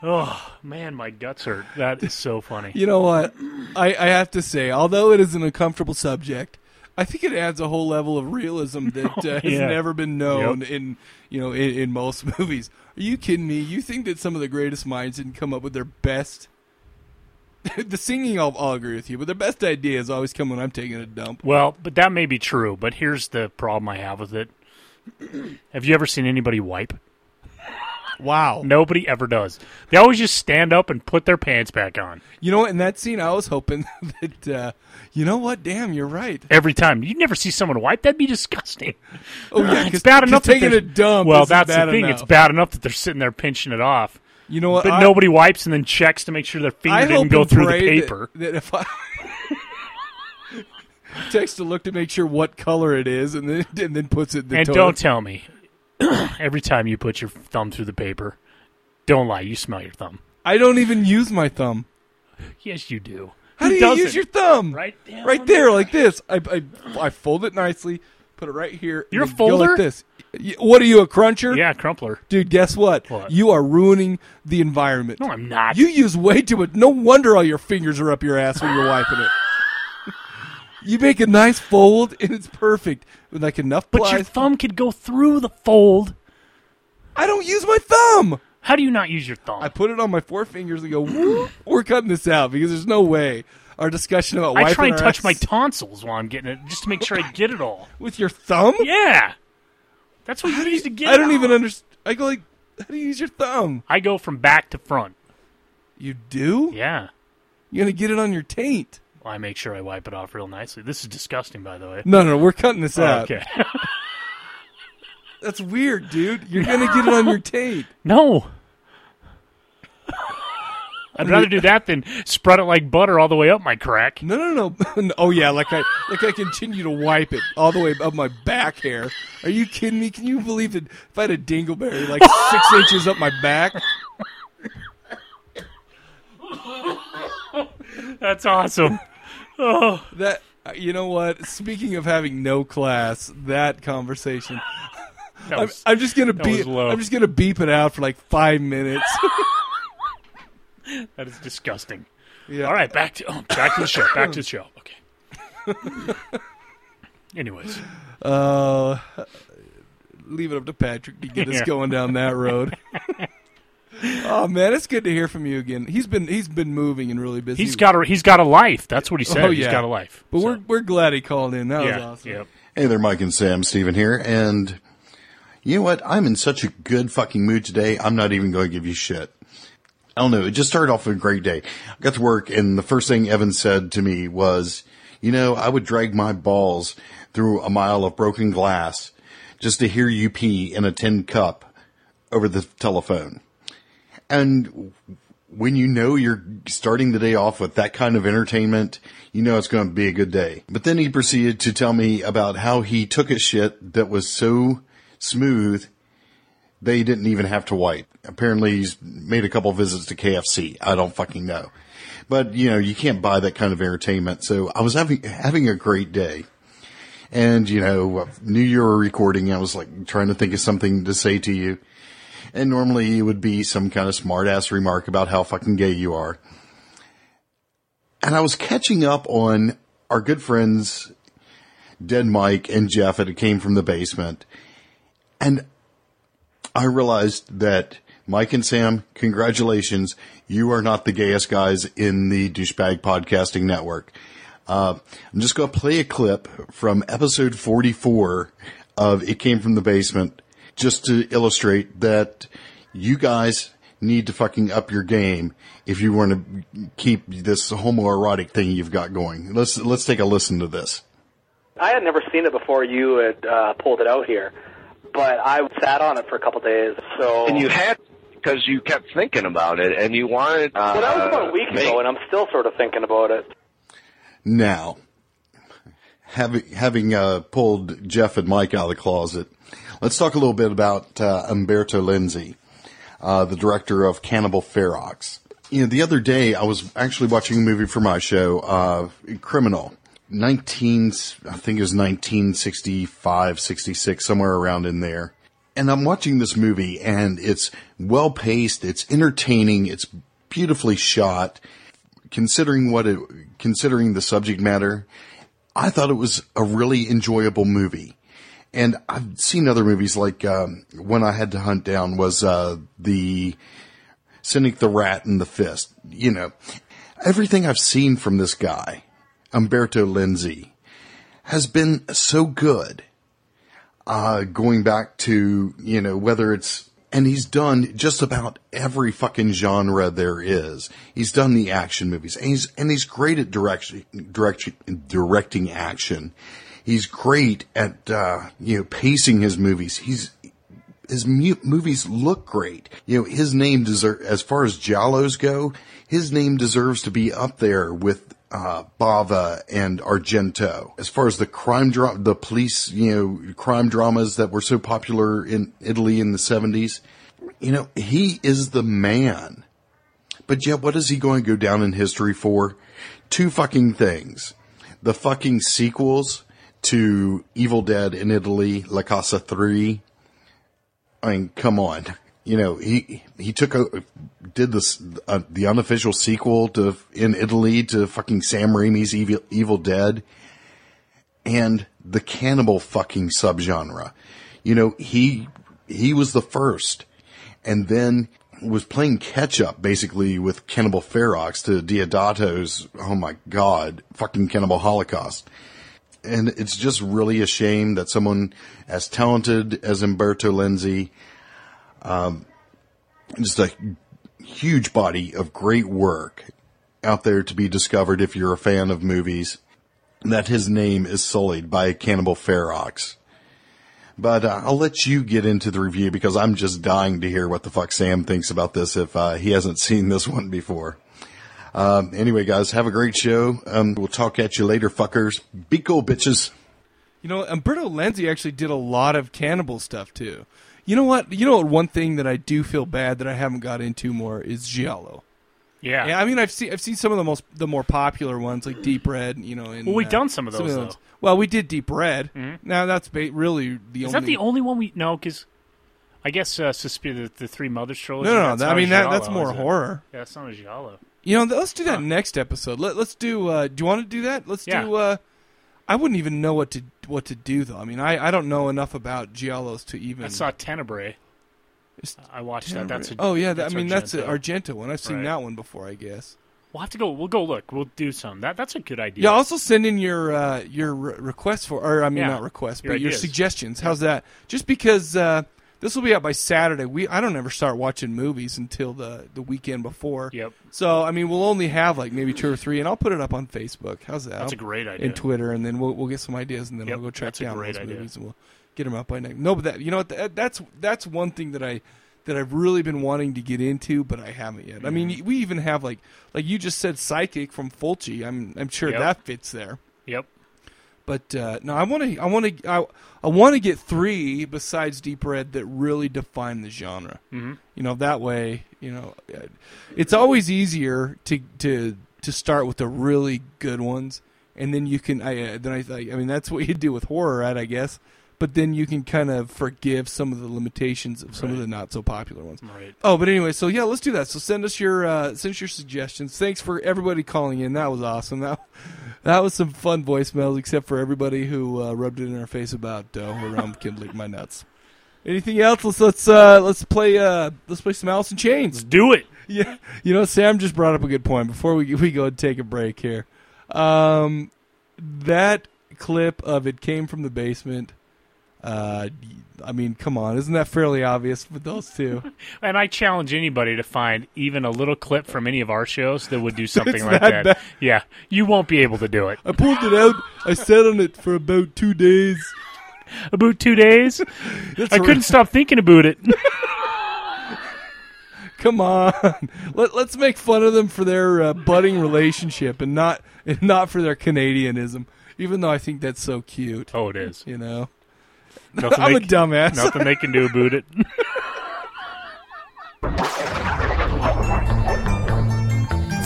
oh man, my guts hurt. That is so funny. You know what? I, I have to say, although it is an uncomfortable subject, I think it adds a whole level of realism that uh, has yeah. never been known yep. in you know in, in most movies. Are you kidding me? You think that some of the greatest minds didn't come up with their best? the singing, I'll, I'll agree with you, but their best ideas always come when I'm taking a dump. Well, but that may be true. But here's the problem I have with it. Have you ever seen anybody wipe? Wow. Nobody ever does. They always just stand up and put their pants back on You know what? In that scene, I was hoping that uh, you know what? Damn, you're right. every time. You'd never see someone wipe. That'd be disgusting. Oh yeah, it's bad enough taking a dump. Well, that's the thing. enough. It's bad enough that they're sitting there pinching it off. You know what? But I- nobody wipes and then checks to make sure their finger I didn't go through the pray that- paper. That, if I takes to look to make sure what color it is, and then and then puts it. In the and toilet. don't tell me every time you put your thumb through the paper. Don't lie. You smell your thumb. I don't even use my thumb. Yes, you do. How Who do you use your thumb? Right right there, like this. I, I I fold it nicely, put it right here. You're a folder? like this. What are you, a cruncher? Yeah, crumpler. Dude, guess what? What? You are ruining the environment. No, I'm not. You use way too much. No wonder all your fingers are up your ass when you're wiping it. You make a nice fold, and it's perfect with like enough. But your plies. thumb could go through the fold. I don't use my thumb. How do you not use your thumb? I put it on my four fingers and go. We're cutting this out because there's no way our discussion about why I wiping try and our touch ass my tonsils while I'm getting it, just to make sure I get it all. with your thumb. Yeah, that's what you use to get. I don't it even understand. I go like, how do you use your thumb? I go from back to front. You do? Yeah. You're gonna get it on your taint. I make sure I wipe it off real nicely. This is disgusting, by the way. No, no, we're cutting this out. okay. That's weird, dude. You're gonna get it on your tape. no. I'd rather do that than spread it like butter all the way up my crack. No, no, no. oh yeah, like I like I continue to wipe it all the way up my back hair. Are you kidding me? Can you believe that if I had a dingleberry like six inches up my back? That's awesome. Oh, That uh, you know what? Speaking of having no class, that conversation. That I'm, I'm just gonna beep. I'm just gonna beep it out for like five minutes. that is disgusting. Yeah. All right, back to oh, back to the show. Back to the show. Okay. Anyways, Uh, leave it up to Patrick to get us Yeah. going down that road. Oh man, it's good to hear from you again. He's been he's been moving and really busy. he's got a he's got a life. That's what he oh, said. Oh, He's yeah. got a life. But we're we're glad he called in. That was awesome. Yep. Hey there, Mike and Sam, Steven here, and you know what? I'm in such a good fucking mood today, I'm not even going to give you shit. I don't know, it just started off with a great day. I got to work, and the first thing Evan said to me was, you know, I would drag my balls through a mile of broken glass just to hear you pee in a tin cup over the telephone. And when you know you're starting the day off with that kind of entertainment, you know it's going to be a good day. But then he proceeded to tell me about how he took a shit that was so smooth they didn't even have to wipe. Apparently he's made a couple visits to KFC. I don't fucking know. But you know, you can't buy that kind of entertainment. So I was having, having a great day. And you know, knew you were recording. I was like trying to think of something to say to you. And normally it would be some kind of smart ass remark about how fucking gay you are. And I was catching up on our good friends, Dead Mike and Jeff, and it came from the basement. And I realized that Mike and Sam, congratulations. You are not the gayest guys in the douchebag podcasting network. Uh, I'm just going to play a clip from episode 44 of It Came from the Basement just to illustrate that you guys need to fucking up your game if you want to keep this homoerotic thing you've got going. Let's, let's take a listen to this. I had never seen it before you had uh, pulled it out here, but I sat on it for a couple days. So And you had because you kept thinking about it, and you wanted. Uh, well, that was about a week make- ago, and I'm still sort of thinking about it. Now, having having uh, pulled Jeff and Mike out of the closet, let's talk a little bit about uh, Umberto Lenzi, uh, the director of Cannibal Ferox. You know, the other day I was actually watching a movie for my show, uh, Criminal, 19, I think it was 1965, 66, somewhere around in there. And I'm watching this movie and it's well paced, it's entertaining, it's beautifully shot. Considering what it, considering the subject matter, I thought it was a really enjoyable movie. And I've seen other movies like, um, one I had to hunt down was, uh, the Cynic the Rat and the Fist. You know, everything I've seen from this guy, Umberto Lenzi, has been so good. Uh, going back to, you know, whether it's, and he's done just about every fucking genre there is. He's done the action movies and he's, and he's great at direction, direction, directing action. He's great at, uh, you know, pacing his movies. He's, his mu- movies look great. You know, his name deserves, as far as Giallos go, his name deserves to be up there with, uh, Bava and Argento. As far as the crime dra- the police, you know, crime dramas that were so popular in Italy in the 70s, you know, he is the man. But yet, what is he going to go down in history for? Two fucking things. The fucking sequels to Evil Dead in Italy, La Casa 3, I mean, come on. You know, he he took a did this uh, the unofficial sequel to in Italy to fucking Sam Raimi's Evil Evil Dead, and the cannibal fucking subgenre. You know, he he was the first, and then was playing catch up basically with Cannibal Ferox to Deodato's oh my god fucking Cannibal Holocaust and it's just really a shame that someone as talented as Umberto Lenzi, um, just a huge body of great work out there to be discovered if you're a fan of movies, that his name is sullied by a Cannibal Ferox. But uh, I'll let you get into the review because I'm just dying to hear what the fuck Sam thinks about this if uh, he hasn't seen this one before. Um, anyway, guys, have a great show. Um, we'll talk at you later, fuckers. Be cool, bitches. You know, Umberto Lenzi actually did a lot of cannibal stuff too. You know what? You know what? One thing that I do feel bad that I haven't got into more is Giallo. Yeah. Yeah, I mean, I've seen I've seen some of the most the more popular ones like Deep Red. You know, and, Well, we've uh, done some of those, though. Well, we did Deep Red. Mhm. Now that's ba- really the only Is only. that the only one we no? Because I guess uh, Suspiria, the, the Three Mothers trilogy. No, no, that's that- not I a mean, that- giallo, that's more is it? horror. Yeah, it's not a giallo. You know, let's do that next episode. Let, let's do. Uh, do you want to do that? Let's Yeah. do. Uh, I wouldn't even know what to what to do though. I mean, I, I don't know enough about giallos to even. I saw Tenebrae. I watched that. That's a, oh yeah, that, I mean that's an Argento. Argento one. I've seen Right. that one before. I guess. We'll have to go. We'll go look. We'll do some. That that's a good idea. Yeah. Also send in your uh, your re- requests for, or I mean Yeah, not requests, your but your suggestions. How's that? Just because uh, this will be out by Saturday. We I don't ever start watching movies until the the weekend before. Yep. So I mean, we'll only have like maybe two or three, and I'll put it up on Facebook. How's that? That's a great idea. And Twitter, and then we'll we'll get some ideas, and then Yep, we'll go track a down those idea. movies, and we'll get them up by next. No, but that you know what? That, that's that's one thing that I that I've really been wanting to get into, but I haven't yet. I mean, Mm-hmm. we even have like like you just said, Psychic from Fulci. I'm I'm sure Yep. that fits there. Yep. But uh, no, I want to I want to I, I want to get three besides Deep Red that really define the genre. Mhm. You know that way. You know, uh, it's always easier to to to start with the really good ones, and then you can. I uh, then I I I mean that's what you do with horror, right? I guess. But then you can kind of forgive some of the limitations of some of the not so popular ones. Right. Oh, but anyway, so yeah, let's do that. So send us your uh, send us your suggestions. Thanks for everybody calling in. That was awesome. That that was some fun voicemails, except for everybody who uh, rubbed it in our face about uh, around kindling my nuts. Anything else? Let's let's uh, let's play uh, let's play some Alice in Chains. Let's do it. Yeah, you know Sam just brought up a good point. Before we we go and take a break here, um, that clip of it came from the basement. Uh, I mean, come on, isn't that fairly obvious with those two? And I challenge anybody to find even a little clip from any of our shows that would do something like that that. Yeah, you won't be able to do it. I pulled it out. I sat on it for about two days. About two days? That's I couldn't stop thinking about it. Come on, Let, let's make fun of them for their uh, budding relationship and not and not for their Canadianism. Even though I think that's so cute. Oh, it is. You know, Nothing I'm they a dumbass. Nothing they can do about it.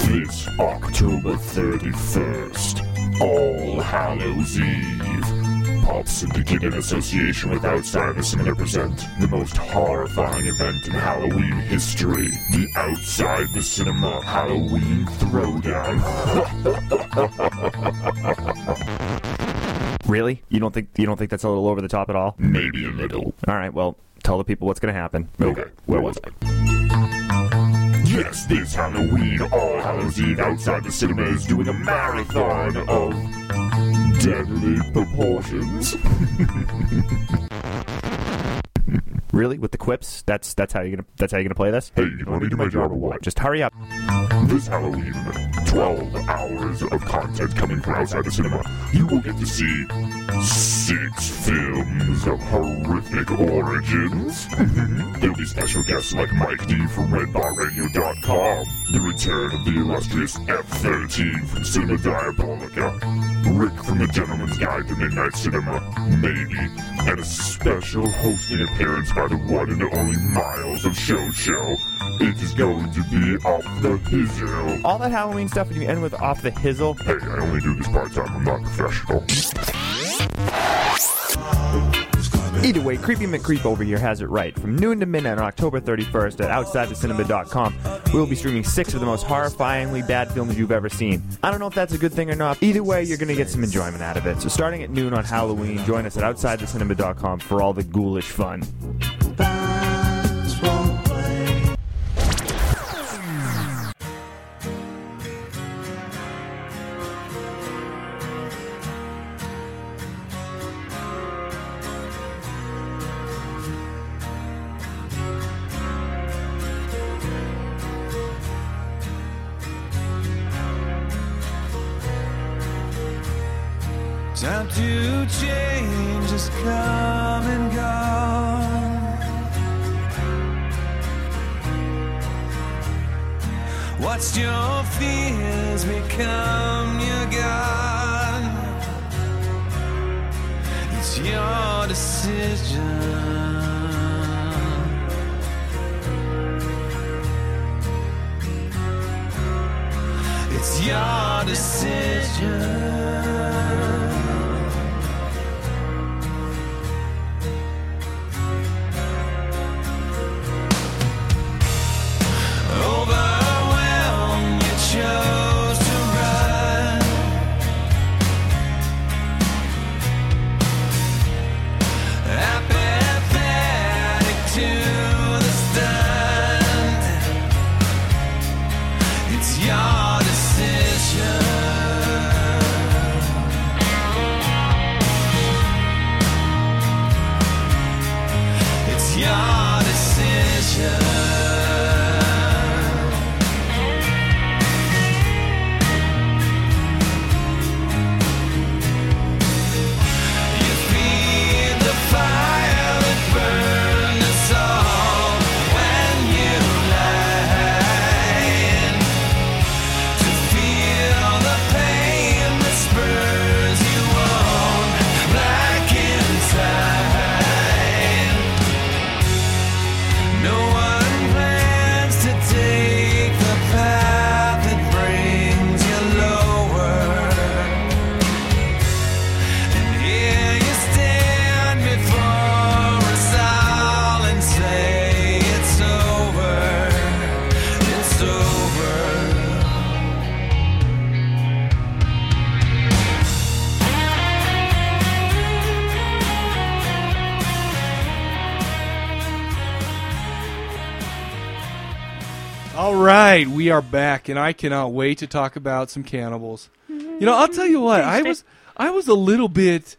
This October 31st, All Hallows Eve. Pop Syndicate in association with Outside the Cinema present the most horrifying event in Halloween history. The Outside the Cinema Halloween Throwdown. Really? You don't think you don't think that's a little over the top at all? Maybe a little. All right. Well, tell the people what's going to happen. Okay. Where was I? Yes, this Halloween, All Hallows Eve outside the cinema is doing a marathon of deadly proportions. Really? With the quips? That's that's how you're gonna that's how you're gonna play this? Hey, you want me to do my job or what? Just hurry up. This Halloween, 12 hours of content coming from outside the cinema. You will get to see six films of horrific origins. Mm-hmm. There'll be special guests like Mike D from RedBarRadio.com, the return of the illustrious F-13 from Cinema Diabolica, Rick from The Gentleman's Guide to Midnight Cinema, maybe, and a special hosting appearance by the one and only Miles of Show Show. It is going to be off the hizzle. All that Halloween stuff and you end with off the hizzle. Hey, I only do this part time. I'm not professional. Either way, Creepy McCreep over here has it right. From noon to midnight on October 31st at OutsideTheCinema.com, we will be streaming six of the most horrifyingly bad films you've ever seen. I don't know if that's a good thing or not. Either way, you're going to get some enjoyment out of it. So starting at noon on Halloween, join us at OutsideTheCinema.com for all the ghoulish fun. It's back, and I cannot wait to talk about some cannibals. You know, I'll tell you what, I was I was a little bit.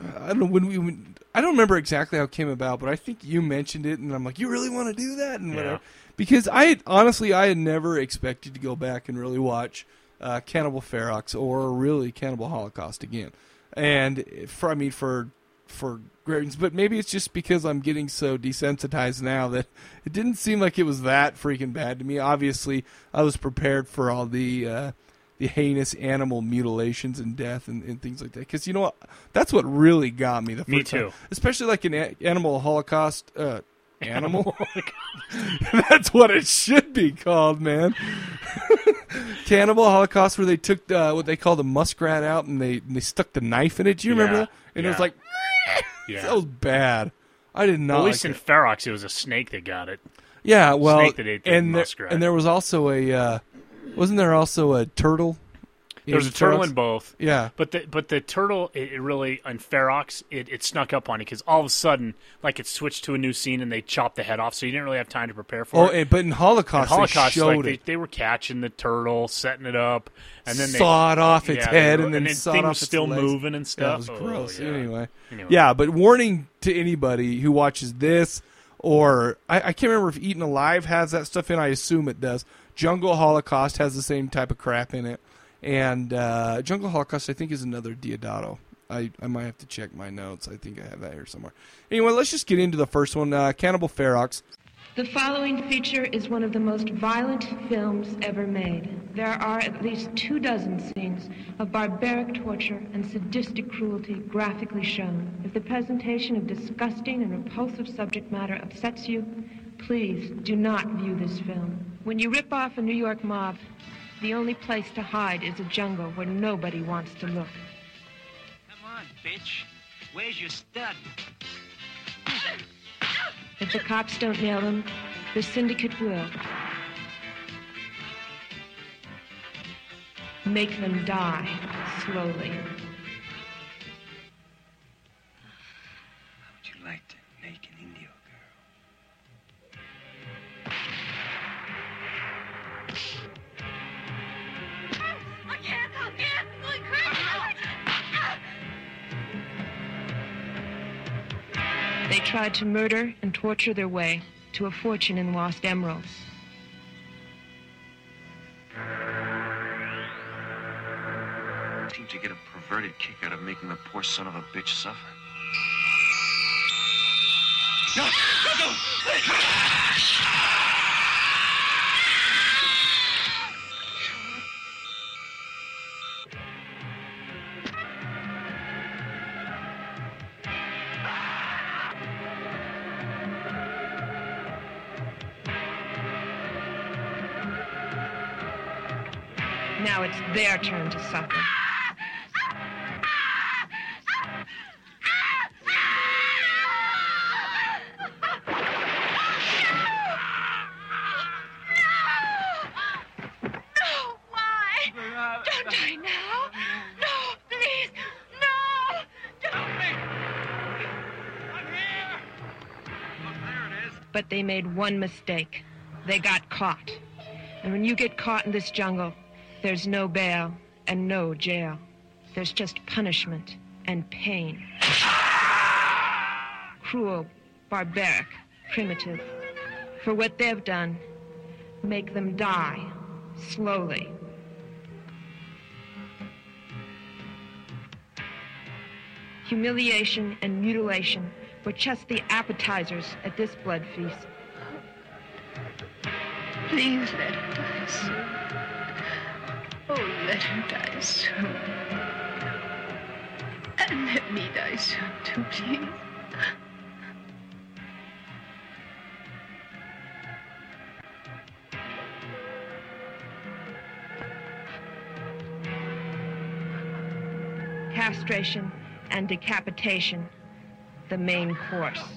I don't know when we. When, I don't remember exactly how it came about, but I think you mentioned it, and I'm like, you really want to do that, and whatever. Because I had, honestly, I had never expected to go back and really watch uh, Cannibal Ferox or really Cannibal Holocaust again, and for I mean for for great reasons, but maybe it's just because I'm getting so desensitized now that it didn't seem like it was that freaking bad to me. Obviously, I was prepared for all the uh, the heinous animal mutilations and death and, and things like that. Because you know what, that's what really got me the first Me time. too. especially like an a- animal holocaust. Uh, Animal. That's what it should be called, man. Cannibal Holocaust, where they took uh, what they call the muskrat out and they and they stuck the knife in it. Do you remember that? And it was like, Yeah. that was bad. I did not. At least like in it. Ferox, it was a snake that got it. Yeah, well, snake that ate the and there, and there was also a uh, wasn't there also a turtle? There was a turtle in both. Yeah. but the but the turtle it, it really on Ferox it, it snuck up on you because all of a sudden like it switched to a new scene and they chopped the head off, so you didn't really have time to prepare for Oh, it. and- but in Holocaust, In they Holocaust, showed like, they, it. they were catching the turtle, setting it up, and then they sawed off its yeah, head were- and then the sawed thing off still legs. moving and Yeah, stuff. it was Oh, gross. yeah. Anyway. Anyway. yeah, but warning to anybody who watches this, or I, I can't remember if Eaten Alive has that stuff in. I assume it does. Jungle Holocaust has the same type of crap in it, and uh, Jungle Holocaust I think is another Deodato. I, I might have to check my notes. I think I have that here somewhere. Anyway, let's just get into the first one. Uh, Cannibal Ferox. The following feature is one of the most violent films ever made. There are at least two dozen scenes of barbaric torture and sadistic cruelty graphically shown. If the presentation of disgusting and repulsive subject matter upsets you, please do not view this film. When you rip off a New York mob, the only place to hide is a jungle where nobody wants to look. Come on, bitch. Where's your stud? If the cops don't nail him, the syndicate will. Make them die slowly. They tried to murder and torture their way to a fortune in lost emeralds. Seem to get a perverted kick out of making the poor son of a bitch suffer. Now it's turn to suffer. But they made one mistake. They got caught. And when you get caught in this jungle, there's no bail and no jail. There's just punishment and pain. Cruel, barbaric, primitive. For what they've done, make them die slowly. Humiliation and mutilation were just the appetizers at this blood feast. Please let. Oh, let her die soon. And let me die soon, too, please. Castration and decapitation, the main course.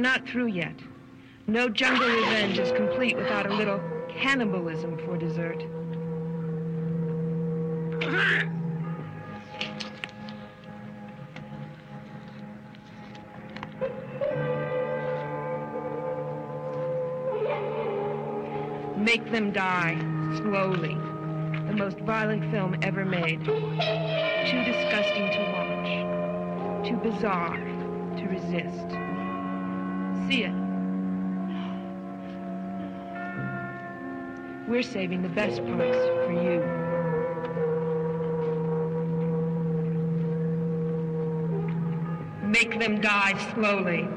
Not through yet. No jungle revenge is complete without a little cannibalism for dessert. Make them die slowly. The most violent film ever made. Too disgusting to watch. Too bizarre to resist see it. We're saving the best parts for you. Make them die slowly.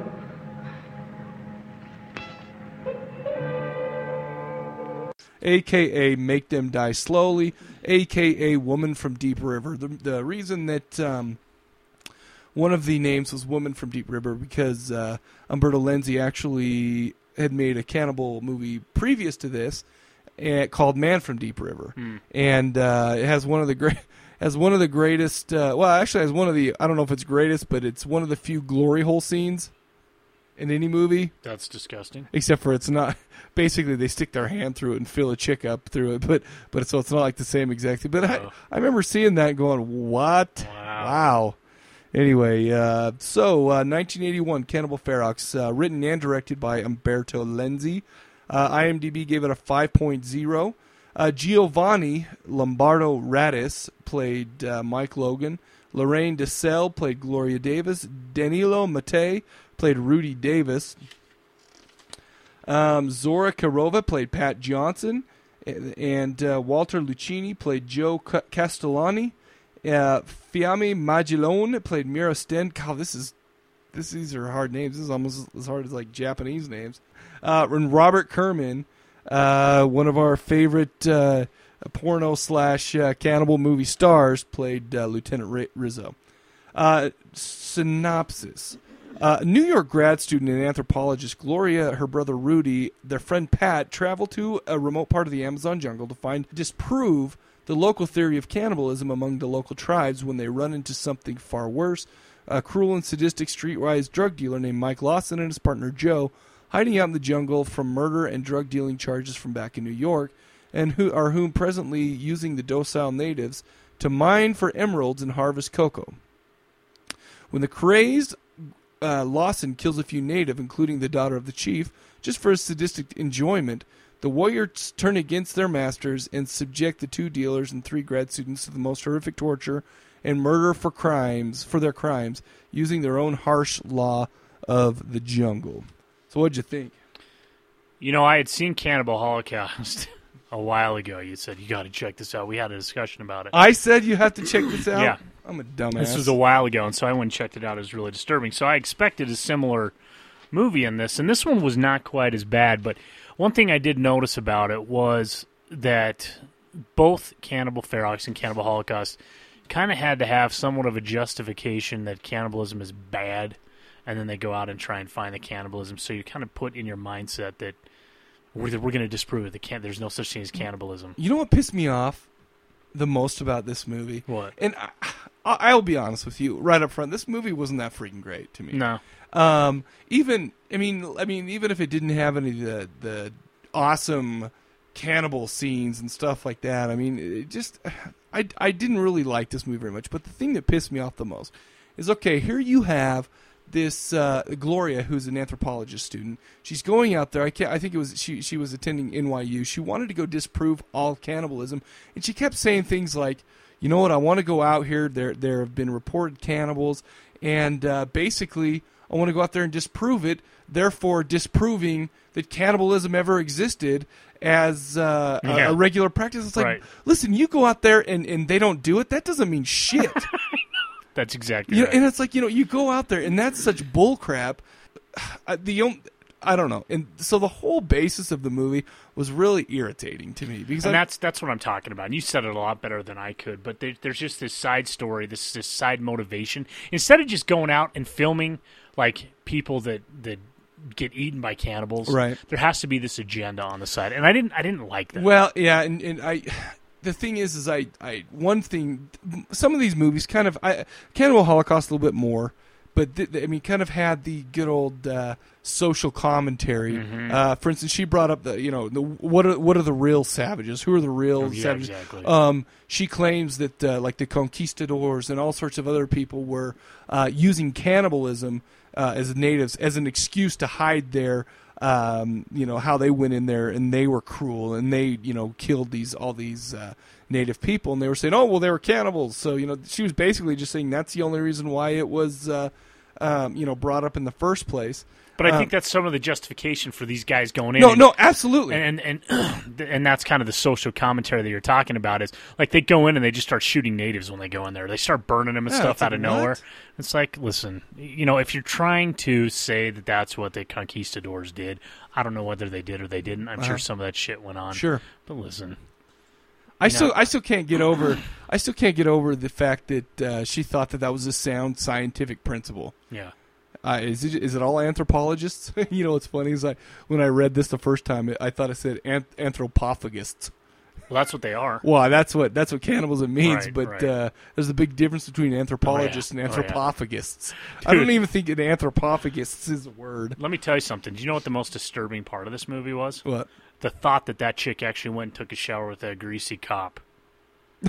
aka Make Them Die Slowly, aka Woman from Deep River. The, the reason that um, one of the names was Woman from Deep River because uh, Umberto Lenzi actually had made a cannibal movie previous to this uh, called Man from Deep River, Hmm. and uh, it has one of the great. Has one of the greatest, uh, well, actually has one of the, I don't know if it's greatest, but it's one of the few glory hole scenes in any movie. That's disgusting. Except for it's not. Basically, they stick their hand through it and fill a chick up through it, but but so it's not like the same exactly. thing. But I, I remember seeing that and going, "What? Wow." Anyway, uh, so uh, 1981, Cannibal Ferox, uh, written and directed by Umberto Lenzi. Uh, IMDb gave it a 5.0. Uh, Giovanni Lombardo Radice played uh, Mike Logan. Lorraine De Selle played Gloria Davis. Danilo Mattei played Rudy Davis. Um, Zora Kerova played Pat Johnson, and, Walter Lucchini played Joe Castellani. Uh, Fiamma Maglione played Mira Sten. God, this is this these are hard names. This is almost as hard as like Japanese names. Uh, and Robert Kerman, uh, one of our favorite uh, porno slash uh, cannibal movie stars, played uh, Lieutenant Ri- Rizzo. Uh, synopsis. Uh, New York grad student and anthropologist Gloria, her brother Rudy, their friend Pat travel to a remote part of the Amazon jungle to find disprove the local theory of cannibalism among the local tribes when they run into something far worse. A cruel and sadistic streetwise drug dealer named Mike Lawson and his partner Joe, hiding out in the jungle from murder and drug dealing charges from back in New York, and who are whom presently using the docile natives to mine for emeralds and harvest cocoa. When the crazed uh, Lawson kills a few native, including the daughter of the chief, just for his sadistic enjoyment, the warriors turn against their masters and subject the two dealers and three grad students to the most horrific torture and murder for crimes for their crimes, using their own harsh law of the jungle. So, what'd you think? You know, I had seen Cannibal Holocaust a while ago. You said you got to check this out. We had a discussion about it. I said you have to check this out. Yeah. I'm a dumbass. This was a while ago, and so I went and checked it out. It was really disturbing. So I expected a similar movie in this, and this one was not quite as bad. But one thing I did notice about it was that both Cannibal Ferox and Cannibal Holocaust kind of had to have somewhat of a justification that cannibalism is bad, and then they go out and try and find the cannibalism. So you kind of put in your mindset that we're, we're going to disprove it. The can- there's no such thing as cannibalism. You know what pissed me off the most about this movie? What? And I, I- I'll be honest with you right up front. This movie wasn't that freaking great to me. No. Um, even I mean, I mean, even if it didn't have any of the the awesome cannibal scenes and stuff like that, I mean, it just I I didn't really like this movie very much. But the thing that pissed me off the most is okay. Here you have this uh, Gloria, who's an anthropologist student. She's going out there. I can't, I think it was she. She was attending NYU. She wanted to go disprove all cannibalism, and she kept saying things like, "You know what? I want to go out here. There, there have been reported cannibals, and uh, basically, I want to go out there and disprove it. Therefore, disproving that cannibalism ever existed." As uh, a- Yeah. a, regular practice, it's like, Right. listen, you go out there and, and they don't do it. That doesn't mean shit. That's exactly You know, right. and it's like you know, you go out there, and that's such bull crap. Uh, The I don't know, and so the whole basis of the movie was really irritating to me because and I- that's that's what I'm talking about. And you said it a lot better than I could. But there, there's just this side story, this this side motivation. Instead of just going out and filming like people that that get eaten by cannibals, Right. There has to be this agenda on the side, and I didn't I didn't like that. Well, yeah, and, and I, the thing is, is I, I one thing, some of these movies kind of, I Cannibal Holocaust a little bit more, but th- I mean, kind of had the good old uh, social commentary. Mhm. Uh, for instance, she brought up the, you know, the what are what are the real savages? Who are the real Oh, yeah, savages? exactly. Um, she claims that uh, like the conquistadors and all sorts of other people were uh, using cannibalism uh, as natives as an excuse to hide their um, you know how they went in there and they were cruel and they you know killed these all these uh, native people and they were saying oh well they were cannibals so you know she was basically just saying that's the only reason why it was uh, um, you know, brought up in the first place. But I Um, think that's some of the justification for these guys going in. No, and- no, absolutely. And and and that's kind of the social commentary that you're talking about is like they go in and they just start shooting natives when they go in there. They start burning them and Yeah, stuff out like, of nowhere. what? It's like, listen, you know, if you're trying to say that that's what the conquistadors did, I don't know whether they did or they didn't. I'm Uh-huh. sure some of that shit went on. Sure. but listen, I still, know- I still can't get over, I still can't get over the fact that uh, she thought that that was a sound scientific principle. Yeah. Uh, is it is it all anthropologists? you know, what's funny is I when I read this the first time, I thought it said anth- anthropophagists. well, that's what they are. Well, that's what that's what cannibalism means. Right, but right. Uh, there's a big difference between anthropologists Oh, yeah. and Oh, yeah. anthropophagists. I don't even think an anthropophagists is a word. Let me tell you something. Do you know what the most disturbing part of this movie was? What? The thought that that chick actually went and took a shower with a greasy cop.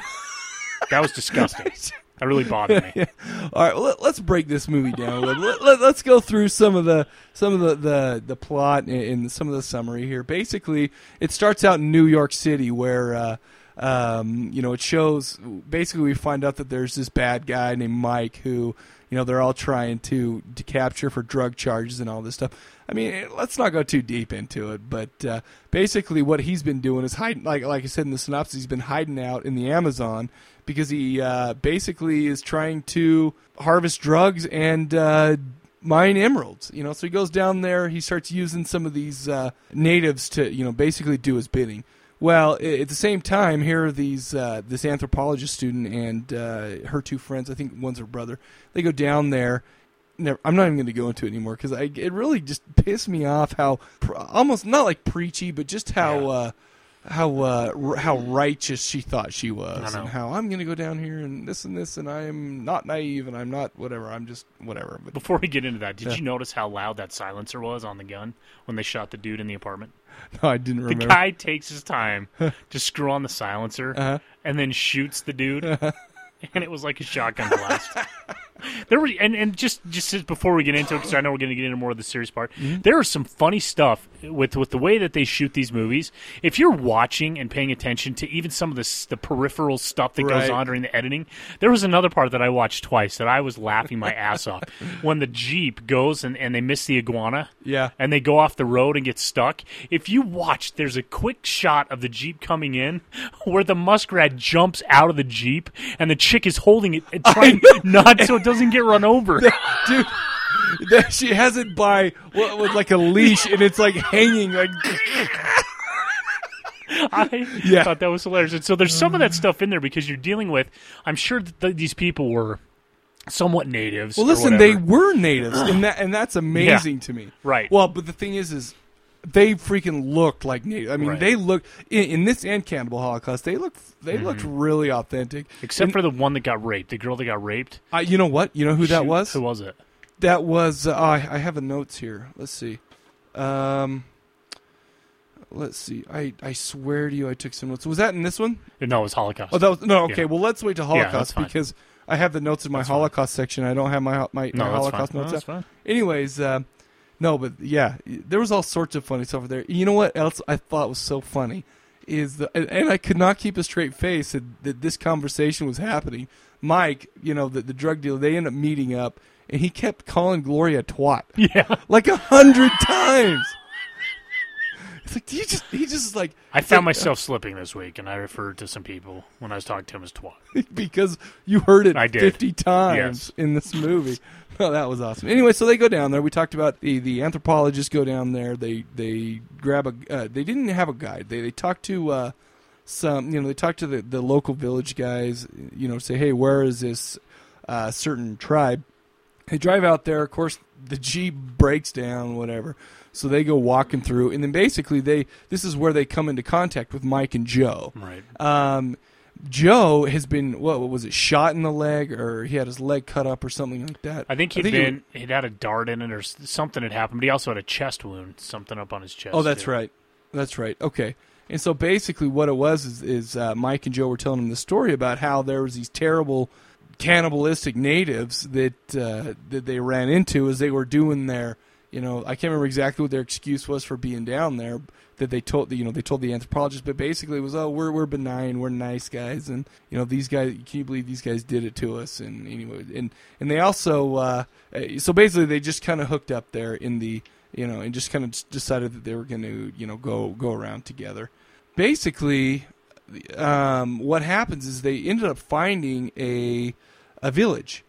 that was disgusting. That really bothered me. Yeah. All right, well, let, let's break this movie down. a little. Let, let, let's go through some of the some of the the, the plot and, and some of the summary here. Basically, it starts out in New York City, where uh, um, you know it shows. Basically, we find out that there's this bad guy named Mike who you know they're all trying to to capture for drug charges and all this stuff. I mean, let's not go too deep into it, but uh, basically, what he's been doing is hiding. Like like I said in the synopsis, he's been hiding out in the Amazon because he uh, basically is trying to harvest drugs and uh, mine emeralds. You know, so he goes down there. He starts using some of these uh, natives to you know basically do his bidding. Well, at the same time, here are these uh, this anthropologist student and uh, her two friends. I think one's her brother. They go down there. Never, I'm not even going to go into it anymore because it really just pissed me off how pr- almost not like preachy, but just how uh, how uh, r- how righteous she thought she was, and how I'm going to go down here and this and this, and I'm not naive, and I'm not whatever. I'm just whatever. But Before we get into that, did Yeah. you notice how loud that silencer was on the gun when they shot the dude in the apartment? No, I didn't The remember. guy takes his time to screw on the silencer Uh-huh. and then shoots the dude, and it was like a shotgun blast. There were and, and just just before we get into it, because I know we're going to get into more of the serious part. Mm-hmm. There is some funny stuff with with the way that they shoot these movies. If you're watching and paying attention to even some of the the peripheral stuff that goes on during the editing, there was another part that I watched twice that I was laughing my ass off when the jeep goes and, and they miss the iguana Yeah. and they go off the road and get stuck. If you watch, there's a quick shot of the Jeep coming in where the muskrat jumps out of the Jeep and the chick is holding it trying not so it doesn't get run over. dude. That she has it by what, with like a leash, and it's like hanging like. I Yeah. thought that was hilarious. And so there's some of that stuff in there because you're dealing with, I'm sure that th- these people were somewhat natives. Well, listen, they were natives, and that and that's amazing to me. Right. Well, but the thing is, is they freaking looked like native. I mean, Right. they look in, in this and Cannibal Holocaust. They look they looked Mhm. really authentic. Except And for the one that got raped, the girl that got raped. I, you know what? You know who that Shoot, was? Who was it? That was. Uh, I, I have the notes here. Let's see. Um, let's see. I, I swear to you, I took some notes. Was that in this one? No, it was Holocaust. Oh, that was no. Okay, Yeah. well, let's wait to Holocaust fine. because I have the notes in my That's fine. Holocaust section. I don't have my my, No, my Holocaust fine. No, notes. that's out. fine. Anyways, uh, no, but yeah, there was all sorts of funny stuff over there. You know what else I thought was so funny is the and, and I could not keep a straight face that, this conversation was happening. Mike, you know, the, the drug dealer, they end up meeting up, and he kept calling Gloria a twat. Yeah, like a hundred times. It's like he just he just is like I found like, myself slipping this week, and I referred to some people when I was talking to him as twat. because you heard it I did. 50 times Yes. in this movie. Oh, that was awesome. Anyway, so they go down there. We talked about the, the anthropologists go down there. They they grab a. Uh, they didn't have a guide. They they talked to uh, some. You know, they talked to the, the local village guys. You know, say, hey, where is this uh, certain tribe? They drive out there. Of course, the jeep breaks down. Whatever. So they go walking through, and then basically they. This is where they come into contact with Mike and Joe. Right. Um, Joe has been what, what was it? Shot in the leg, or he had his leg cut up, or something like that. I think he'd he- been he'd had a dart in it or something had happened, but he also had a chest wound, something up on his chest. Oh, that's too. right. That's right. Okay. And so basically, what it was is, is uh, Mike and Joe were telling him the story about how there was these terrible cannibalistic natives that uh, that they ran into as they were doing their you know, I can't remember exactly what their excuse was for being down there. That they told, you know, they told the anthropologist, but basically it was, oh, we're we're benign, we're nice guys, and you know, these guys, can you believe these guys did it to us? And anyway, and and they also, uh, uh, so basically they just kind of hooked up there in the, you know, and just kind of decided that they were going to, you know, go go around together. Basically, um, what happens is they ended up finding a a village,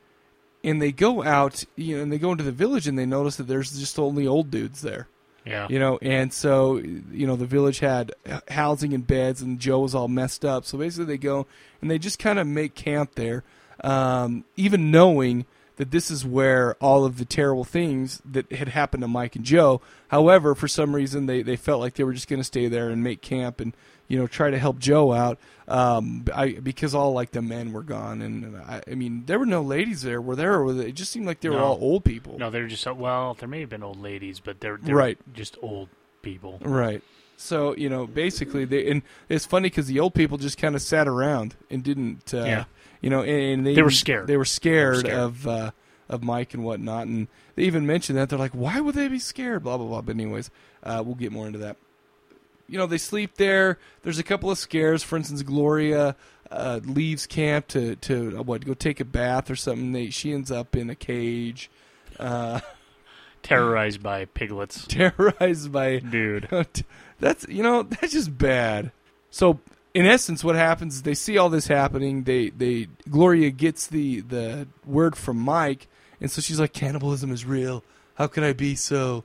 and they go out, you know, and they go into the village and they notice that there's just only old dudes there. Yeah. You know, and so you know the village had housing and beds, and Joe was all messed up. So basically, they go and they just kind of make camp there, um, even knowing that this is where all of the terrible things that had happened to Mike and Joe. However, for some reason, they they felt like they were just going to stay there and make camp and you know try to help Joe out. Um, I because all like the men were gone, and I, I mean there were no ladies there. Were there? Or were they, it just seemed like they were No. all old people. No, they're just well. There may have been old ladies, but they're, they're Right. just old people. Right. So you know, basically, they and it's funny because the old people just kind of sat around and didn't, uh, Yeah. you know, and, and they They were scared. They were scared, scared. of uh, of Mike and whatnot, and they even mentioned that they're like, why would they be scared? Blah blah blah. But anyways, uh, we'll get more into that. You know, they sleep there. There's a couple of scares. For instance, Gloria uh, leaves camp to to uh, what go take a bath or something. They she ends up in a cage. Uh, Terrorized by piglets. terrorized by dude. that's you know that's just bad. So in essence, what happens is they see all this happening. They they Gloria gets the the word from Mike, and so she's like, cannibalism is real. How could I be so,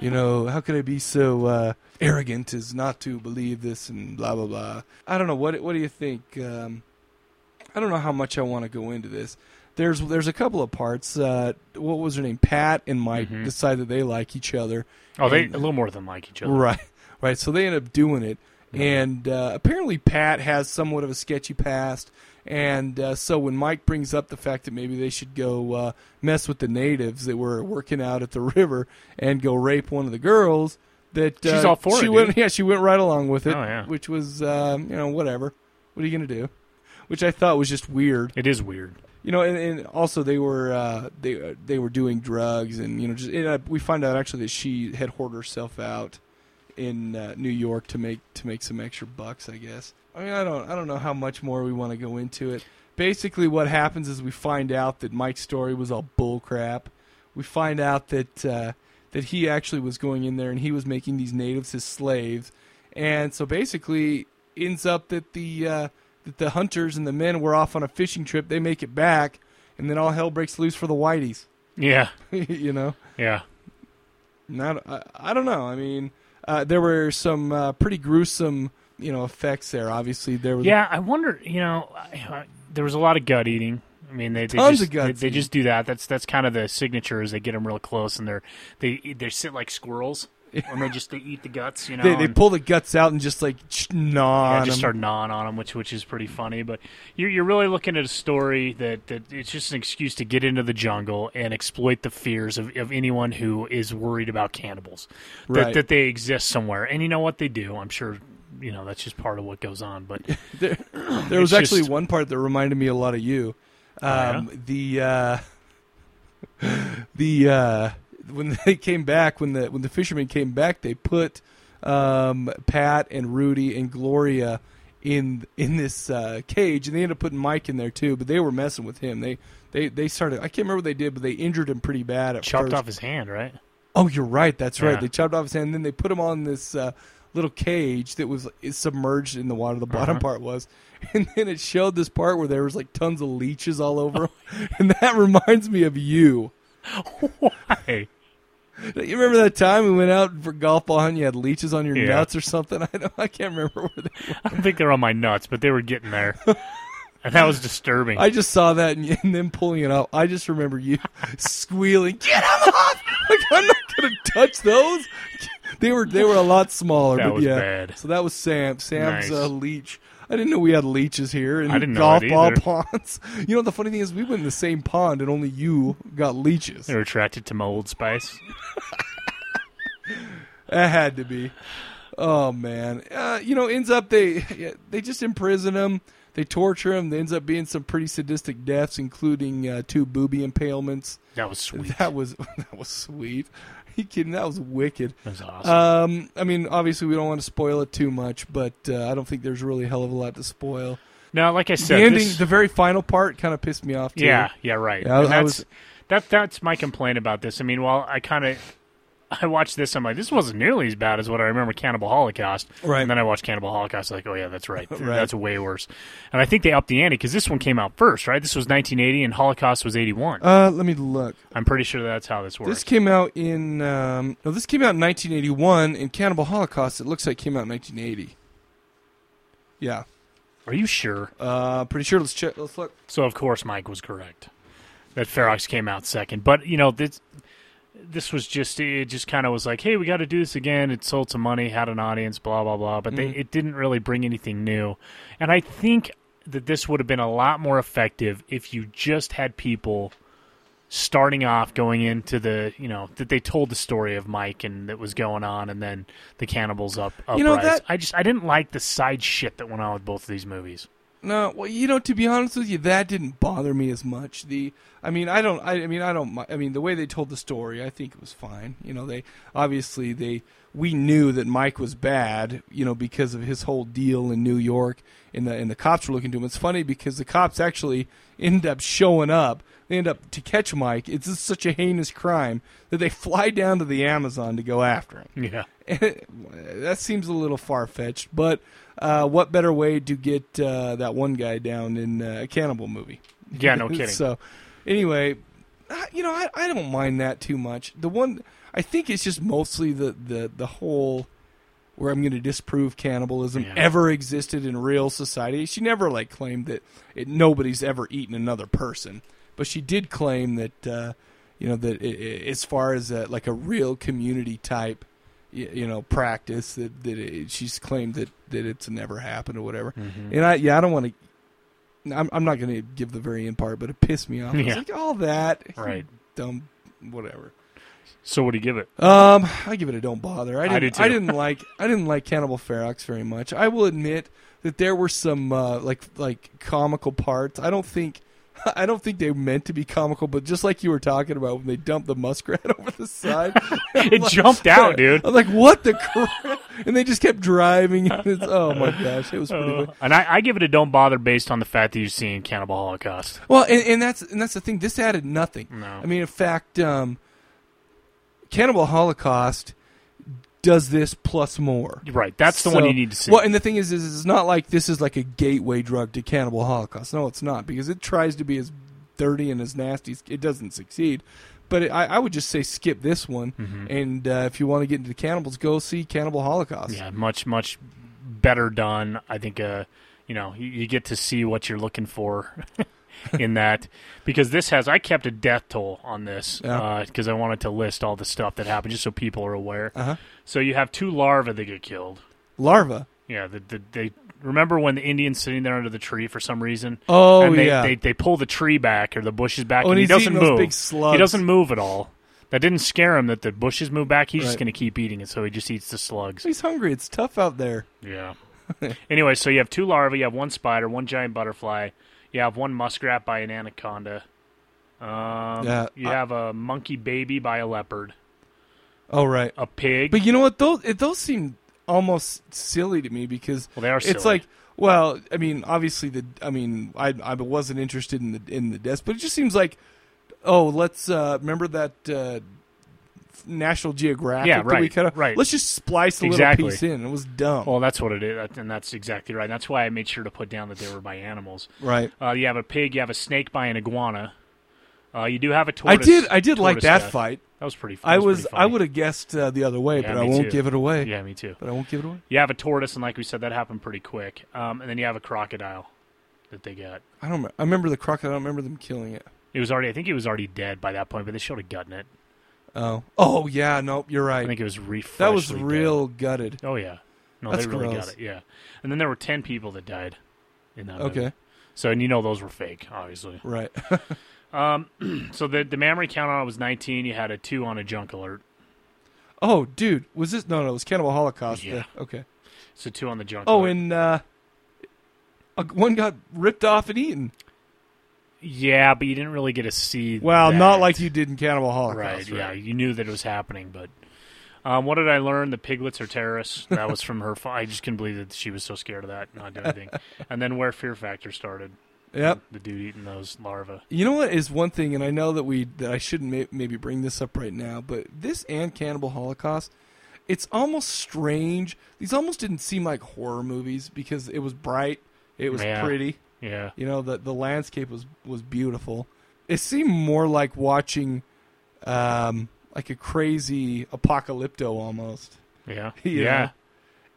you know, how could I be so uh, arrogant as not to believe this and blah blah blah. I don't know what what do you think? Um, I don't know how much I want to go into this. There's there's a couple of parts. Uh, what was her name? Pat and Mike Mhm. decide that they like each other. Oh, they a little more than like each other. Right, right. So they end up doing it, and uh, apparently Pat has somewhat of a sketchy past, and uh, so when Mike brings up the fact that maybe they should go uh, mess with the natives that were working out at the river and go rape one of the girls, that uh, She's all for she it, went, dude. yeah, she went right along with it, Oh, yeah. which was um, you know whatever. What are you gonna do? Which I thought was just weird. It is weird. You know, and, and also they were uh, they uh, they were doing drugs, and you know, just and, uh, we find out actually that she had hoarded herself out in uh, New York to make to make some extra bucks. I guess. I mean, I don't I don't know how much more we want to go into it. Basically, what happens is we find out that Mike's story was all bullcrap. We find out that uh, that he actually was going in there and he was making these natives his slaves, and so basically ends up that the uh, that the hunters and the men were off on a fishing trip. They make it back, and then all hell breaks loose for the whiteys. Yeah. you know. Yeah. Not I, I don't know. I mean, uh, there were some uh, pretty gruesome, you know, effects there. Obviously, there was Yeah, I wonder. You know, there was a lot of gut eating. I mean, they, they Tons just of gut they, they just do that. That's that's kind of the signature. Is they get them real close and they're they they sit like squirrels and they just they eat the guts. You know, they, they pull the guts out and just like gnaw yeah, just start gnawing on them, which which is pretty funny. But you're you're really looking at a story that, that it's just an excuse to get into the jungle and exploit the fears of, of anyone who is worried about cannibals, that Right. that they exist somewhere. And you know what they do? I'm sure you know that's just part of what goes on. But there, there was actually just- one part that reminded me a lot of you. Oh, yeah? Um, The uh, the uh, when they came back when the when the fishermen came back, they put um, Pat and Rudy and Gloria in in this uh, cage, and they ended up putting Mike in there too. But they were messing with him. They they they started. I can't remember what they did, but they injured him pretty bad at chopped first. off his hand, right? Oh, you're right. That's right. Yeah. They chopped off his hand, and then they put him on this uh, little cage that was submerged in the water. The bottom Uh-huh. part was, and then it showed this part where there was like tons of leeches all over him, and that reminds me of you. Why? You remember that time we went out for golf ball and you had leeches on your Yeah. nuts or something? I don't. I can't remember where they were. I don't think they're on my nuts, but they were getting there, and that was disturbing. I just saw that and, and then pulling it off. I just remember you squealing, "Get them off!" Like I'm not gonna touch those. They were they were a lot smaller, That but was yeah. bad. So that was Sam. Sam's Nice. uh, leech. I didn't know we had leeches here and I didn't golf that ball ponds. You know the funny thing is we went in the same pond and only you got leeches. They were attracted to my Old Spice. That had to be. Oh man, uh, you know, ends up they they just imprison him. They torture him. There ends up being some pretty sadistic deaths, including uh, two booby impalements. That was sweet. That was that was sweet. you kidding? That was wicked. That was awesome. Um, I mean, obviously, we don't want to spoil it too much, but uh, I don't think there's really a hell of a lot to spoil. No, like I said, the ending, this- the very final part, kind of pissed me off. Too. Yeah, yeah, right. Yeah, I that's, was. that that's my complaint about this. I mean, while I kind of I watched this, I'm like, this wasn't nearly as bad as what I remember Cannibal Holocaust. Right. And then I watched Cannibal Holocaust, like, oh yeah, that's right. Right. That's way worse. And I think they upped the ante because this one came out first, right? This was 1980, and Holocaust was 81. Uh, let me look. I'm pretty sure that's how this works. This came out in um, no, this came out in 1981. In Cannibal Holocaust, it looks like came out in 1980. Yeah. Are you sure? Uh, pretty sure. Let's check. Let's look. So of course Mike was correct. That Ferox came out second, but you know this this was just it just kind of was like, hey, we got to do this again. It sold some money, had an audience, blah blah blah. But they, Mhm. it didn't really bring anything new, and I think that this would have been a lot more effective if you just had people starting off going into the you know that they told the story of Mike and that was going on, and then the cannibals up. You know, that- I just I didn't like the side shit that went on with both of these movies. No, well, you know, to be honest with you, that didn't bother me as much. The, I mean, I don't, I, I mean, I don't, I mean, the way they told the story, I think it was fine. You know, they obviously they, we knew that Mike was bad, you know, because of his whole deal in New York, and the and the cops were looking to him. It's funny because the cops actually end up showing up. They end up to catch Mike. It's just such a heinous crime that they fly down to the Amazon to go after him. Yeah. that seems a little far fetched, but uh, what better way to get uh, that one guy down in uh, a cannibal movie? Yeah, no kidding. so, anyway, you know, I, I don't mind that too much. The one I think it's just mostly the the the whole where I'm going to disprove cannibalism Yeah. ever existed in real society. She never like claimed that it, nobody's ever eaten another person, but she did claim that uh, you know that i i as far as a, like a real community type you know practice that that it, she's claimed that that it's never happened or whatever. Mhm. And I yeah I don't want to. I'm, I'm not going to give the very end part, but it pissed me off. I Yeah. like, all that, Right. Dumb, whatever. So what do you give it? Um, I give it a don't bother. I I didn't. do I, didn't like. I didn't like Cannibal Ferox very much. I will admit that there were some uh, like like comical parts. I don't think. I don't think they meant to be comical, but just like you were talking about when they dumped the muskrat over the side, It like- jumped out, dude. I'm like, what the crap? And they just kept driving. It's, oh my gosh, it was pretty. Uh, good. and I, I give it a don't bother based on the fact that you've seen Cannibal Holocaust. Well, and, and that's and that's the thing. This added nothing. No. I mean, in fact, um, Cannibal Holocaust does this plus more. Right, that's the one you need to see. Well, and the thing is, is it's not like this is like a gateway drug to Cannibal Holocaust. No, it's not because it tries to be as dirty and as nasty. as It doesn't succeed. But it, I, I would just say skip this one, Mhm. and uh, if you want to get into the cannibals, go see Cannibal Holocaust. Yeah, much much better done. I think uh, you know you, you get to see what you're looking for in that because this has I kept a death toll on this Yeah. because I wanted to list all the stuff that happened just so people are aware. Uh-huh. So you have two larvae that get killed. Larva. Yeah, the, the, they remember when the Indian's sitting there under the tree for some reason. Oh, and they, yeah. they they pull the tree back or the bushes back, Oh, and, he doesn't move. He doesn't move at all. That didn't scare him that the bushes move back. He's just going to keep eating it, so he just eats the slugs. He's hungry. It's tough out there. Yeah. anyway, so you have two larvae, you have one spider, one giant butterfly, you have one muskrat by an anaconda. Um, Yeah, you I- have a monkey baby by a leopard. Oh right, a pig. But you know what? Those it, those seem almost silly to me because Well, they are It's like, well, I mean, obviously the, I mean, I I wasn't interested in the in the deaths, but it just seems like, oh, let's uh, remember that uh, National Geographic. Yeah, that we right, kinda- right. Let's just splice a Exactly. little piece in. It was dumb. Well, that's what it is, and that's exactly right. That's why I made sure to put down that they were by animals. Right. Uh, you have a pig. You have a snake by an iguana. Uh, you do have a tortoise. I did I did like that death. fight. That was pretty. I that was pretty I would have guessed uh, the other way, Yeah, but I won't too. give it away. Yeah, me too. But I won't give it away. You have a tortoise, and like we said, that happened pretty quick. Um, and then you have a crocodile that they got. I don't. I remember the crocodile. I don't remember them killing it. It was already. I think it was already dead by that point, but they showed a gut in it. Oh. Oh yeah. Nope. You're right. I think it was re- That was real dead. gutted. Oh yeah. No, That's they really gross. got it. Yeah. And then there were ten people that died in that. Okay. movie. So and you know those were fake, obviously. Right. um. So the the memory count on it was nineteen. You had a two on a junk alert. Oh, dude, was this? No, no, it was Cannibal Holocaust. Yeah. The- okay. So two on the junk. Oh, alert. and uh, Uh, one got ripped off and eaten. Yeah, but you didn't really get to see. Well, that. not like you did in Cannibal Holocaust. Right, yeah, you knew that it was happening, but um, what did I learn? The piglets are terrorists. That was from her. I just couldn't believe that she was so scared of that, not do anything. and then where Fear Factor started. Yep. the dude eating those larvae. You know what is one thing, and I know that we that I shouldn't may, maybe bring this up right now, but this and Cannibal Holocaust, it's almost strange. These almost didn't seem like horror movies because it was bright, it was Yeah. pretty. Yeah. You know the the landscape was was beautiful. It seemed more like watching, um, like a crazy apocalypto almost. Yeah. Yeah.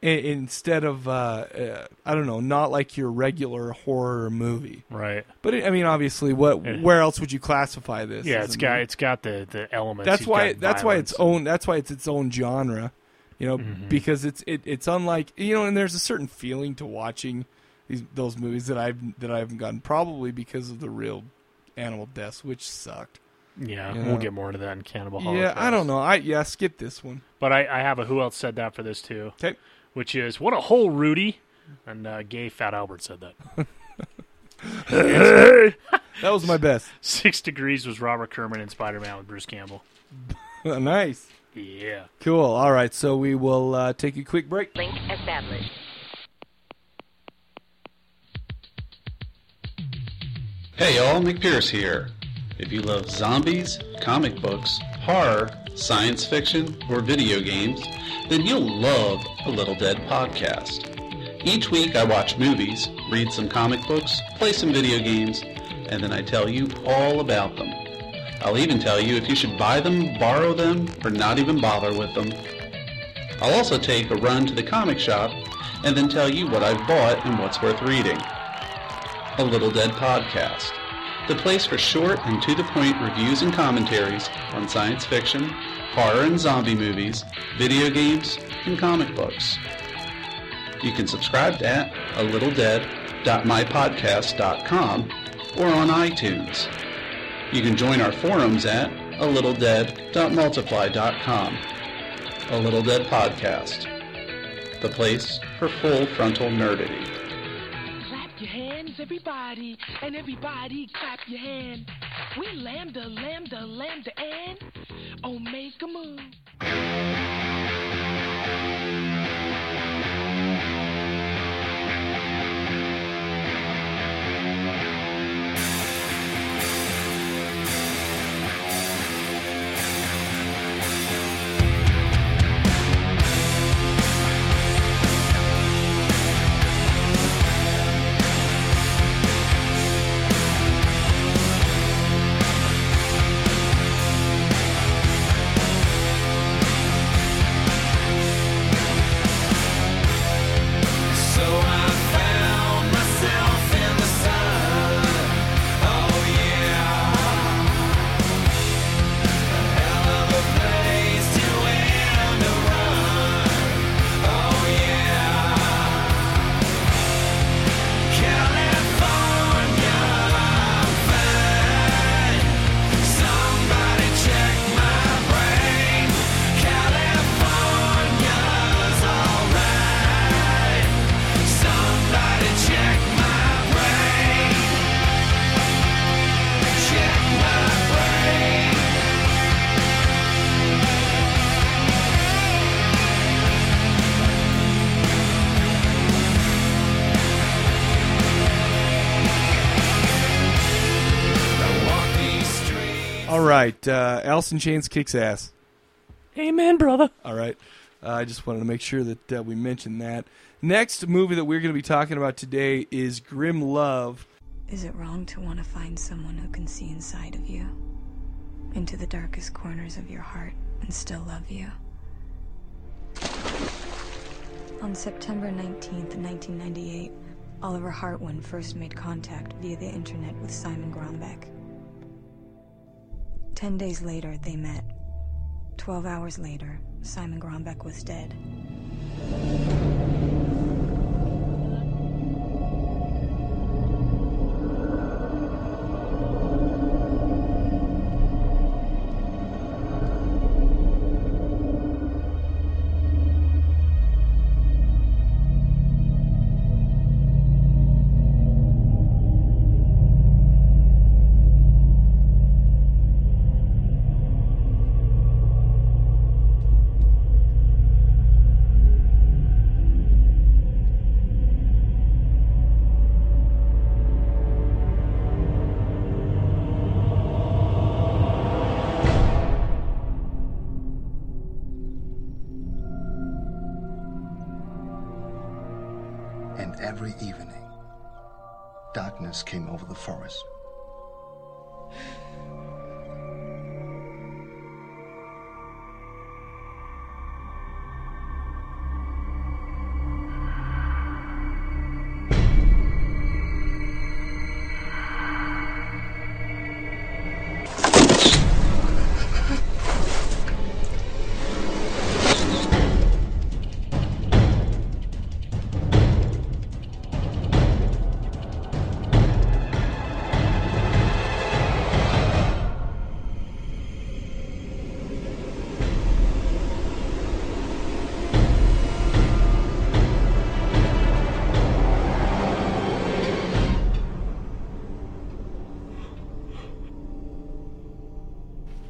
Instead of uh, uh, I don't know, not like your regular horror movie. Right. But it, I mean, obviously, what Yeah. where else would you classify this? Yeah, it's got movie? it's got the the elements. That's You've why. got That's why it's own. That's why it's its own genre. You know, Mhm. because it's it, it's unlike you know, and there's a certain feeling to watching these those movies that I've that I haven't gotten probably because of the real animal deaths, which sucked. Yeah, You we'll get more into that in Cannibal Hall. Yeah, I don't know. I yeah, skip this one. But I, I have a who else said that for this too. Okay. Which is what a hole, Rudy, and uh, gay Fat Albert said that. That was my best. Six Degrees was Robert Kerman in Spider Man with Bruce Campbell. nice. Yeah. Cool. All right, so we will uh, take a quick break. Link established. Hey y'all, Nick Pierce here. If you love zombies, comic books, horror, science fiction, or video games, then you'll love a Little Dead podcast. Each week I watch movies, read some comic books, play some video games, and then I tell you all about them. I'll even tell you if you should buy them, borrow them, or not even bother with them. I'll also take a run to the comic shop and then tell you what I've bought and what's worth reading. A Little Dead Podcast, the place for short and to the point reviews and commentaries on science fiction, horror and zombie movies, video games, and comic books. You can subscribe at a little littledead.mypodcast.com or on iTunes. You can join our forums at a little littledead.multiply.com. A Little Dead Podcast, the place for full frontal nerdity. Everybody, and everybody clap your hand. We lambda, lambda, lambda, and Omega move. Right, uh, Alice in Chains kicks ass. Amen, brother. All right. Uh, I just wanted to make sure that uh, we mentioned that. Next movie that we're going to be talking about today is Grimm Love. Is it wrong to want to find someone who can see inside of you, into the darkest corners of your heart, and still love you? On September 19th, 1998, Oliver Hartwin first made contact via the internet with Simon Grombeck. Ten days later, they met. Twelve hours later, Simon Grombeck was dead.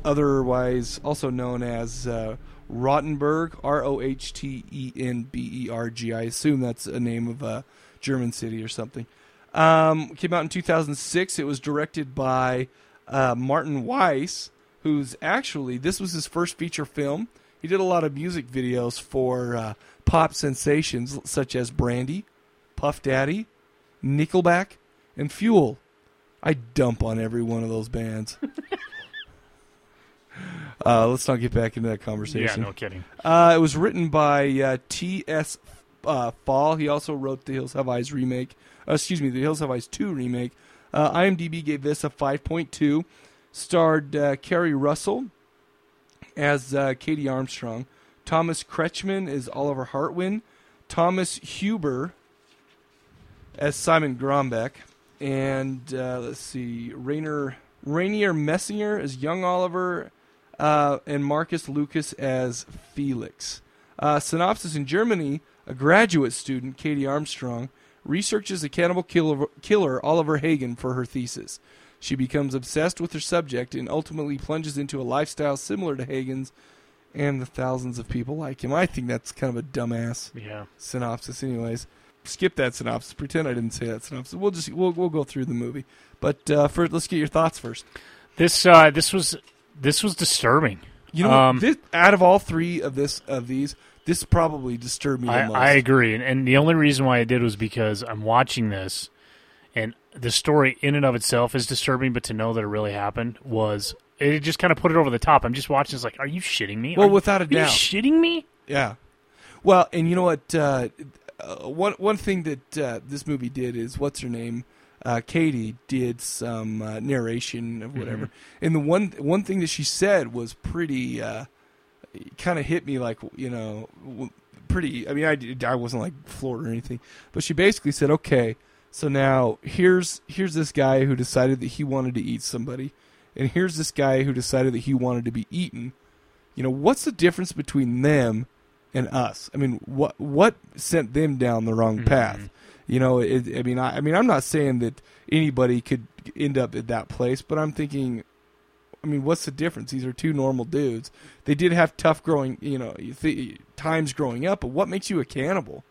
Otherwise also known as uh, Rohtenburg, R O H T E N B E R G. I assume that's a name of a German city or something. Um, came out in 2006. It was directed by uh, Martin Weisz, who's actually this was his first feature film. He did a lot of music videos for uh, pop sensations such as Brandy, Puff Daddy, Nickelback, and Fuel. I dump on every one of those bands. Uh, let's not get back into that conversation. Yeah, no kidding. Uh, it was written by uh, T.S. Uh, Faull. He also wrote the Hills Have Eyes remake. Uh, excuse me, the Hills Have Eyes 2 remake. Uh, IMDb gave this a 5.2. Starred uh, Keri Russell as uh, Katie Armstrong. Thomas Kretschmann is Oliver Hartwin. Thomas Huber as Simon Grombeck. And uh, let's see, Rainer, Rainier Messinger as young Oliver uh, and Marcus Lucas as Felix. Uh, synopsis in Germany: A graduate student, Katie Armstrong, researches the cannibal killer, killer Oliver Hagen for her thesis. She becomes obsessed with her subject and ultimately plunges into a lifestyle similar to Hagen's and the thousands of people like him. I think that's kind of a dumbass Yeah. synopsis, anyways. Skip that synopsis. Pretend I didn't say that synopsis. We'll just we'll we'll go through the movie. But uh, first, let's get your thoughts first. This uh, this was this was disturbing. You know, Um, this, out of all three of this of these, this probably disturbed me the I, most. I agree, and, and the only reason why I did was because I'm watching this, and the story in and of itself is disturbing. But to know that it really happened was it just kind of put it over the top. I'm just watching. It's like, are you shitting me? Well, Are- without a are you doubt. shitting me. Yeah. Well, and you know what? Uh, uh, one one thing that uh, this movie did is what's her name? Uh, Katie did some uh, narration of whatever, Mhm. and the one one thing that she said was pretty. Uh, kind of hit me like you know, pretty. I mean, I I wasn't like floored or anything, but she basically said, "Okay, so now here's here's this guy who decided that he wanted to eat somebody, and here's this guy who decided that he wanted to be eaten." you know what's the difference between them and us i mean what what sent them down the wrong path you know it, i mean I, I mean i'm not saying that anybody could end up at that place but i'm thinking i mean what's the difference these are two normal dudes they did have tough growing you know th- times growing up but what makes you a cannibal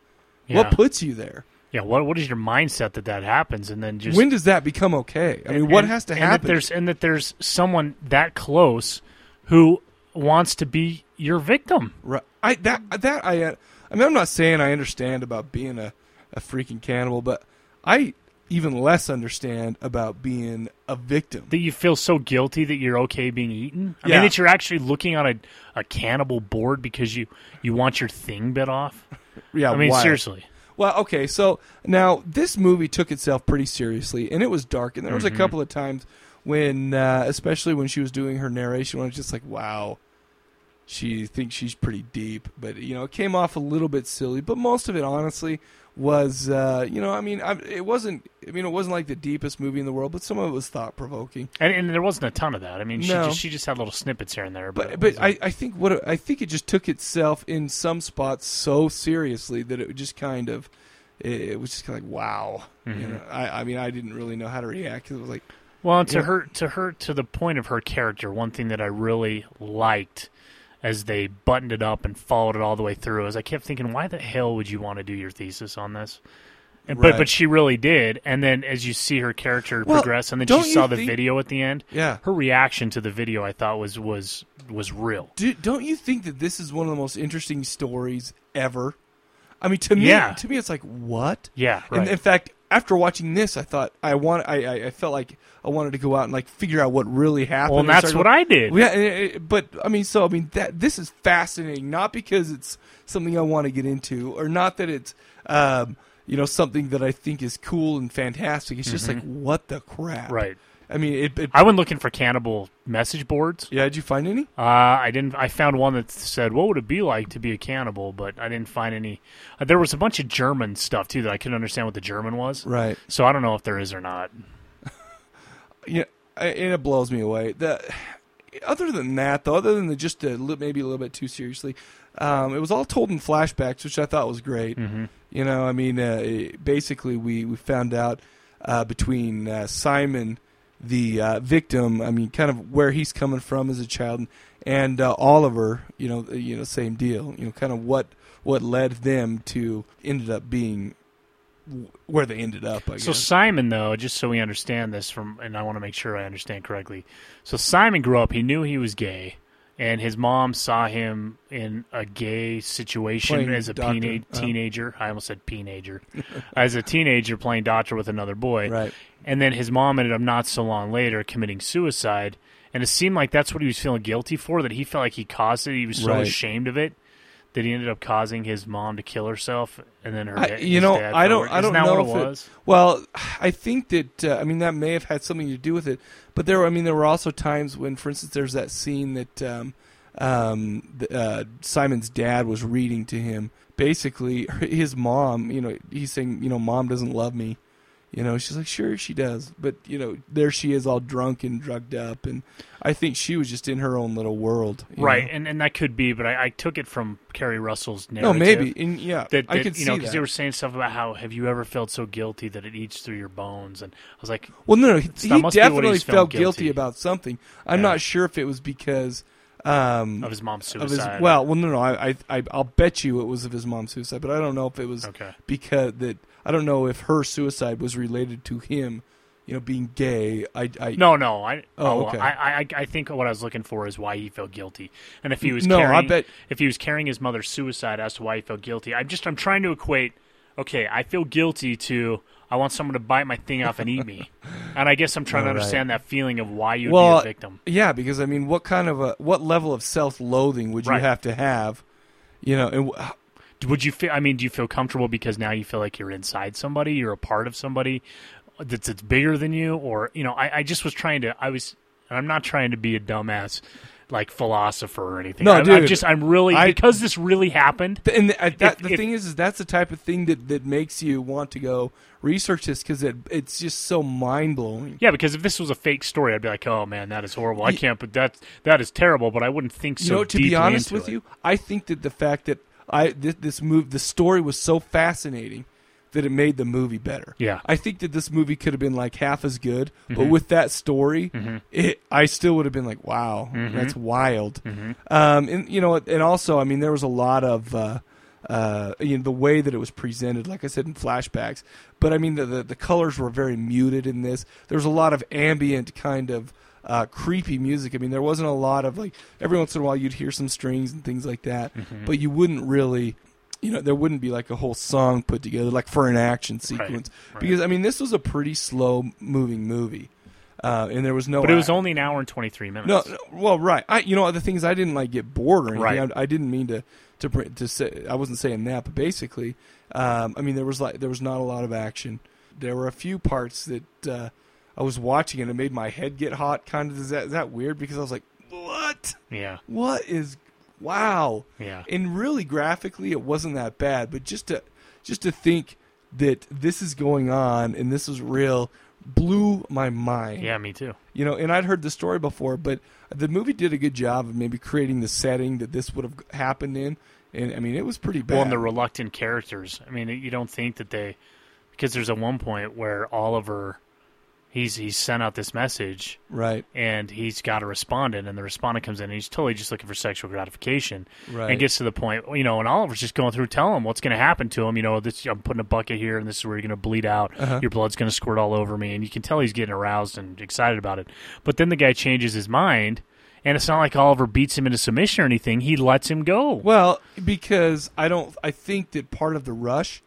Yeah. what puts you there Yeah, what what is your mindset that that happens, and then just when does that become okay i mean and- what has to and that happen there's and that there's someone that close who wants to be your victim. Right. I that that I I mean I'm not saying I understand about being a, a freaking cannibal, but I even less understand about being a victim. That you feel so guilty that you're okay being eaten. I Yeah. mean that you're actually looking on a, a cannibal board because you you want your thing bit off. Yeah, I mean wild. seriously. Well, okay, so now this movie took itself pretty seriously, and it was dark, and there was a Mhm. couple of times when, uh, especially when she was doing her narration, when I was just like, wow, she thinks she's pretty deep, but you know, it came off a little bit silly, but most of it, honestly, was, uh, you know, I mean, I, it wasn't, I mean, it wasn't like the deepest movie in the world, but some of it was thought provoking. And, and there wasn't a ton of that. I mean, she No. just she just had little snippets here and there. But, But but I, I think what I think it just took itself in some spots so seriously that it just kind of it, it was just kind of like wow. You Mhm. know, I I mean I didn't really know how to react it was like Well, to you know, her, to her, to the point of her character, one thing that I really liked as they buttoned it up and followed it all the way through As I kept thinking, why the hell would you want to do your thesis on this? And, Right. But but she really did, and then as you see her character Well, progress, and then she saw the think- video at the end. Yeah. her reaction to the video I thought was was was real. Do, don't you think that this is one of the most interesting stories ever? I mean, to me, Yeah. to me, it's like what? Yeah, And in fact, after watching this, I thought I want. I, I, I felt like I wanted to go out and like figure out what really happened. Well, and that's what I did. Yeah, but I mean, so I mean that this is fascinating, not because it's something I want to get into, or not that it's. Um, you know something that I think is cool and fantastic. It's just Mhm. like what the crap, Right. I mean, it, it I went looking for cannibal message boards. Yeah, did you find any? Uh, I didn't. I found one that said, "What would it be like to be a cannibal?" But I didn't find any. Uh, there was a bunch of German stuff too that I couldn't understand what the German was. Right. So I don't know if there is or not. yeah, and it blows me away. The other than that, though, other than the just a, maybe a little bit too seriously, um, it was all told in flashbacks, which I thought was great. Mhm. You know, I mean, uh, basically, we we found out uh, between uh, Simon, the uh, victim, I mean, kind of where he's coming from as a child, and uh, Oliver. You know, you know, same deal. You know, kind of what what led them to ended up being where they ended up. I So guess. Simon, though, just so we understand this from, and I want to make sure I understand correctly. So Simon grew up. He knew he was gay, and his mom saw him in a gay situation Playing as a Oh. teenager. I almost said teenager. as a teenager, playing doctor with another boy. Right. And then his mom ended up not so long later committing suicide, and it seemed like that's what he was feeling guilty for. That he felt like he caused it. He was so Right. ashamed of it. That he ended up causing his mom to kill herself, and then her. I, you know, dad I don't, I don't know what if it it was. Well, I think that uh, I mean that may have had something to do with it, but there, were- I mean, there were also times when, for instance, there's that scene that um, um, the, uh, Simon's dad was reading to him. Basically, his mom, you know, he's saying, you know, mom doesn't love me. You know, she's like, sure, she does, but you know, there she is, all drunk and drugged up, and I think she was just in her own little world. right, know? and and that could be, but I, I took it from Keri Russell's narrative. No, maybe, and yeah, that, I could you know because they were saying stuff about how have you ever felt so guilty that it eats through your bones, and I was like, Well, no, no, he, he must be what definitely felt felt guilty. about something. I'm Yeah. not sure if it was because um, Of his mom's of his- suicide. well, well, no, no, I, I, I'll bet you it was of his mom's suicide, but I don't know if it was Okay. because that. I don't know if her suicide was related to him, you know, being gay. I, I no, no, I Oh, oh, okay. I, I I think what I was looking for is why he felt guilty, and if he was No, I carrying, bet- if he was carrying his mother's suicide as to why he felt guilty. I'm just I'm trying to equate. Okay, I feel guilty to I want someone to bite my thing off and eat me, and I guess I'm trying to All right. understand that feeling of why you'd well, be a victim. Yeah, because I mean, what kind of a what level of self-loathing would you Right. have to have? You know, and Would you feel? I mean, do you feel comfortable because now you feel like you're inside somebody, you're a part of somebody that's, that's bigger than you, or you know? I, I just was trying to. I was. And I'm not trying to be a dumbass, like philosopher or anything. No, I'm, dude. I'm just. I'm really I- because this really happened. Th- And the, uh, that, If- the if- thing is, is that's the type of thing that, that makes you want to go research this because it, it's just so mind blowing. Yeah, because if this was a fake story, I'd be like, "Oh man, that is horrible. I can't." But that that is terrible. But I wouldn't think so. you know, to be honest with it. you, I think that the fact that I this, this move, the story was so fascinating that it made the movie better. Yeah. I think that this movie could have been like half as good, but Mhm. with that story, Mhm. it I still would have been like, wow, Mhm. that's wild. Mhm. Um, and you know, and also, I mean, there was a lot of. Uh, uh, you know, the way that it was presented, like I said, in flashbacks. But I mean, the, the the colors were very muted in this. There was a lot of ambient kind of uh, creepy music. I mean, there wasn't a lot of like every once in a while you'd hear some strings and things like that, Mhm. but you wouldn't really. You know, there wouldn't be like a whole song put together, like for an action sequence, right. because I mean, this was a pretty slow moving movie, uh, and there was no. but it was ac- only an hour and twenty three minutes. no, no, well, right. I, you know, the things I didn't like get bored or anything. Right. I, I didn't mean to to to say. I wasn't saying that, but basically, um, I mean, there was like there was not a lot of action. There were a few parts that uh, I was watching and it made my head get hot. Kind of is that is that weird? Because I was like, what? Yeah. What is? Wow. Yeah. And really, graphically, it wasn't that bad. But just to just to think that this is going on and this is real blew my mind. Yeah, me too. You know, and I'd heard the story before, but the movie did a good job of maybe creating the setting that this would have happened in. And I mean, it was pretty bad. Well, and the reluctant characters. I mean, you don't think that they, because there's a one point where Oliver, he's he's sent out this message, Right. And he's got a respondent, and the respondent comes in, and he's totally just looking for sexual gratification, Right. And gets to the point, you know, and Oliver's just going through telling him what's going to happen to him. You know, this I'm putting a bucket here, and this is where you're going to bleed out. Uh-huh. Your blood's going to squirt all over me, and you can tell he's getting aroused and excited about it. But then the guy changes his mind. And it's not like Oliver beats him into submission or anything. He lets him go. Well, because I don't. I think that part of the rush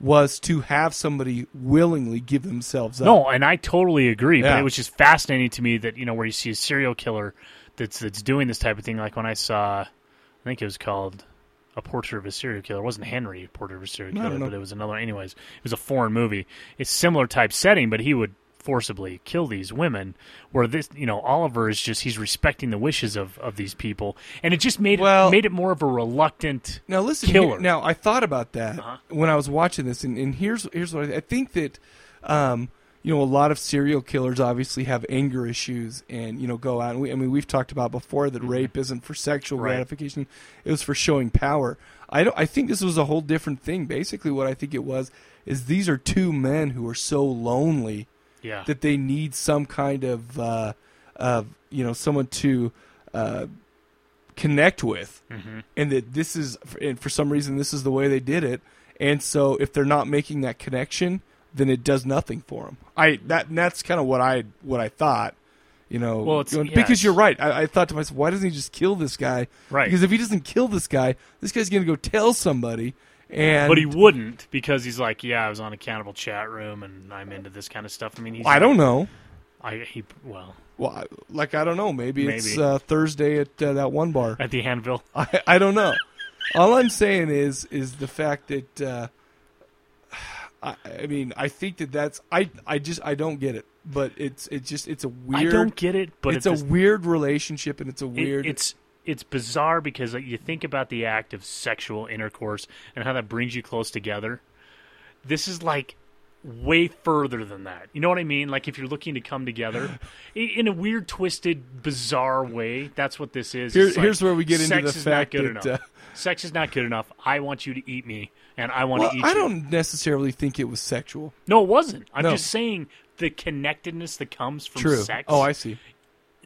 was to have somebody willingly give themselves up. No, and I totally agree. But it was just fascinating to me that you know where you see a serial killer that's that's doing this type of thing. Like when I saw, I think it was called a portrait of a serial killer. It wasn't Henry, a portrait of a serial killer, but it was another. Anyways, it was a foreign movie. It's similar type setting, but he would forcibly kill these women. Where this, you know, Oliver is just he's respecting the wishes of of these people, and it just made it made it more of a reluctant Now listen, killer. here- now I thought about that Uh-huh. when I was watching this, and, and here's here's what I, I think that um, you know a lot of serial killers obviously have anger issues, and you know go out. And we, I mean, we've talked about before that rape isn't for sexual Mm-hmm. Right. gratification; it was for showing power. I don't. I think this was a whole different thing. Basically, what I think it was is these are two men who are so lonely Yeah. that they need some kind of uh, of you know someone to. Uh, connect with Mhm. and that this is and for some reason this is the way they did it and so if they're not making that connection then it does nothing for them i that that's kind of what i what i thought you know Well, it's- going- yeah, because it's- you're right I, I thought to myself why doesn't he just kill this guy Right. because if he doesn't kill this guy this guy's gonna go tell somebody and but he wouldn't because he's like, yeah, I was on a cannibal chat room and I'm into this kind of stuff. I mean, he's I don't know. I he well, well like i don't know maybe, it's uh, thursday at uh, that one bar at the Anvil. I, I don't know. All I'm saying is is the fact that uh, I, I mean I think that that's I I just I don't get it, but it's it's just it's a weird. I don't get it, but it's a weird relationship and it's a It- weird. it's it's bizarre because like, you think about the act of sexual intercourse and how that brings you close together. This is like way further than that. You know what I mean? Like if you're looking to come together in a weird, twisted, bizarre way. That's what this is. Here- like, here's where we get into sex the is fact not good that, enough. uh, sex is not good enough. I want you to eat me, and I want well, to eat you. I you. don't necessarily think it was sexual. No, it wasn't. I'm No. just saying the connectedness that comes from True. sex. Oh, I see.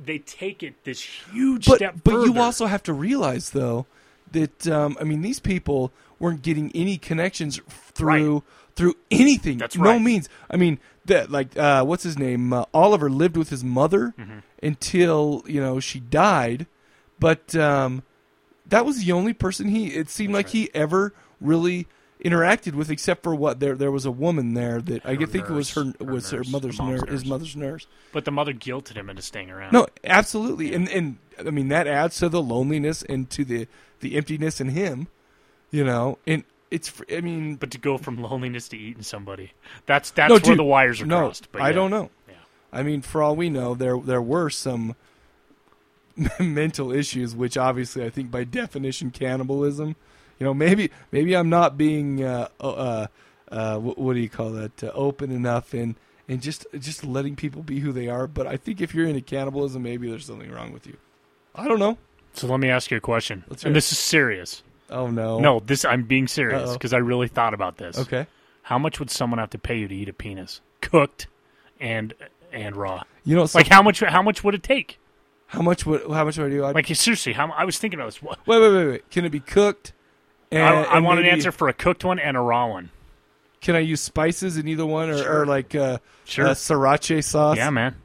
They take it this huge but step but you also have to realize though that um, I mean these people weren't getting any connections through through anything. That's No means. I mean that like uh, what's his name? Uh, Oliver lived with his mother Mhm. until you know she died, but um, that was the only person he. It seemed like he ever really interacted with, except for what there there was a woman there that I Her think it was her. Her was her mother's the mom's nurse, his mother's nurse. But the mother guilted him into staying around. No, absolutely, and and I mean that adds to the loneliness and to the the emptiness in him, you know. And it's I mean, but to go from loneliness to eating somebody, that's that's no, where dude, the wires are no, crossed. But I yeah. don't know. I mean, for all we know, there there were some mental issues, which obviously I think by definition cannibalism. You know, maybe maybe I'm not being uh, uh, uh, what, what do you call that uh, open enough and and just just letting people be who they are. But I think if you're into cannibalism, maybe there's something wrong with you. I don't know. So let me ask you a question, and this is serious. Oh no, No, this I'm being serious because I really thought about this. Okay. How much would someone have to pay you to eat a penis, cooked and and raw? You know, like how much? How much would it take? How much would how much would I do? I'd, Like seriously, how I was thinking about this. What, wait, wait, wait, wait. Can it be cooked? And, I, I and want an answer for a cooked one and a raw one. Can I use spices in either one, or, Sure. or like uh, Sure. uh, sriracha sauce? Yeah, man.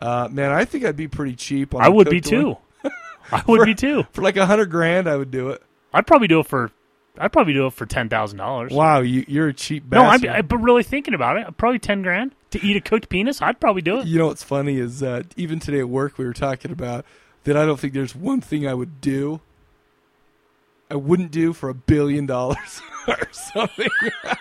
Uh, man, I think I'd be pretty cheap. On I would be too. I would For- be too. For like a hundred grand, I would do it. I'd probably do it for. I'd probably do it for ten thousand dollars. Wow, you, you're a cheap No, I'd bastard. be, I'd be really thinking about it. Probably ten grand to eat a cooked penis. I'd probably do it. You know what's funny is uh, even today at work we were talking about that I don't think there's one thing I would do. I wouldn't do for a billion dollars or something.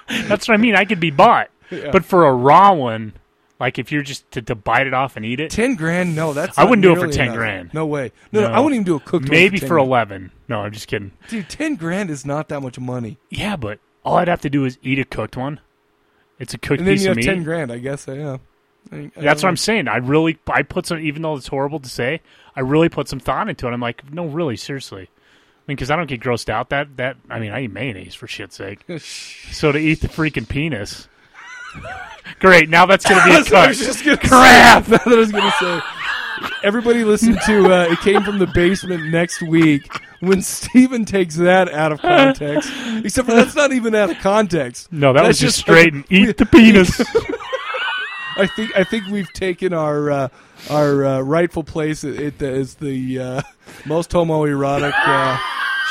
That's what I mean. I could be bought, Yeah. but for a raw one, like if you're just to, to bite it off and eat it, ten grand? No, that's I wouldn't do it for ten enough. grand. No way. No, no, I wouldn't even do a cooked one Maybe for 10 for eleven. No, I'm just kidding. Dude, ten grand is not that much money. Yeah, but all I'd have to do is eat a cooked one. It's a cooked and then piece you of have meat. ten grand, I guess. Yeah. I- I That's what know. I'm saying. I really, I put some, even though it's horrible to say, I really put some thought into it. I'm like, no, really, seriously. Mean, because I don't get grossed out. That that I mean, I eat mayonnaise for shit's sake. so to eat the freaking penis, great. Now that's gonna be a what I cut. was just gonna Crap. Say. That's what I was gonna say. Everybody listen to uh, "It Came from the Basement" next week when Steven takes that out of context. Except for that's not even out of context. No, that That's was just straight and eat the penis. I think I think we've taken our uh, our uh, rightful place at, at the, as the uh, most homoerotic uh,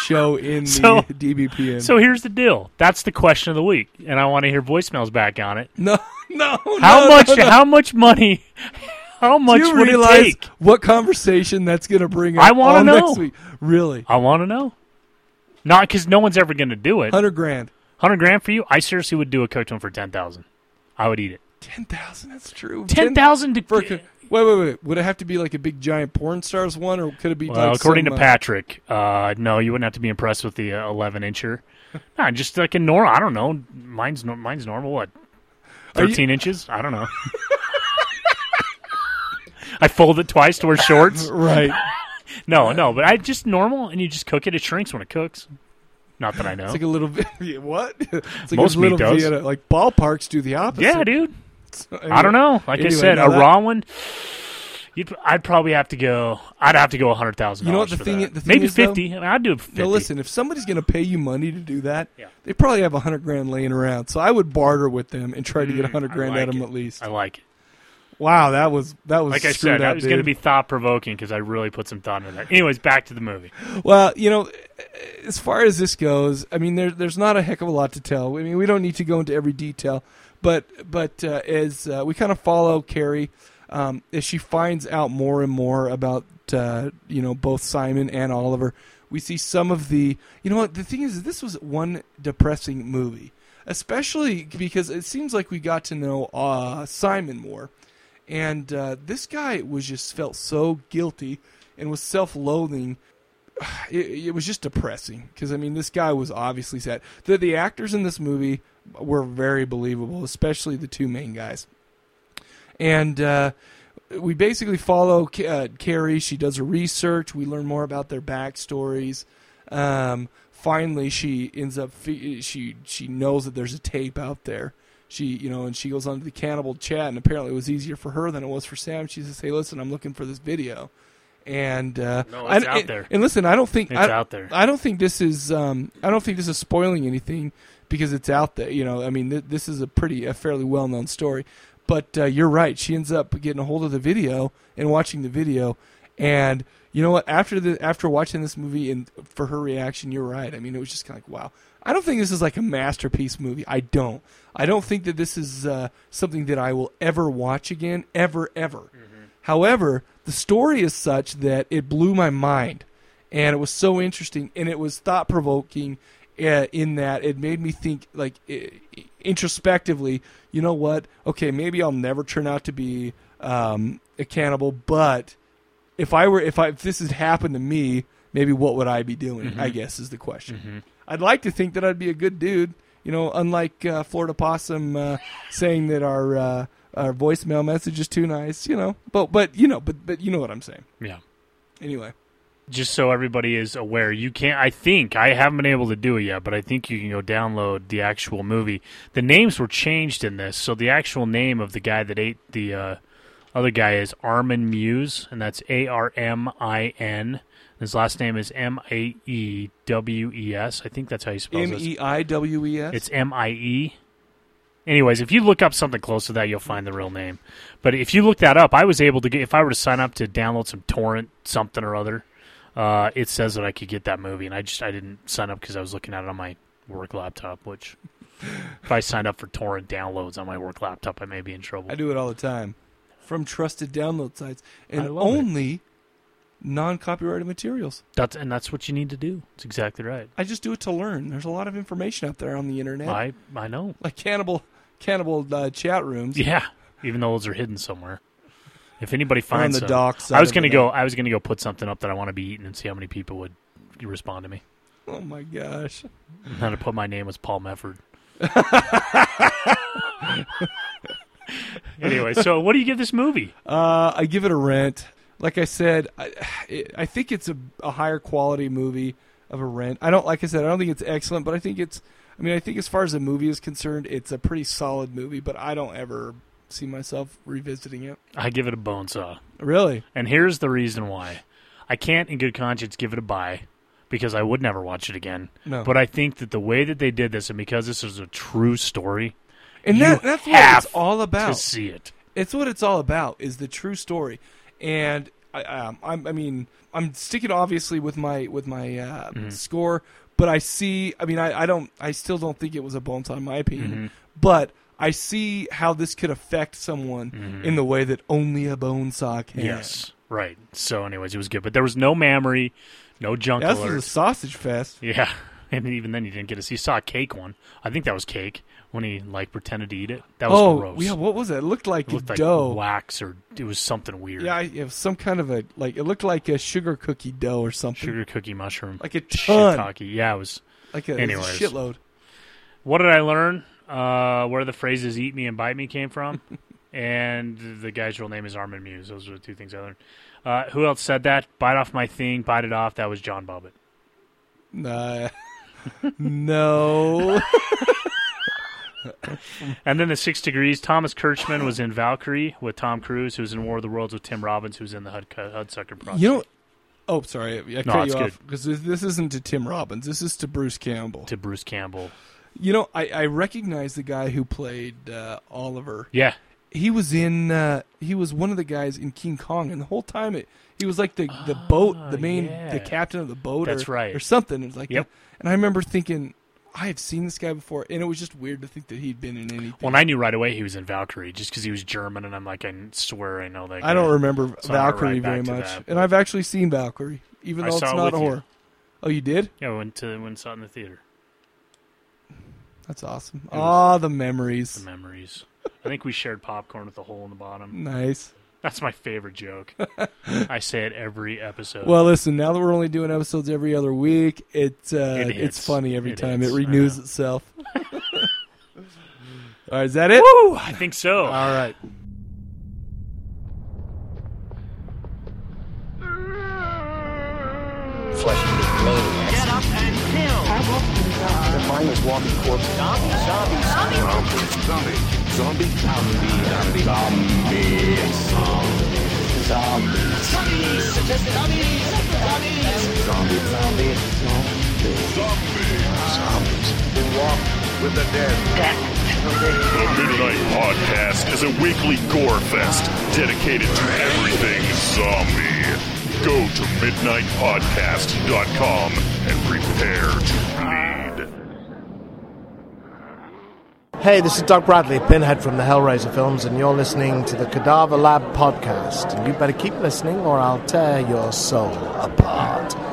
show in the So- DBPN. So here's the deal. That's the question of the week, and I want to hear voicemails back on it. No, no. How no, much? no, no. How much money? How much Do you would realize it take? what conversation that's going to bring up I want to know. next week? Really? I want to know. Not because no one's ever going to do it. Hundred grand. Hundred grand for you? I seriously would do a cooked one for ten thousand. I would eat it. Ten thousand. That's true. 10,000 to for Wait, wait, wait. Would it have to be like a big giant porn stars one, or could it be? Well, like according some, to uh, Patrick, uh, no, you wouldn't have to be impressed with the uh, eleven incher. nah, just like a normal. I don't know. Mine's nor- mine's normal. What? Are you- Thirteen inches? I don't know. I fold it twice to wear shorts. Right. no, no, but I just normal, and you just cook it. It shrinks when it cooks. Not that I know. It's like a little bit. what? It's like Most a little meat does. Vienna- Like ballparks do the opposite. Yeah, dude. So, I don't know. Like I said, a that- raw one. You'd, I'd probably have to go. I'd have to go a hundred thousand. You know what the thing? The thing Maybe is, though? fifty. I mean, I'd do fifty. No, listen. If somebody's going to pay you money to do that, they probably have a hundred grand laying around. So I would barter with them and try to get a hundred Mm, grand like out of them it. at least. I like it. Wow, that was that was Like I said, up, that was going to be thought provoking because I really put some thought into that. Anyways, back to the movie. Well, you know, as far as this goes, I mean, there, there's not a heck of a lot to tell. I mean, we don't need to go into every detail, but but uh, as uh, we kind of follow Carrie, um, as she finds out more and more about uh, you know both Simon and Oliver, we see some of the you know what the thing is this was one depressing movie, especially because it seems like we got to know uh, Simon more, and uh, this guy was just felt so guilty and was self-loathing it, it was just depressing because I mean this guy was obviously sad. The the actors in this movie were very believable, especially the two main guys. And uh, we basically follow uh, Carrie. She does her research. We learn more about their backstories. Um, finally, she ends up fi- she she knows that there's a tape out there. She you know, and she goes on to the cannibal chat, and apparently it was easier for her than it was for Sam. She says, "Hey, listen, I'm looking for this video." And uh, No, it's I- out and- there. And listen, I don't think It's I, out there. I don't think this is um, I don't think this is spoiling anything because it's out there. You know, I mean, th- this is a pretty a fairly well known story. But uh, you're right. She ends up getting a hold of the video and watching the video, and you know what? After the after watching this movie and for her reaction, you're right. I mean, it was just kind of like, wow. I don't think this is like a masterpiece movie. I don't. I don't think that this is uh, something that I will ever watch again, ever, ever. However, the story is such that it blew my mind, and it was so interesting, and it was thought provoking. Uh, in that it made me think like introspectively. You know what? Okay, maybe I'll never turn out to be um, a cannibal, but if I were, if I, if this had happened to me, maybe what would I be doing? Mhm. I guess is the question. Mhm. I'd like to think that I'd be a good dude. You know, unlike uh, Florida Possum uh, saying that our uh, our voicemail message is too nice. You know, but but you know, but but you know what I'm saying. Yeah. Anyway, Just so everybody is aware, you can't. I think I haven't been able to do it yet, but I think you can go download the actual movie. The names were changed in this, so the actual name of the guy that ate the uh, other guy is Armin Muse, and that's A R M I N. His last name is M A E W E S. I think that's how you spell M this. E I W E S. It's M I E. Anyways, if you look up something close to that, you'll find the real name. But if you look that up, I was able to get if I were to sign up to download some torrent something or other, uh, it says that I could get that movie, and I just I didn't sign up because I was looking at it on my work laptop. Which, if I signed up for torrent downloads on my work laptop, I may be in trouble. I do it all the time from trusted download sites and love it. only non-copyrighted materials. That's and that's what you need to do. It's exactly right. I just do it to learn. There's a lot of information out there on the internet. I I know. like cannibal cannibal uh, chat rooms. Yeah, even though those are hidden somewhere. If anybody on finds the some- dock I was gonna go. I was gonna go put something up that I want to be eaten and see how many people would respond to me. Oh my gosh. And then to put my name as Paul Mefford. anyway, so what do you give this movie? Uh, I give it a rent. Like I said, I, I think it's a, a higher quality movie of a rent. I don't like I said, I don't think it's excellent, but I think it's. I mean, I think as far as the movie is concerned, it's a pretty solid movie. But I don't ever see myself revisiting it. I give it a bone saw. Really? And here's the reason why. I can't, in good conscience, give it a buy because I would never watch it again. No. But I think that the way that they did this, and because this is a true story, And that, that's what it's all about. to see it. It's what it's all about. Is the true story, and I, um, I mean, I'm sticking obviously with my with my uh, Mhm. score, but I see. I mean, I, I don't. I still don't think it was a bone saw in my opinion, Mhm. but. I see how this could affect someone Mhm. in the way that only a bone saw can. Yes, right. So, anyways, it was good, but there was no mammary, no junk Yeah, this was a sausage fest. Yeah, and even then you didn't get to see. You saw a cake one. I think that was cake when he like pretended to eat it. That was oh, gross. yeah. What was it? It looked like It looked like dough. wax or it was something weird. Yeah, it was some kind of a like. It looked like a sugar cookie dough or something. Sugar cookie mushroom. Like a ton. Shiitake. Yeah, it was. Like a- was a shitload. What did I learn? Uh, where the phrases "eat me" and "bite me" came from, and the guy's real name is Armin Muse. Those are the two things I learned. Uh, who else said that? Bite off my thing, bite it off. That was John Bobbitt. Nah. no. and then the Six Degrees. Thomas Kretschmann was in Valkyrie with Tom Cruise, who was in War of the Worlds with Tim Robbins, who was in the Hud- Hudsucker Project. You know. Oh, sorry. I No, cut you off because this, this isn't to Tim Robbins. This is to Bruce Campbell. To Bruce Campbell. You know, I, I recognize the guy who played uh, Oliver. Yeah. He was in. Uh, he was one of the guys in King Kong, and the whole time it. He was like the the boat, the main, Ah, yeah. the captain of the boat. That's or, right. or something. It's like, Yep. and I remember thinking, I have seen this guy before, and it was just weird to think that he'd been in anything. Well, and I knew right away he was in Valkyrie just because he was German, and I'm like, I swear I know that. I don't remember So Valkyrie ride very much, that. and I've actually seen Valkyrie, even though it's not with a you. horror. Oh, you did? Yeah, we went to went and saw it in the theater. That's awesome. It was- Ah, the memories. The memories. I think we shared popcorn with a hole in the bottom. Nice. That's my favorite joke. I say it every episode. Well, listen. Now that we're only doing episodes every other week, it, uh, It it's funny every It time hits. it I renews know. itself. All right, is that it? Woo! I think so. All right. Flesh maniacs. Get up and kill. The mind is walking corpse. Zombie, zombie, zombie. Zombie. Zombie. Zombie. Zombie. Zombie. Zombies. Zombies. Zombies. Zombies. Zombie. Zombie. Zombie. Zombies. They walk with the dead. The Midnight Podcast is a weekly gore fest dedicated to everything zombie. Go to midnightpodcast.com and prepare to read. Hey, this is Doug Bradley, Pinhead from the Hellraiser films, and you're listening to the Cadaver Lab podcast. And you better keep listening, or I'll tear your soul apart.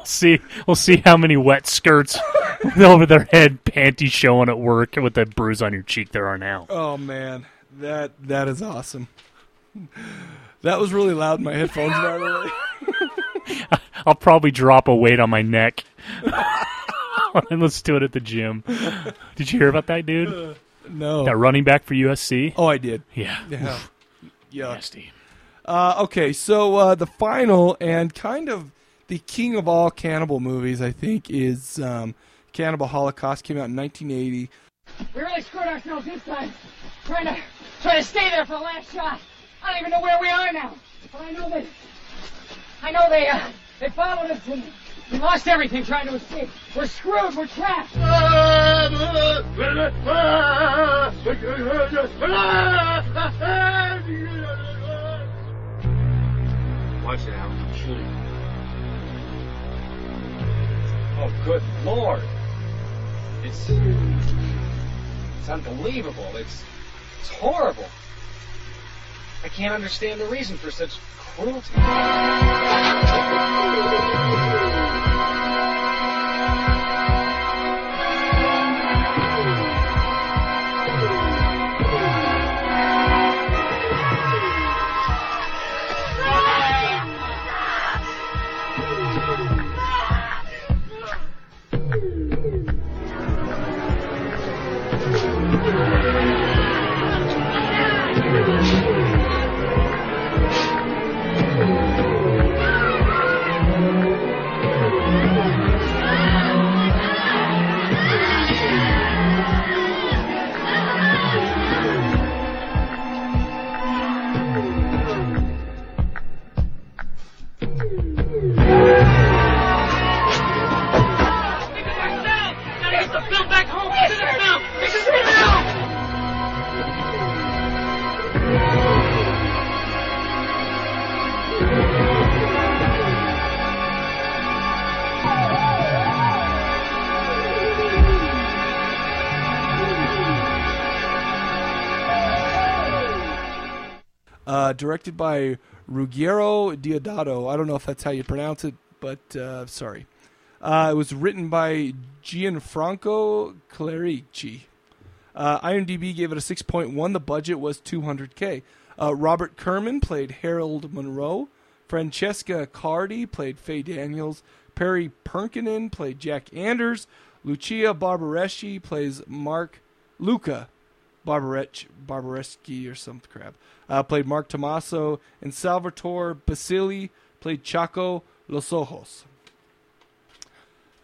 see. We'll see how many wet skirts over their head, panties showing at work with that bruise on your cheek there are now. Oh man, that that is awesome. That was really loud in my headphones. By the way. I'll probably drop a weight on my neck. and let's do it at the gym. Did you hear about that dude? no. That running back for USC? Oh, I did. Yeah. Yeah. Yeah. Nasty. Uh, okay, so uh, the final and kind of the king of all cannibal movies, I think, is um, Cannibal Holocaust. Came out in 1980. We really screwed ourselves this time. Trying to trying to stay there for the last shot. I don't even know where we are now. But I know that I know they uh, they followed us and we lost everything trying to escape. We're screwed. We're trapped. Watch it, Alan. I'm shooting. Oh, good lord. It's. It's unbelievable. It's. It's horrible. I can't understand the reason for such cruelty. Uh, directed by Ruggero Deodato. I don't know if that's how you pronounce it, but uh, sorry. Uh, it was written by Gianfranco Clerici. Uh, IMDb gave it a 6.1. The budget was 200k. Uh, Robert Kerman played Harold Monroe. Francesca Ciardi played Faye Daniels. Perry Pirkanen played Jack Anders. Luca Barbareschi plays Mark Luca Barbarech, Barbareschi or some crap. Uh, played Mark Tomaso. And Salvatore Basili played Chaco Los Ojos.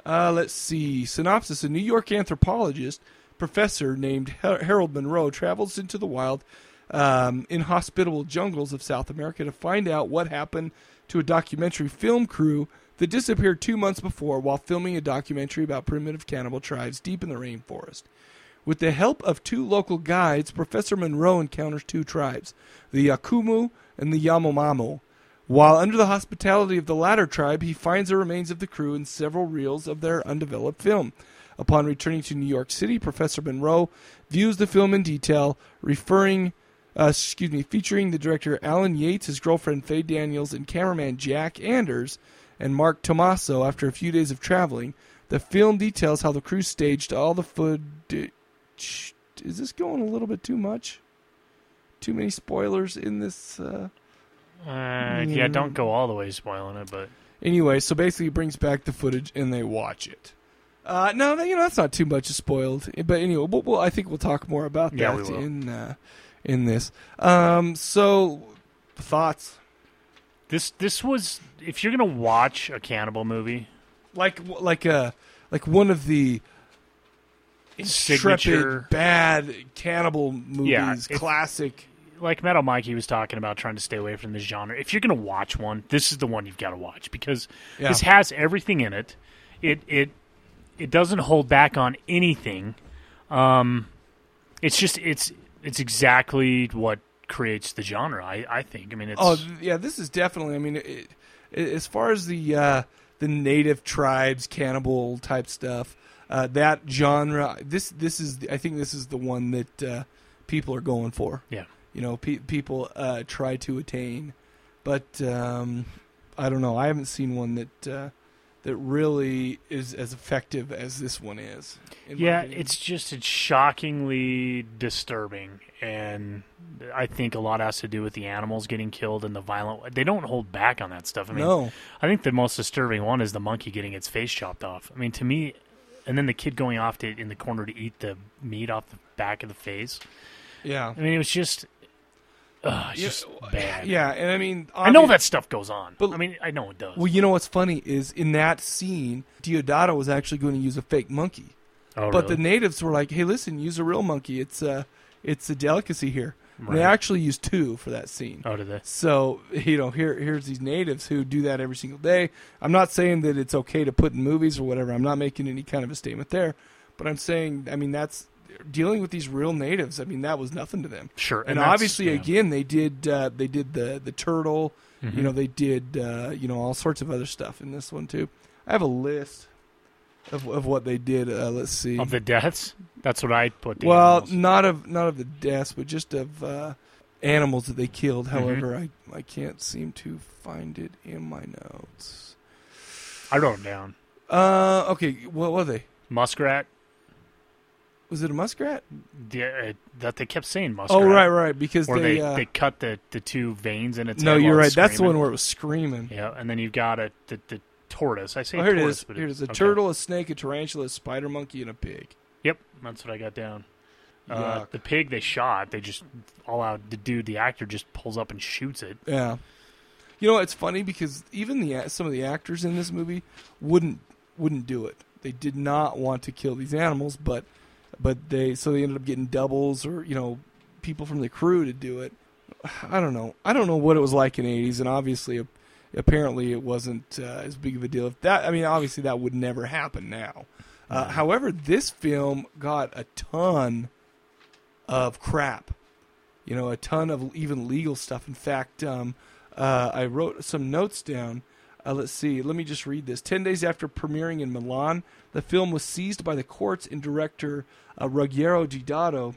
Uh, let's see. Synopsis A New York anthropologist professor named Har- Harold Monroe travels into the wild, um, inhospitable jungles of South America to find out what happened to a documentary film crew that disappeared two months before while filming a documentary about primitive cannibal tribes deep in the rainforest. With the help of two local guides, Professor Monroe encounters two tribes, the Yacumo and the Yanomamo. While under the hospitality of the latter tribe, he finds the remains of the crew and several reels of their undeveloped film. Upon returning to New York City, Professor Monroe views the film in detail, referring, uh, excuse me, featuring the director Alan Yates, his girlfriend Faye Daniels, and cameraman Jack Anders and Mark Tomaso. After a few days of traveling, the film details how the crew staged all the footage. Is this going a little bit too much? Too many spoilers in this. Uh... Uh, yeah, don't go all the way spoiling it, but Anyway, so basically, he brings back the footage and they watch it. Uh, no, you know that's not too much spoiled. But anyway, we'll, we'll, I think we'll talk more about that will. in uh, in this. Um, so thoughts? this this was if you're gonna watch a cannibal movie, like like a like one of the intrepid bad cannibal movies, Yeah, classic. like Metal Mike, he was talking about trying to stay away from this genre. If you're gonna watch one, this is the one you've got to watch because Yeah. this has everything in it. It it it doesn't hold back on anything. Um, it's just it's it's exactly what creates the genre. I I think. I mean, it's Oh yeah, this is definitely. I mean, it, it, as far as the uh, the native tribes cannibal type stuff, uh, that genre. This this is. I think this is the one that uh, people are going for. Yeah. you know, pe- people uh, try to attain, but um, I don't know. I haven't seen one that uh, that really is as effective as this one is. Yeah, it's just it's shockingly disturbing, and I think a lot has to do with the animals getting killed and the violent. They don't hold back on that stuff. I mean, No. I think the most disturbing one is the monkey getting its face chopped off. I mean, to me, and then the kid going off to in the corner to eat the meat off the back of the face. Yeah. I mean, it was just. Ugh, it's Yeah, just bad. Yeah, and I mean, I know that stuff goes on. But I mean, I know it does. Well, you know what's funny is in that scene, Deodato was actually going to use a fake monkey, Oh, but really? the natives were like, "Hey, listen, use a real monkey. It's a, it's a delicacy here." And They actually used two for that scene. Oh, did they? So you know, here here's these natives who do that every single day. I'm not saying that it's okay to put in movies or whatever. I'm not making any kind of a statement there, but I'm saying, I mean, that's dealing with these real natives. I mean, that was nothing to them. Sure, and, and obviously, yeah. again, they did uh, they did the the turtle. Mhm. You know, they did uh, you know all sorts of other stuff in this one too. I have a list of of what they did. Uh, let's see Of the deaths, that's what I put. Well, animals. not of not of the deaths, but just of uh, animals that they killed. Mhm. However, I I can't seem to find it in my notes. I wrote them down. Uh, okay, what were they? Muskrat. Was it a muskrat? The, uh, that they kept saying muskrat. Oh, right, right, because they, they, uh, they cut the, the two veins in its No, you're right. That's the one where it was screaming. Yeah, and then you've got a the, the tortoise. I say Oh, here it tortoise, is. but Here it is. A okay. turtle, a snake, a tarantula, a spider monkey, and a pig. Yep, that's what I got down. Uh, the pig they shot, they just all out. The dude, the actor, just pulls up and shoots it. Yeah. You know, it's funny because even the some of the actors in this movie wouldn't wouldn't do it. They did not want to kill these animals, but but they so they ended up getting doubles or you know people from the crew to do it. I don't know. I don't know what it was like in the 80s and obviously apparently it wasn't uh, as big of a deal. If that I mean obviously that would never happen now. Uh, however, this film got a ton of crap. You know, a ton of even legal stuff. In fact, um, uh, I wrote some notes down. Uh, let's see. Let me just read this. Ten days after premiering in Milan, the film was seized by the courts, and director uh, Ruggero Deodato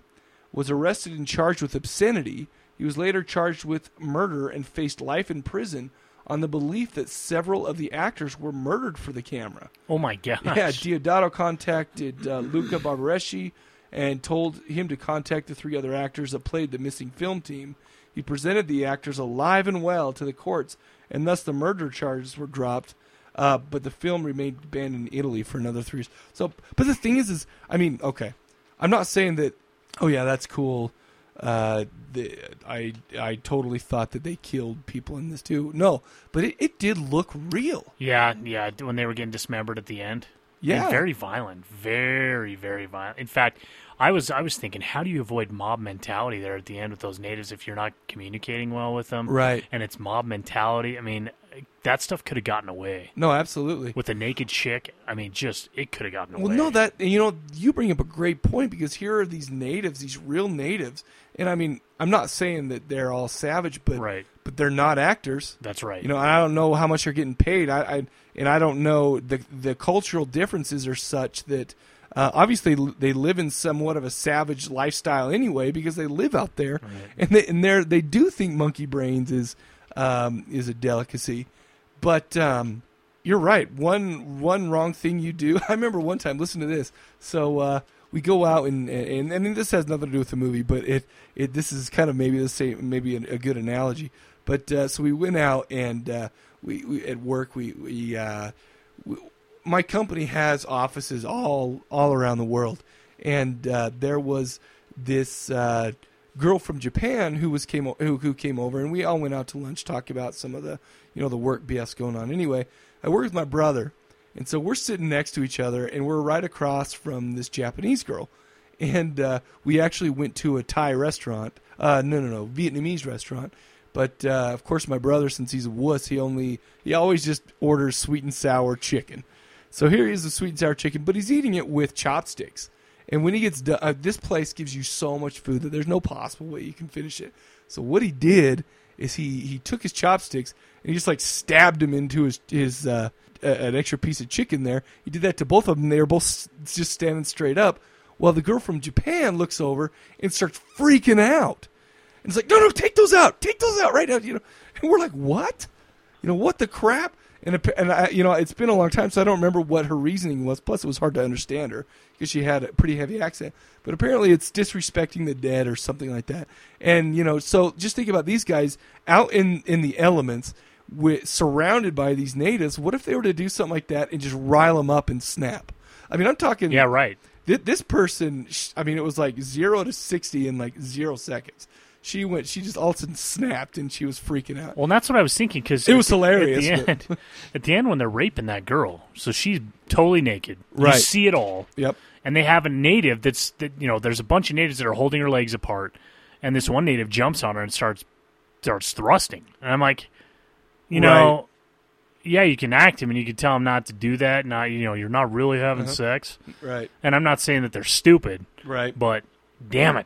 was arrested and charged with obscenity. He was later charged with murder and faced life in prison on the belief that several of the actors were murdered for the camera. Oh my gosh! Yeah, Deodato contacted uh, Luca Barbareschi and told him to contact the three other actors that played the missing film team. He presented the actors alive and well to the courts, and thus the murder charges were dropped. Uh, but the film remained banned in Italy for another three years. So, but the thing is, is I mean, okay, I'm not saying that. Oh yeah, that's cool. Uh, the, I I totally thought that they killed people in this too. No, but it, it did look real. Yeah, yeah. When they were getting dismembered at the end. Yeah. And very violent. Very, very violent. In fact, I was I was thinking, how do you avoid mob mentality there at the end with those natives if you're not communicating well with them? Right. And it's mob mentality. I mean, that stuff could have gotten away. No, absolutely. With a naked chick, I mean, just it could have gotten away. Well, no, that you know, you bring up a great point because here are these natives, these real natives, and I mean, I'm not saying that they're all savage, but Right. but they're not actors. That's right. You know, I don't know how much they're getting paid. I, I and I don't know the the cultural differences are such that uh, obviously they live in somewhat of a savage lifestyle anyway because they live out there, and they and they they do think monkey brains is um, is a delicacy, but. Um, you're right. One one wrong thing you do. I remember one time. Listen to this. So uh, we go out and, and and this has nothing to do with the movie, but it it this is kind of maybe the same, maybe a, a good analogy. But uh, so we went out and uh, we, we at work we we, uh, we my company has offices all all around the world, and uh, there was this uh, girl from Japan who was came who who came over, and we all went out to lunch, talk about some of the you know the work BS going on. Anyway, I work with my brother, and so we're sitting next to each other, and we're right across from this Japanese girl, and uh, we actually went to a Thai restaurant. Uh, no, no, no, Vietnamese restaurant. But uh, of course, my brother, since he's a wuss, he only he always just orders sweet and sour chicken. So here he is, the sweet and sour chicken, but he's eating it with chopsticks. And when he gets done, uh, this place gives you so much food that there's no possible way you can finish it. So what he did is he he took his chopsticks and he just like stabbed him into his his uh, an extra piece of chicken there. He did that to both of them. They were both just standing straight up. While the girl from Japan looks over and starts freaking out. And it's like, no, no, take those out, take those out right now. You know, and we're like, what? You know what the crap? And and I, you know, it's been a long time, so I don't remember what her reasoning was. Plus, it was hard to understand her because she had a pretty heavy accent. But apparently, it's disrespecting the dead or something like that. And you know, so just think about these guys out in in the elements, with surrounded by these natives. What if they were to do something like that and just rile them up and snap? I mean, I'm talking. Yeah, right. Thi- This person, I mean, it was like zero to sixty in like zero seconds. She went. She just all of a sudden snapped, and she was freaking out. Well, that's what I was thinking because It was hilarious, At the, end, at the end, when they're raping that girl, so she's totally naked. Right. You see it all. Yep. And they have a native that's that you know. There's a bunch of natives that are holding her legs apart, and this one native jumps on her and starts starts thrusting. And I'm like, you know, yeah, you can act him and you can tell him not to do that. Not you know, you're not really having Uh-huh. sex. Right. And I'm not saying that they're stupid. Right. But damn it,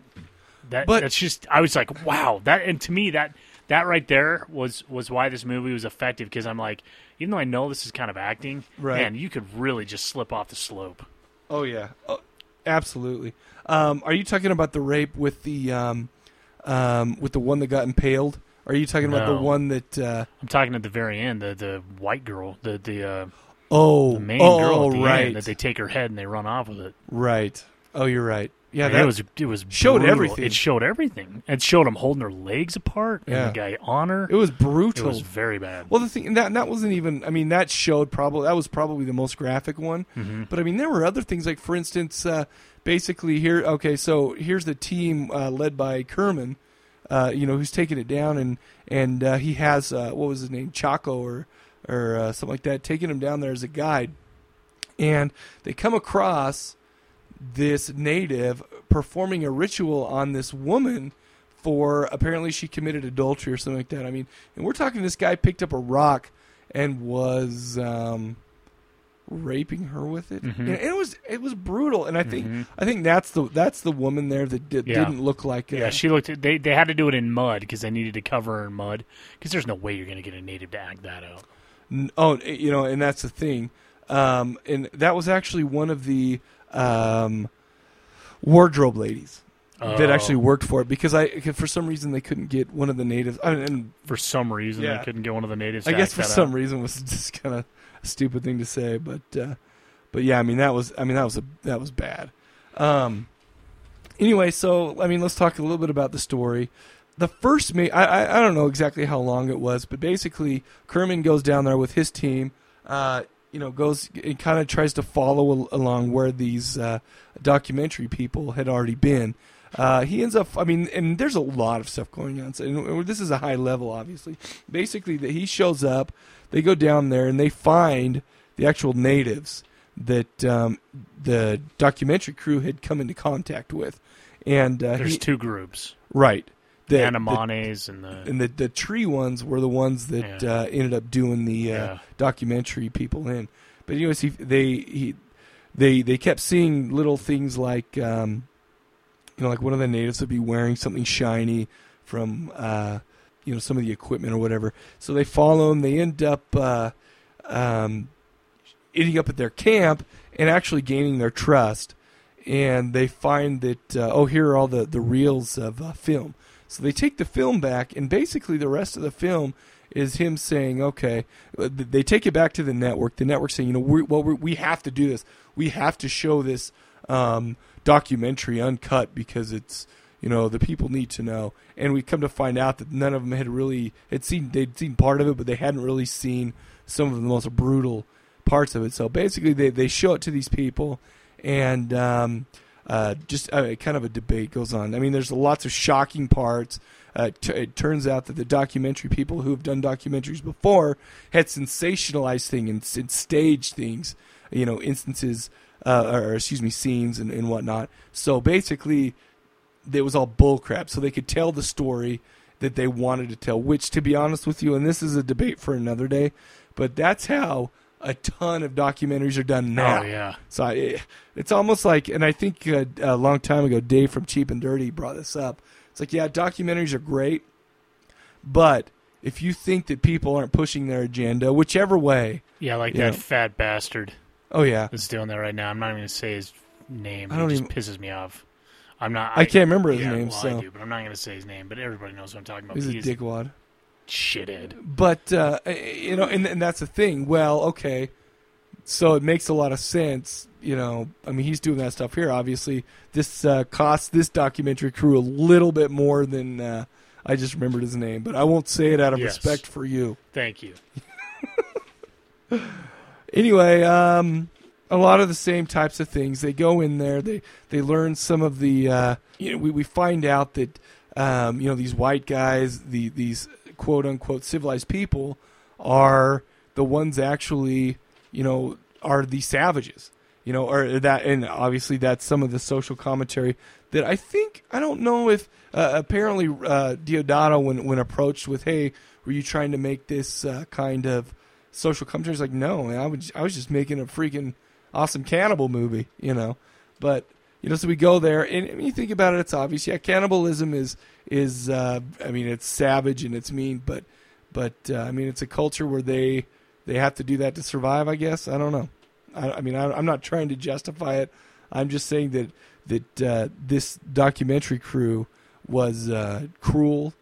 that But- that's just. I was like, wow, that and to me that that right there was was why this movie was effective because I'm like, even though I know this is kind of acting, Right. man, you could really just slip off the slope. Oh yeah, oh, absolutely. Um, are you talking about the rape with the um, um, with the one that got impaled? Are you talking about the one that? Uh, I'm talking at the very end, the the white girl, the the uh, oh, the main oh, girl at the right, end that they take her head and they run off with it. right. Oh, you're right. Yeah, that it was it was showed brutal. everything. It showed everything. It showed him holding her legs apart and Yeah. the guy on her. It was brutal. It was very bad. Well, the thing that that wasn't even. I mean, that showed probably that was probably the most graphic one. Mhm. But I mean, there were other things like, for instance, uh, basically here. Okay, so here's the team uh, led by Kerman. Uh, you know, who's taking it down, and and uh, he has uh, what was his name, Chaco or or uh, something like that, taking him down there as a guide. And they come across this native performing a ritual on this woman for apparently she committed adultery or something like that. I mean, and we're talking this guy picked up a rock and was um, raping her with it. Mhm. And it was it was brutal. And I think Mhm. I think that's the that's the woman there that did, Yeah. didn't look like uh, Yeah, she looked. They they had to do it in mud because they needed to cover her in mud because there's no way you're going to get a native to act that out. N- Oh, you know, and that's the thing. Um, and that was actually one of the um, wardrobe ladies that Oh. actually worked for it because I for some reason they couldn't get one of the natives. I mean, and For some reason, Yeah. they couldn't get one of the natives. I guess for that some out. reason was just kind of a stupid thing to say, but uh, but yeah, I mean that was I mean that was a that was bad. Um, anyway, so I mean let's talk a little bit about the story. The first I, I I don't know exactly how long it was, but basically Kerman goes down there with his team. Uh, you know, goes and kind of tries to follow along where these uh, documentary people had already been. Uh, he ends up, I mean, and there's a lot of stuff going on. So, and this is a high level, obviously. Basically, that he shows up, they go down there, and they find the actual natives that um, the documentary crew had come into contact with. And uh, There's he- two groups. right? The The- and the and the the tree ones were the ones that uh, ended up doing the uh, Yeah. documentary people in. But anyways, he, they he they they kept seeing little things like um, you know like one of the natives would be wearing something shiny from uh, you know some of the equipment or whatever. So they follow him. They end up uh, um, ending up at their camp and actually gaining their trust. And they find that uh, oh here are all the the reels of uh, film. So they take the film back, and basically the rest of the film is him saying, "Okay." uh, They take it back to the network. The network saying, "You know, we well we we have to do this. We have to show this um, documentary uncut because it's you know the people need to know." And we come to find out that none of them had really had seen they'd seen part of it, but they hadn't really seen some of the most brutal parts of it. So basically, they they show it to these people, and um, uh, just uh, kind of a debate goes on. I mean, there's lots of shocking parts. Uh, t- it turns out that the documentary people who have done documentaries before had sensationalized things and, and staged things, you know, instances, uh, or excuse me, scenes and, and whatnot. So basically, it was all bullcrap. So they could tell the story that they wanted to tell, which, to be honest with you, and this is a debate for another day, but that's how a ton of documentaries are done now. Oh, yeah. So I, it's almost like, and I think uh, a long time ago, Dave from Cheap and Dirty brought this up. It's like, yeah, documentaries are great, but if you think that people aren't pushing their agenda, whichever way, Yeah, like that know- fat bastard. Oh, yeah. that's doing that right now. I'm not even gonna say his name. I don't he even- just pisses me off. I'm not. I can't remember his yeah, name, Well, so- I do, but I'm not gonna say his name. But everybody knows what I'm talking about. he's a dickwad. shithead. But uh, you know, and, and that's the thing. Well, okay, so it makes a lot of sense. You know, I mean, he's doing that stuff here. Obviously, this uh, costs this documentary crew a little bit more than uh, I just remembered his name, but I won't say it out of Yes. respect for you. Thank you. anyway, um, a lot of the same types of things. They go in there. They they learn some of the. Uh, you know, we we find out that um, you know these white guys, the these quote unquote civilized people, are the ones actually you know are the savages. You know, or that, and obviously that's some of the social commentary that I think I don't know if uh, apparently uh, Deodato when when approached with, hey, were you trying to make this uh, kind of social commentary? He's like, no, man, I was I was just making a freaking awesome cannibal movie, you know. But you know, so we go there, and when you think about it, it's obvious. Yeah, cannibalism is is uh, I mean, it's savage and it's mean, but but uh, I mean, it's a culture where they they have to do that to survive. I guess I don't know. I, I mean, I, I'm not trying to justify it. I'm just saying that that uh, this documentary crew was uh, cruel,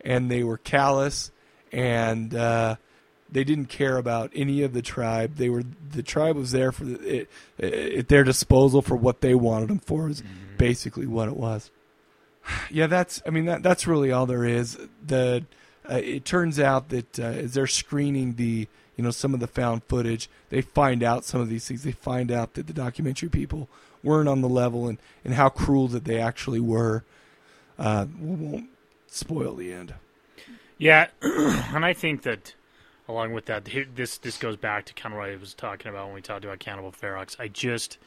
and they were callous, and uh, they didn't care about any of the tribe. They were the tribe was there for the, it, at their disposal for what they wanted them for. Is basically what it was. Yeah, that's. I mean, that that's really all there is. The uh, it turns out that uh, as they're screening the you know some of the found footage, they find out some of these things. They find out that the documentary people weren't on the level and and how cruel that they actually were. Uh, we won't spoil the end. Yeah, and I think that along with that, this this goes back to kind of what I was talking about when we talked about Cannibal Ferox. I just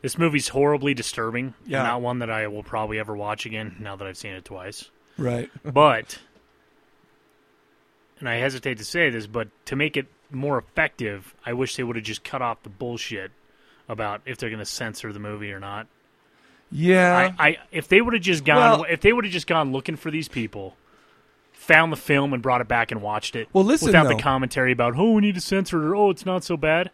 this movie's horribly disturbing. Yeah. not one that I will probably ever watch again. Now that I've seen it twice, Right. but and I hesitate to say this, but to make it more effective, I wish they would have just cut off the bullshit about if they're going to censor the movie or not. Yeah. I, I if they would have just gone Well- if they would have just gone looking for these people, found the film and brought it back and watched it. Well, listen, without though. the commentary about oh we need to censor it or oh it's not so bad.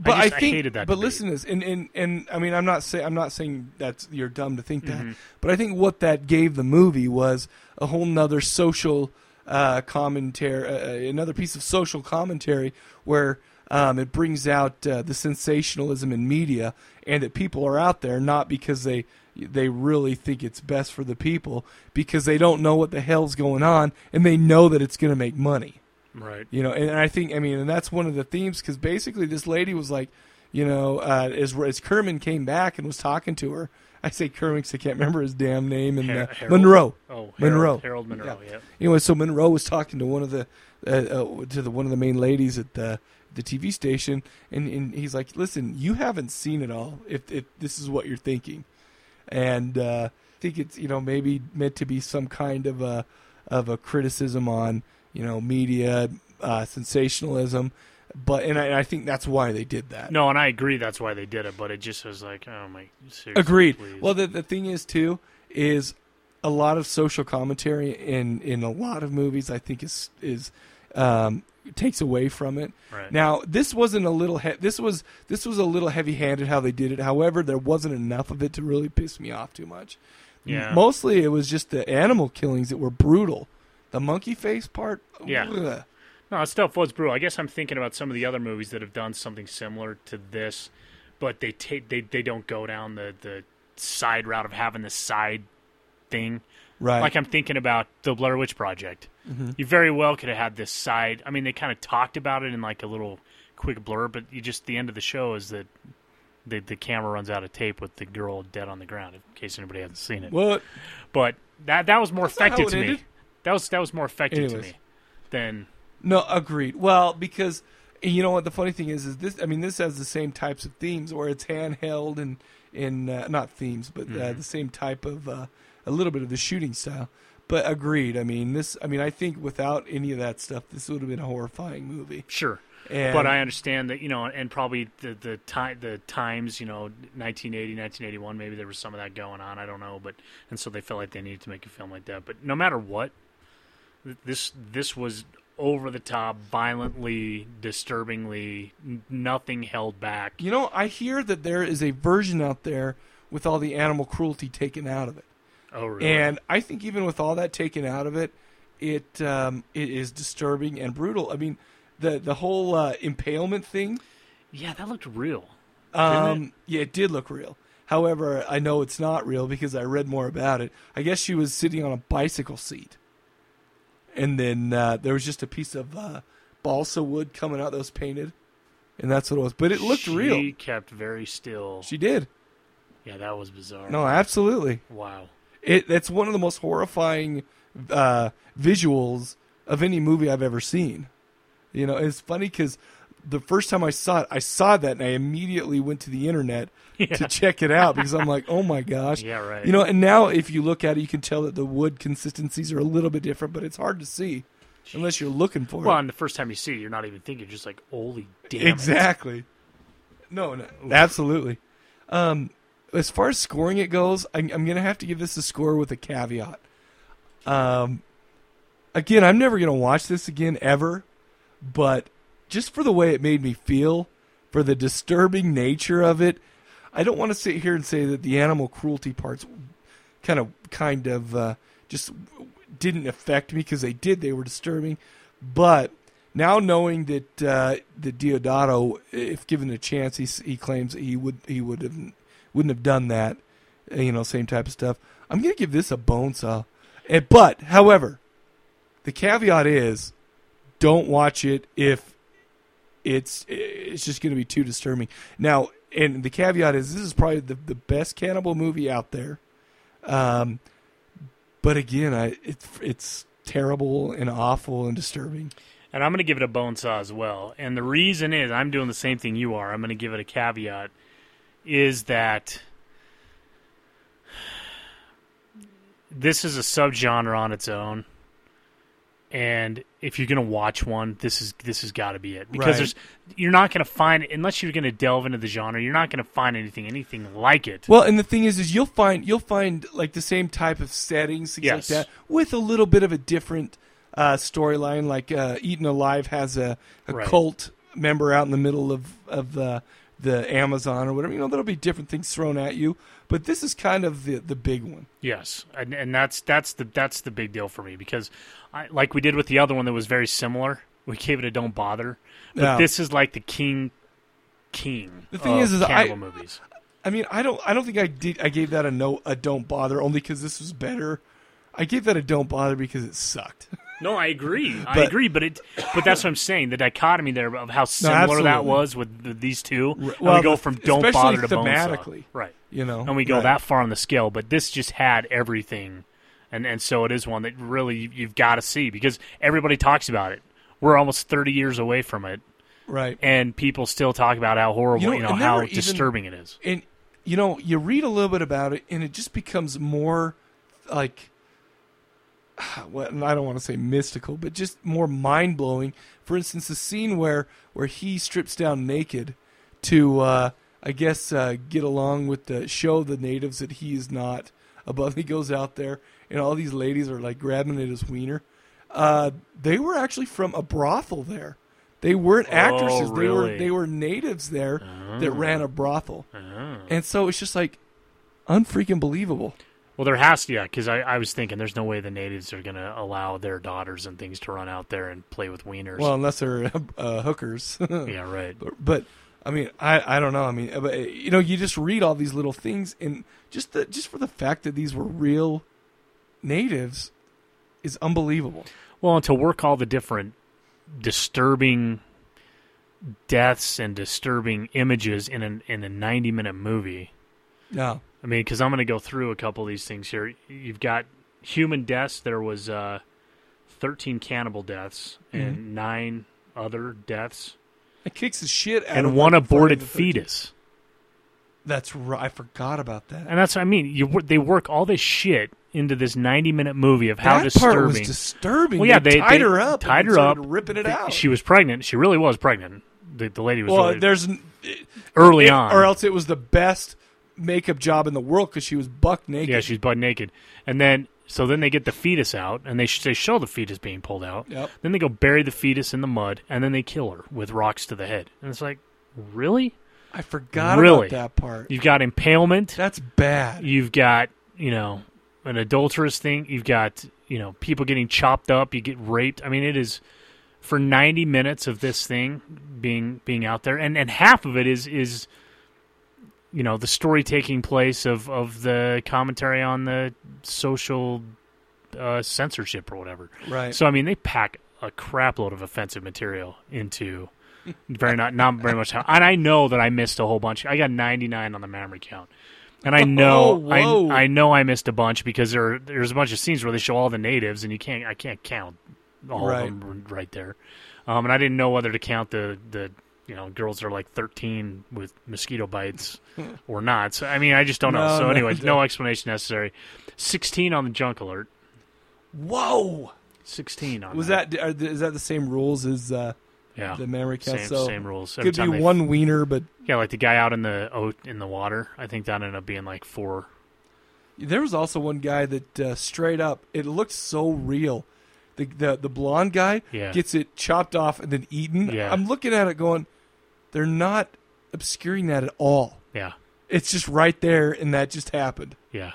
But I, just, think, hated that. But debate. listen, to this, and, and and I mean, I'm not saying I'm not saying that you're dumb to think that, Mhm. but I think what that gave the movie was a whole nother social uh, commentary, uh, another piece of social commentary where um, it brings out uh, the sensationalism in media, and that people are out there not because they they really think it's best for the people, because they don't know what the hell's going on, and they know that it's going to make money. Right. You know, and I think I mean, and that's one of the themes because basically this lady was like, you know, uh, as as Kerman came back and was talking to her. I say Kerman 'cause I can't remember his damn name. And uh, Harold? Monroe. Oh, Harold- Monroe. Harold Monroe, yeah. Anyway, so Monroe was talking to one of the uh, uh, to the one of the main ladies at the the TV station, and, and he's like, "Listen, you haven't seen it all. If if this is what you're thinking, and uh, I think it's you know maybe meant to be some kind of a of a criticism on you know media uh, sensationalism, but and I, and I think that's why they did that. No, and I agree that's why they did it, but it just was like oh my seriously, Agreed. please. Well, the the thing is too is a lot of social commentary in in a lot of movies. I think is is um, takes away from it. Right. Now, this wasn't a little. He- this was this was a little heavy handed how they did it. However, there wasn't enough of it to really piss me off too much. Yeah. Mostly, it was just the animal killings that were brutal. The monkey face part. Yeah. ugh. No, that stuff was brutal. I guess I'm thinking about some of the other movies that have done something similar to this, but they take they they don't go down the the side route of having the side thing. Right. Like I'm thinking about the Blair Witch Project. Mhm. You very well could have had this side. I mean, they kind of talked about it in like a little quick blur, but you just the end of the show is that the the camera runs out of tape with the girl dead on the ground. In case anybody hasn't seen it. What? But that that was more That's effective to me. ended. That was that was more effective Anyways. to me than No, agreed. Well, because you know what the funny thing is is this. I mean, this has the same types of themes where it's handheld and in uh, not themes, but uh, Mhm. the same type of uh, a little bit of the shooting style. But agreed. I mean, this. I mean, I think without any of that stuff, this would have been a horrifying movie. Sure. And, but I understand that you know, and probably the the time the times you know, 1980, 1981, maybe there was some of that going on. I don't know, but and so they felt like they needed to make a film like that. But no matter what, this this was over the top, violently, disturbingly, nothing held back. You know, I hear that there is a version out there with all the animal cruelty taken out of it. Oh, really? And I think even with all that taken out of it, it um, it is disturbing and brutal. I mean, the the whole uh, impalement thing. Yeah, that looked real. Um, yeah, it did look real. However, I know it's not real because I read more about it. I guess she was sitting on a bicycle seat, and then uh, there was just a piece of uh, balsa wood coming out that was painted, and that's what it was. But it looked she real. She kept very still. She did. Yeah, that was bizarre. No, absolutely. Wow. It it's one of the most horrifying uh, visuals of any movie I've ever seen. You know, it's funny because the first time I saw it, I saw that and I immediately went to the internet Yeah. to check it out because I'm like, oh my gosh. Yeah, right. You know, and now if you look at it, you can tell that the wood consistencies are a little bit different, but it's hard to see unless you're looking for Well, it. Well, and the first time you see it, you're not even thinking, just like, holy damn. it. Exactly. No, no, absolutely. Um, as far as scoring it goes, I'm, I'm going to have to give this a score with a caveat. Um, again, I'm never going to watch this again ever, but just for the way it made me feel, for the disturbing nature of it, I don't want to sit here and say that the animal cruelty parts kind of kind of uh, just didn't affect me because they did. They were disturbing, but now knowing that uh, that Deodato, if given a chance, he he claims that he would he would have wouldn't have done that. You know, same type of stuff. I'm gonna give this a bone saw. Eh, but however, the caveat is, don't watch it if it's it's just to be too disturbing. Now, and the caveat is this is probably the, the best cannibal movie out there. Um, but again, I it's it's terrible and awful and disturbing. And I'm going to give it a bone saw as well. And the reason is I'm doing the same thing you are. I'm going to give it a caveat is that this is a subgenre on its own. And if you're going to watch one, this is this has got to be it because Right. there's you're not going to find unless you're going to delve into the genre, you're not going to find anything anything like it. Well, and the thing is, is you'll find you'll find like the same type of settings, things Yes. like that, with a little bit of a different uh, storyline. Like uh, Eaten Alive has a, a Right. cult member out in the middle of of the the Amazon or whatever. You know, there'll be different things thrown at you, but this is kind of the the big one. Yes, and, and that's that's the that's the big deal for me because, I, like we did with the other one that was very similar, we gave it a don't bother. But Yeah. this is like the king, king. The thing is, is I, movies. I mean, I don't, I don't think I did. I gave that a no, a don't bother, only because this was better. I gave that a don't bother because it sucked. No, I agree. I But- agree, but it, but that's what I'm saying. The dichotomy there of how similar that was with the, these two. well, we go from don't bother to thematically, right? you know, and we go right. that far on the scale. But this just had everything, and and so it is one that really you- you've got to see because everybody talks about it. We're almost 30 years away from it, Right. And people still talk about how horrible, you know, and how never even- disturbing it is. And you know, you read a little bit about it, and it just becomes more like, well, I don't want to say mystical, but just more mind blowing. For instance, the scene where where he strips down naked to, uh, I guess, uh, get along with the show the natives that he is not above. He goes out there, and all these ladies are like grabbing at his wiener. Uh, they were actually from a brothel there. They weren't Oh, actresses. They were they were natives there that Oh. ran a brothel. Oh. And so it's just like unfreaking believable. Well, there has to, yeah, because I, I was thinking there's no way the natives are going to allow their daughters and things to run out there and play with wieners. Well, unless they're uh, hookers. Yeah, right. But, but I mean, I, I don't know. I mean, but, you know, you just read all these little things, and just the, just for the fact that these were real natives is unbelievable. Well, and to work all the different disturbing deaths and disturbing images in an in a 90 minute movie. Yeah. I mean, because I'm going to go through a couple of these things here. You've got human deaths. There was uh, 13 cannibal deaths and Mhm. nine other deaths, It kicks the shit out and one aborted fetus. That's right. I forgot about that. And that's what I mean. You they work all this shit into this 90 minute movie of how That disturbing. part was disturbing. Well, yeah, They they, tied they her up tied her up, ripping it They- out. She was pregnant. She really was pregnant. The, the lady was. Well, really, there's early it- on, or else it was the best makeup job in the world because she was buck naked. Yeah, she's butt naked, and then so then they get the fetus out, and they they show the fetus being pulled out. Yep. Then they go bury the fetus in the mud, and then they kill her with rocks to the head. And it's like, really? I forgot really? about that part. You've got impalement. That's bad. You've got you know an adulterous thing. You've got you know people getting chopped up. You get raped. I mean, it is for ninety minutes of this thing being being out there, and and half of it is is you know the story taking place of of the commentary on the social uh, censorship or whatever. Right. So I mean, they pack a crap load of offensive material into very not not very much time. And I know that I missed a whole bunch. I got 99 on the memory count. And I know Oh. I I know I missed a bunch because there there's a bunch of scenes where they show all the natives and you can't I can't count all Right. of them right there. Um, and I didn't know whether to count the the you know girls are like 13 with mosquito bites or not. So I mean I just don't know. No, So anyway, no. no explanation necessary. 16 on the junk alert. Whoa. 16 on Was that are, th- is that the same rules as uh, Yeah, the memory count? Same, so same rules. Every Could be one wiener, but yeah, like the guy out in the oat in the water. I think that ended up being like four. There was also one guy that uh, straight up, it looked so real. The the the blonde guy Yeah. gets it chopped off and then eaten. Yeah. I'm looking at it going, they're not obscuring that at all. Yeah, It's just right there, and that just happened. yeah.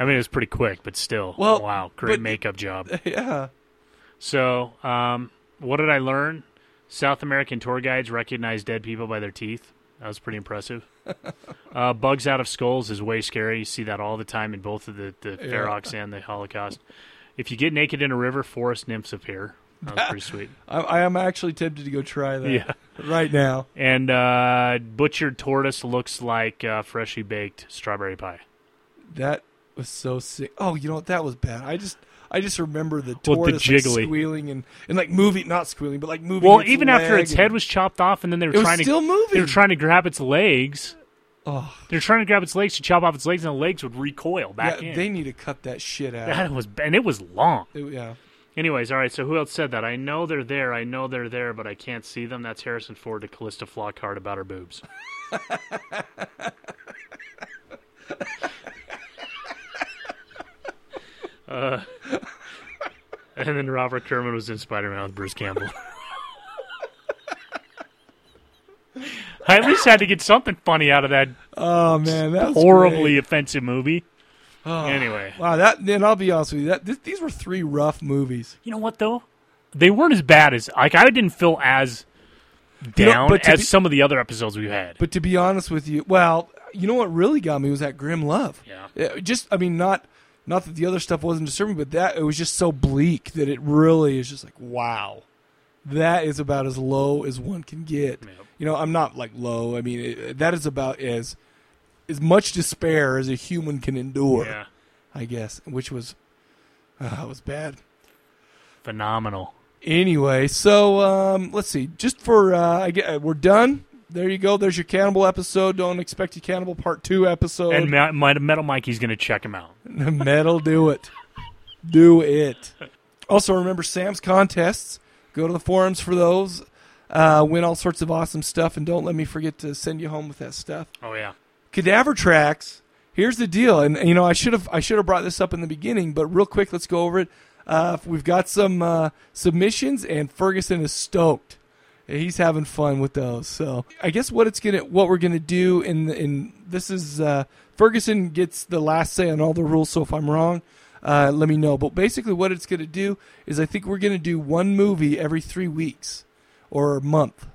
I mean, it was pretty quick, but still. Well, wow, great but- makeup job. Yeah. So, um, what did I learn? South American tour guides recognize dead people by their teeth. That was pretty impressive. uh, bugs out of skulls is way scary. You see that all the time in both of the, the Yeah. Ferox and the Holocaust. If you get naked in a river, forest nymphs appear. That was pretty sweet. I, I am actually tempted to go try that. Yeah. Right now. And uh, butchered tortoise looks like uh, freshly baked strawberry pie. That was so sick. Oh, you know what? That was bad. I just. I just remember the the tortoise like, jiggly. squealing and, and like moving, not squealing, but like moving. Well, its even after leg its and- head was chopped off, and then they were It was trying still to moving. They were trying to grab its legs. Oh. They're trying to grab its legs to chop off its legs, and the legs would recoil back yeah, in. they need to cut that shit out. that was and it was long. It- yeah. Anyways, all right. So who else said that? I know they're there. I know they're there, but I can't see them. That's Harrison Ford to Calista Flockhart about her boobs. uh, and then Robert Kerman was in Spider Man with Bruce Campbell. I at least had to get something funny out of that. Oh man, that horribly great. offensive movie. Oh, Anyway, wow. That then I'll be honest with you. That this, these were three rough movies. You know what though? They weren't as bad as like I didn't feel as You know, down but as be- some of the other episodes we've had. But to be honest with you, well, you know what really got me was that Grimm Love. Yeah. just I mean, not not that the other stuff wasn't disturbing, but that it was just so bleak that it really is just like wow, that is about as low as one can get. You know, I'm not like low. I mean, it, that is about as as much despair as a human can endure. Yeah. I guess, which was uh, it was bad. Phenomenal. Anyway, so um, let's see. Just for uh, I get, uh, we're done. There you go. There's your cannibal episode. Don't expect a cannibal part two episode. And Ma- Ma- Metal Mikey's going to check him out. Metal, do it. Do it. Also, remember Sam's contests. Go to the forums for those. Uh, win all sorts of awesome stuff, and don't let me forget to send you home with that stuff. Oh yeah. Cadaver tracks. Here's the deal, and you know I should have I should have brought this up in the beginning, but real quick, let's go over it. Uh, we've got some uh, submissions, and Ferguson is stoked. He's having fun with those. So I guess what it's gonna what we're gonna do in in this is uh, Ferguson gets the last say on all the rules. So if I'm wrong, uh, let me know. But basically, what it's gonna do is I think we're gonna do one movie every three weeks or a month.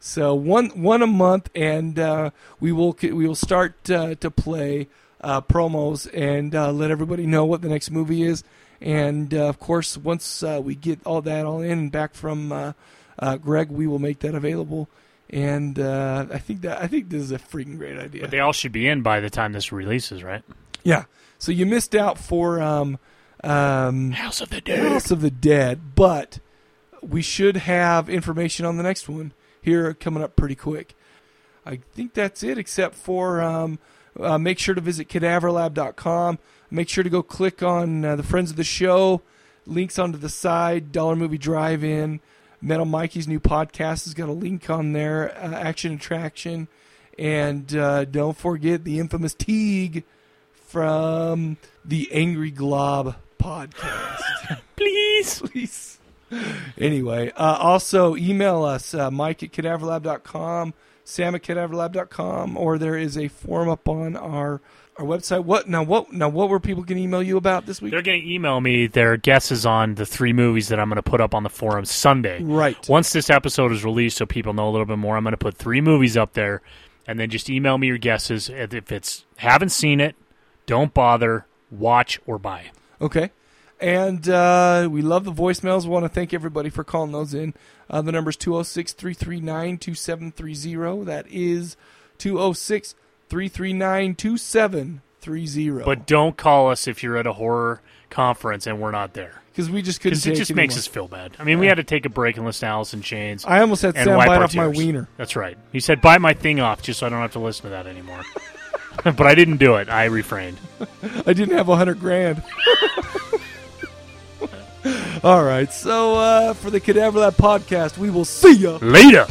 So one one a month, and uh, we will we will start uh, to play uh, promos and uh, let everybody know what the next movie is. And uh, of course, once uh, we get all that all in and back from uh, uh, Greg, we will make that available. And uh, I think that I think this is a freaking great idea. But they all should be in by the time this releases, right? Yeah. So you missed out for um, um, House of the Dead. House of the Dead, but we should have information on the next one here coming up pretty quick. I think that's it, except for um, uh, make sure to visit cadaverlab.com. Make sure to go click on uh, the Friends of the Show, links onto the side, Dollar Movie Drive In. Metal Mikey's new podcast has got a link on there, uh, Action Attraction. And uh, don't forget the infamous Teague from the Angry Glob podcast. Please. Please. Anyway, uh, also email us, uh, mike at cadaverlab.com. sam at cadaverlab.com, or there is a form up on our our website. What now? What now? What were people going to email you about this week? They're going to email me their guesses on the three movies that I'm going to put up on the forum Sunday. Right. Once this episode is released, so people know a little bit more, I'm going to put three movies up there, and then just email me your guesses. If if it's haven't seen it, don't bother. Watch or buy. Okay. And uh, we love the voicemails. We want to thank everybody for calling those in. Uh, the number is 206 339 2730. That is 206 339 2730. But don't call us if you're at a horror conference and we're not there. Because we just couldn't Because it just makes us feel bad. I mean, we had to take a break and listen to in Chains. I almost had Sam bite off my wiener. That's right. He said, "Bite my thing off, just so I don't have to listen to that anymore." but I didn't do it. I refrained. I didn't have a hundred grand. All right. So uh, for the Cadaver Lab podcast, we will see you Later.